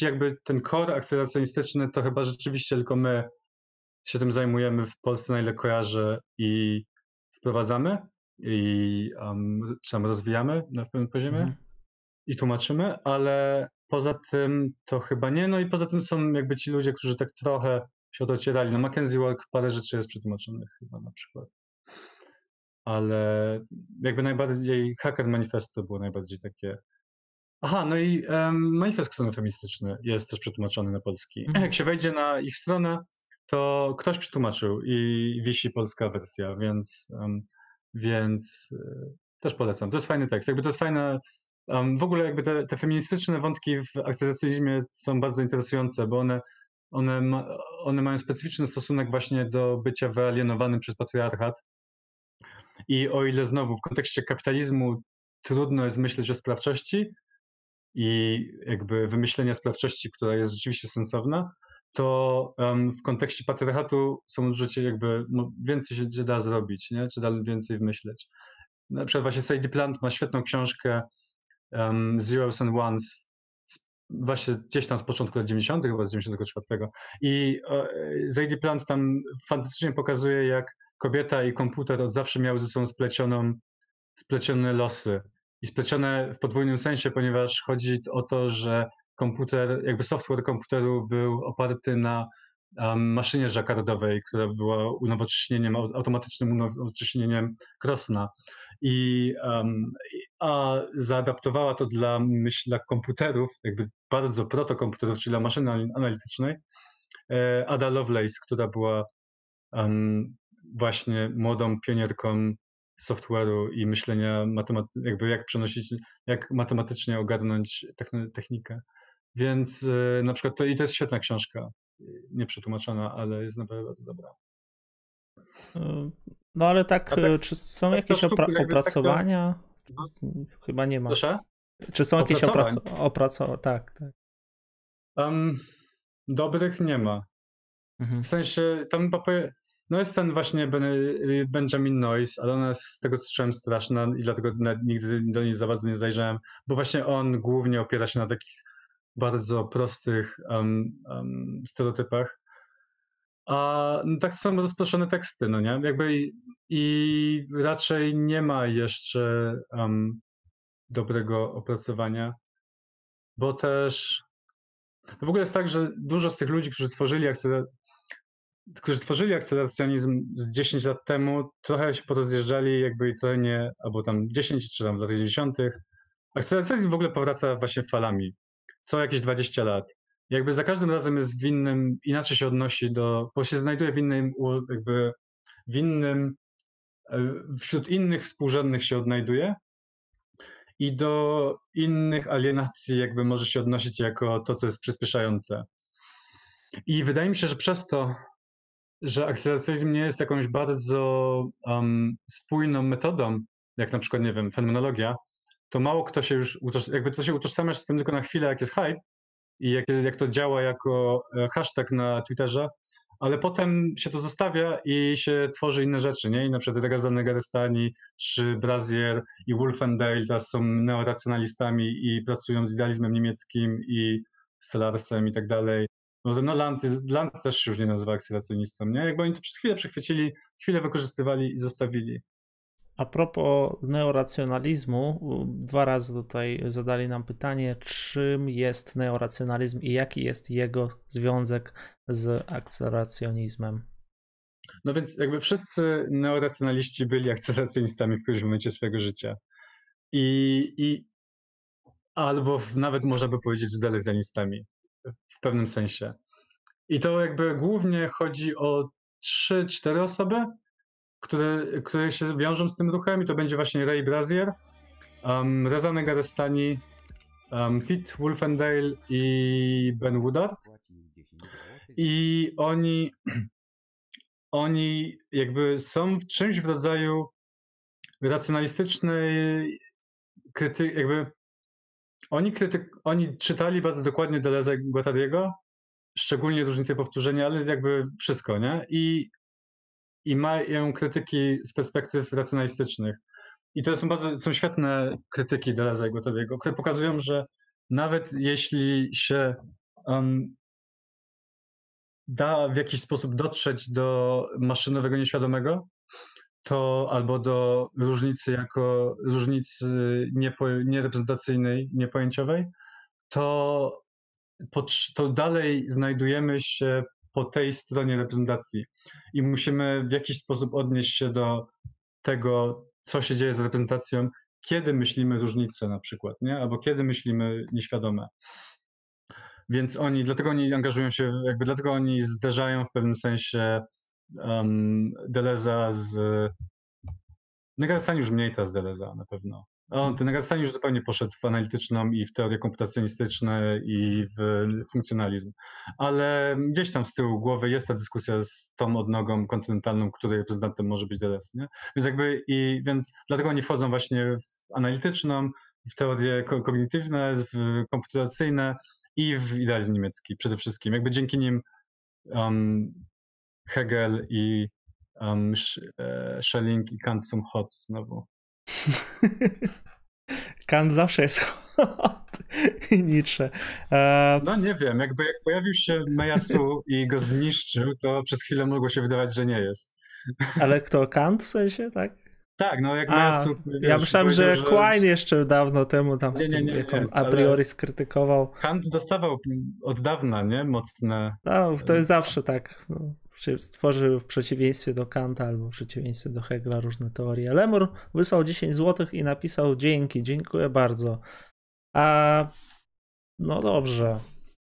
jakby ten core akceleracyjnistyczny to chyba rzeczywiście tylko my się tym zajmujemy w Polsce, na ile kojarzę i wprowadzamy i um, czy tam rozwijamy na pewnym poziomie mm. i tłumaczymy, ale poza tym to chyba nie. No i poza tym są jakby ci ludzie, którzy tak trochę się docierali. No Mackenzie Walk parę rzeczy jest przetłumaczonych chyba na przykład ale jakby najbardziej Hacker Manifesto było najbardziej takie. Aha, no i um, manifest ksenofeministyczny jest też przetłumaczony na polski. (clears throat) Mhm. Jak się wejdzie na ich stronę, to ktoś przetłumaczył i wisi polska wersja, więc, um, więc y, też polecam. To jest fajny tekst. Jakby to jest fajne. Um, w ogóle jakby te, te, feministyczne wątki w akceleracyjzmie są bardzo interesujące, bo one, one, ma, one mają specyficzny stosunek właśnie do bycia wyalienowanym przez patriarchat i o ile znowu w kontekście kapitalizmu trudno jest myśleć o sprawczości i jakby wymyślenia sprawczości, która jest rzeczywiście sensowna, to um, w kontekście patriarchatu są użycie jakby no, więcej się da zrobić, nie? czy da więcej wymyśleć. Na przykład właśnie Sadie Plant ma świetną książkę um, Zeros and Ones, właśnie gdzieś tam z początku lat 90., chyba z 94. I e, Zadie Plant tam fantastycznie pokazuje, jak kobieta i komputer od zawsze miały ze sobą splecioną, splecione losy. I splecione w podwójnym sensie, ponieważ chodzi o to, że komputer, jakby software komputeru był oparty na um, maszynie żakardowej, która była unowocześnieniem, automatycznym unowocześnieniem Krosna. I um, a zaadaptowała to dla, myśl, dla komputerów, jakby bardzo protokomputerów, czyli dla maszyny analitycznej, e, Ada Lovelace, która była um, właśnie młodą pionierką software'u i myślenia, jakby jak przenosić, jak matematycznie ogarnąć technikę. Więc y, na przykład to i to jest świetna książka, nieprzetłumaczona, ale jest naprawdę bardzo dobra. Y, no ale tak, tak czy są tak jakieś opra- tak opracowania? Tak Chyba nie ma. Proszę? Czy są jakieś opracowania? Opracow- tak, tak. Um, dobrych nie ma. Mhm. W sensie, tam no jest ten właśnie Benjamin Noyce, ale ona jest z tego słyszałem straszna i dlatego nigdy do niej za bardzo nie zajrzałem, bo właśnie on głównie opiera się na takich bardzo prostych um, um, stereotypach. A no, tak są rozproszone teksty, no nie? Jakby i, i raczej nie ma jeszcze um, dobrego opracowania, bo też w ogóle jest tak, że dużo z tych ludzi, którzy tworzyli, akceler... którzy tworzyli akceleracjonizm z 10 lat temu, trochę się porozjeżdżali, jakby i trochę nie, albo tam 10 czy tam w latach 90. Akceleracjonizm w ogóle powraca właśnie falami co jakieś 20 lat. Jakby za każdym razem jest w innym, inaczej się odnosi do, bo się znajduje w innym, jakby w innym, e, wśród innych współrzędnych się odnajduje i do innych alienacji jakby może się odnosić jako to, co jest przyspieszające. I wydaje mi się, że przez to, że akceleracyjny nie jest jakąś bardzo um, spójną metodą, jak na przykład, nie wiem, fenomenologia, to mało kto się już, jakby to się utożsamiasz z tym tylko na chwilę, jak jest hype i jak, jak to działa jako e, hashtag na Twitterze, ale potem się to zostawia i się tworzy inne rzeczy, nie? I na przykład Reza Negarestani, czy Brazier i Wolfendale teraz są neoracjonalistami i pracują z idealizmem niemieckim i z Selarsem i tak dalej. No, no Land, Land też się już nie nazywa akcylacjonistą, nie? Jakby oni to przez chwilę przechwycili, chwilę wykorzystywali i zostawili. A propos neoracjonalizmu, dwa razy tutaj zadali nam pytanie, czym jest neoracjonalizm i jaki jest jego związek z akceleracjonizmem. No więc jakby wszyscy neoracjonaliści byli akceleracjonistami w którymś momencie swojego życia. I, i albo nawet można by powiedzieć, że delezjanistami w pewnym sensie. I to jakby głównie chodzi o trzy, cztery osoby, które, które się wiążą z tym ruchem i to będzie właśnie Ray Brazier, um, Reza Negarestani, um, Pete Wolfendale i Ben Woodard. I oni, (clears throat) oni jakby są w czymś w rodzaju racjonalistycznej krytyki, jakby oni, krytyk, oni czytali bardzo dokładnie Deleuze i Guattariego, szczególnie różnice powtórzenia, ale jakby wszystko, nie? I i mają krytyki z perspektyw racjonalistycznych. I to są bardzo są świetne krytyki Deleuze'a i Gotowiego, które pokazują, że nawet jeśli się um, da w jakiś sposób dotrzeć do maszynowego nieświadomego, to albo do różnicy jako różnicy niepo, niereprezentacyjnej, niepojęciowej, to, to dalej znajdujemy się po tej stronie reprezentacji i musimy w jakiś sposób odnieść się do tego, co się dzieje z reprezentacją, kiedy myślimy różnice na przykład, nie? albo kiedy myślimy nieświadome. Więc oni, dlatego oni angażują się, jakby dlatego oni zderzają w pewnym sensie um, Deleza z. Negarstani już mniej teraz Deleza na pewno. On, ten Nagasani już zupełnie poszedł w analityczną i w teorię komputacjonistyczne i w funkcjonalizm. Ale gdzieś tam z tyłu głowy jest ta dyskusja z tą odnogą kontynentalną, której reprezentantem może być Deleuze. Nie? Więc jakby i więc dlatego oni wchodzą właśnie w analityczną, w teorie kognitywne, w komputacyjne i w idealizm niemiecki przede wszystkim. Jakby dzięki nim um, Hegel i um, Schelling i Kant są hot znowu. (laughs) Kant zawsze jest hot. Nietzsche. E... No nie wiem, jakby jak pojawił się Mejasu i go zniszczył, to przez chwilę mogło się wydawać, że nie jest. Ale kto, Kant w sensie, tak? Tak, no jakby... A, ja myślałem, że, że Quine jeszcze dawno temu tam nie, nie, nie, jak on a priori skrytykował. Kant dostawał od dawna, nie? Mocne... No, to jest zawsze tak. No, stworzył w przeciwieństwie do Kanta albo w przeciwieństwie do Hegla różne teorie. Lemur wysłał 10 zł i napisał dzięki, dziękuję bardzo. A no dobrze.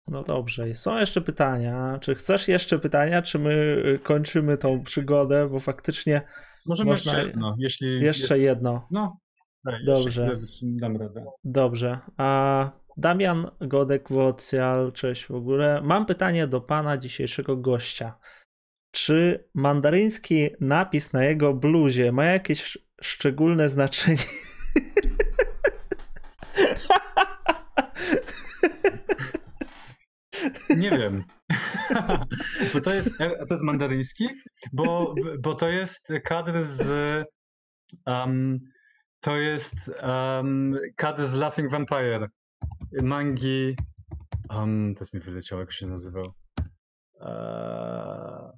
No dobrze. Są jeszcze pytania. Czy chcesz jeszcze pytania, czy my y, kończymy tą przygodę, bo faktycznie Możemy można... jeszcze jedno, jeśli... Jeszcze jedno. No, daj, Dobrze. Dam radę. Dobrze. A Damian Godek Wocjal, cześć w ogóle. Mam pytanie do pana dzisiejszego gościa. Czy mandaryński napis na jego bluzie ma jakieś szczególne znaczenie? Nie wiem. bo to jest, to jest mandaryński, bo, bo to jest kadr z. Um, to jest um, kadr z Laughing Vampire. Mangi. Um, jest mi wyleciało, jak się nazywał. Uh,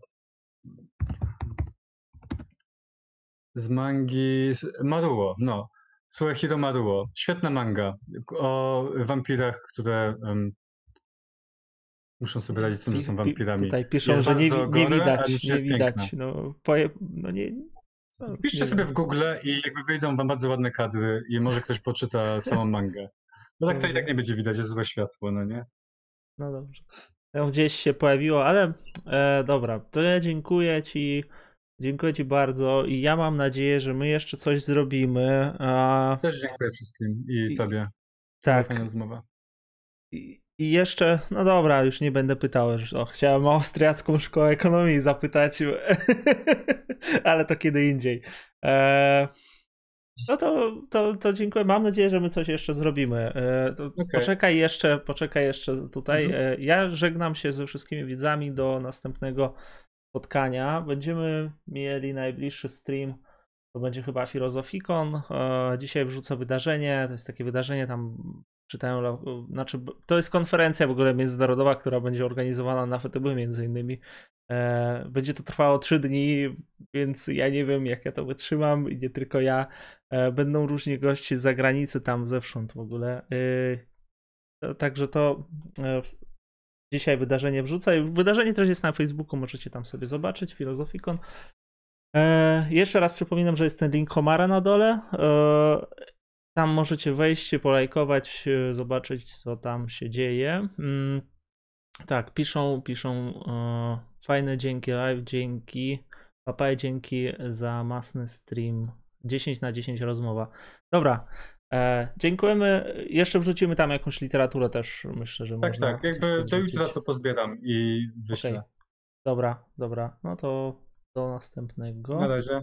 z mangi. Maruo, no. Suehiro Maruo. Świetna manga o wampirach, które um, muszą sobie radzić z tym, że są wampirami. Tutaj piszą, Jest że nie, nie widać, nie widać. No, poje, no nie, no, Piszcie nie sobie wiem. w Google i jakby wyjdą wam bardzo ładne kadry i może ktoś poczyta samą mangę. No tak to i tak nie będzie widać, jest złe światło, no nie? No dobrze. Gdzieś się pojawiło, ale e, dobra, to ja dziękuję ci. Dziękuję Ci bardzo i ja mam nadzieję, że my jeszcze coś zrobimy. A... Też dziękuję wszystkim i, I Tobie. Tak. Fajna rozmowa. I, I, jeszcze, no dobra, już nie będę pytał, że o, chciałem o Austriacką Szkołę Ekonomii zapytać, (laughs) ale to kiedy indziej. E... No to, to, to dziękuję. Mam nadzieję, że my coś jeszcze zrobimy. E, okay. Poczekaj jeszcze, poczekaj jeszcze tutaj. Mhm. E, ja żegnam się ze wszystkimi widzami do następnego spotkania. Będziemy mieli najbliższy stream, to będzie chyba Filozofikon. E, dzisiaj wrzucę wydarzenie, to jest takie wydarzenie tam czytałem, znaczy to jest konferencja w ogóle międzynarodowa, która będzie organizowana na FTB między innymi. E, będzie to trwało trzy dni, więc ja nie wiem jak ja to wytrzymam i nie tylko ja. E, będą różni goście z zagranicy tam zewsząd w ogóle. Także to dzisiaj wydarzenie wrzuca. Wydarzenie też jest na Facebooku, możecie tam sobie zobaczyć, Filozofikon. E, jeszcze raz przypominam, że jest ten link Komara na dole. E, tam możecie wejść, polajkować, e, zobaczyć, co tam się dzieje. Mm, tak, piszą, piszą e, fajne dzięki live, dzięki. Papaj, dzięki za masny stream. 10 na 10 rozmowa. Dobra, E, dziękujemy. Jeszcze wrzucimy tam jakąś literaturę też, myślę, że tak, można. Tak, tak. Jakby do jutra to pozbieram i wyślę. Okay. Dobra, dobra. No to do następnego. Na razie.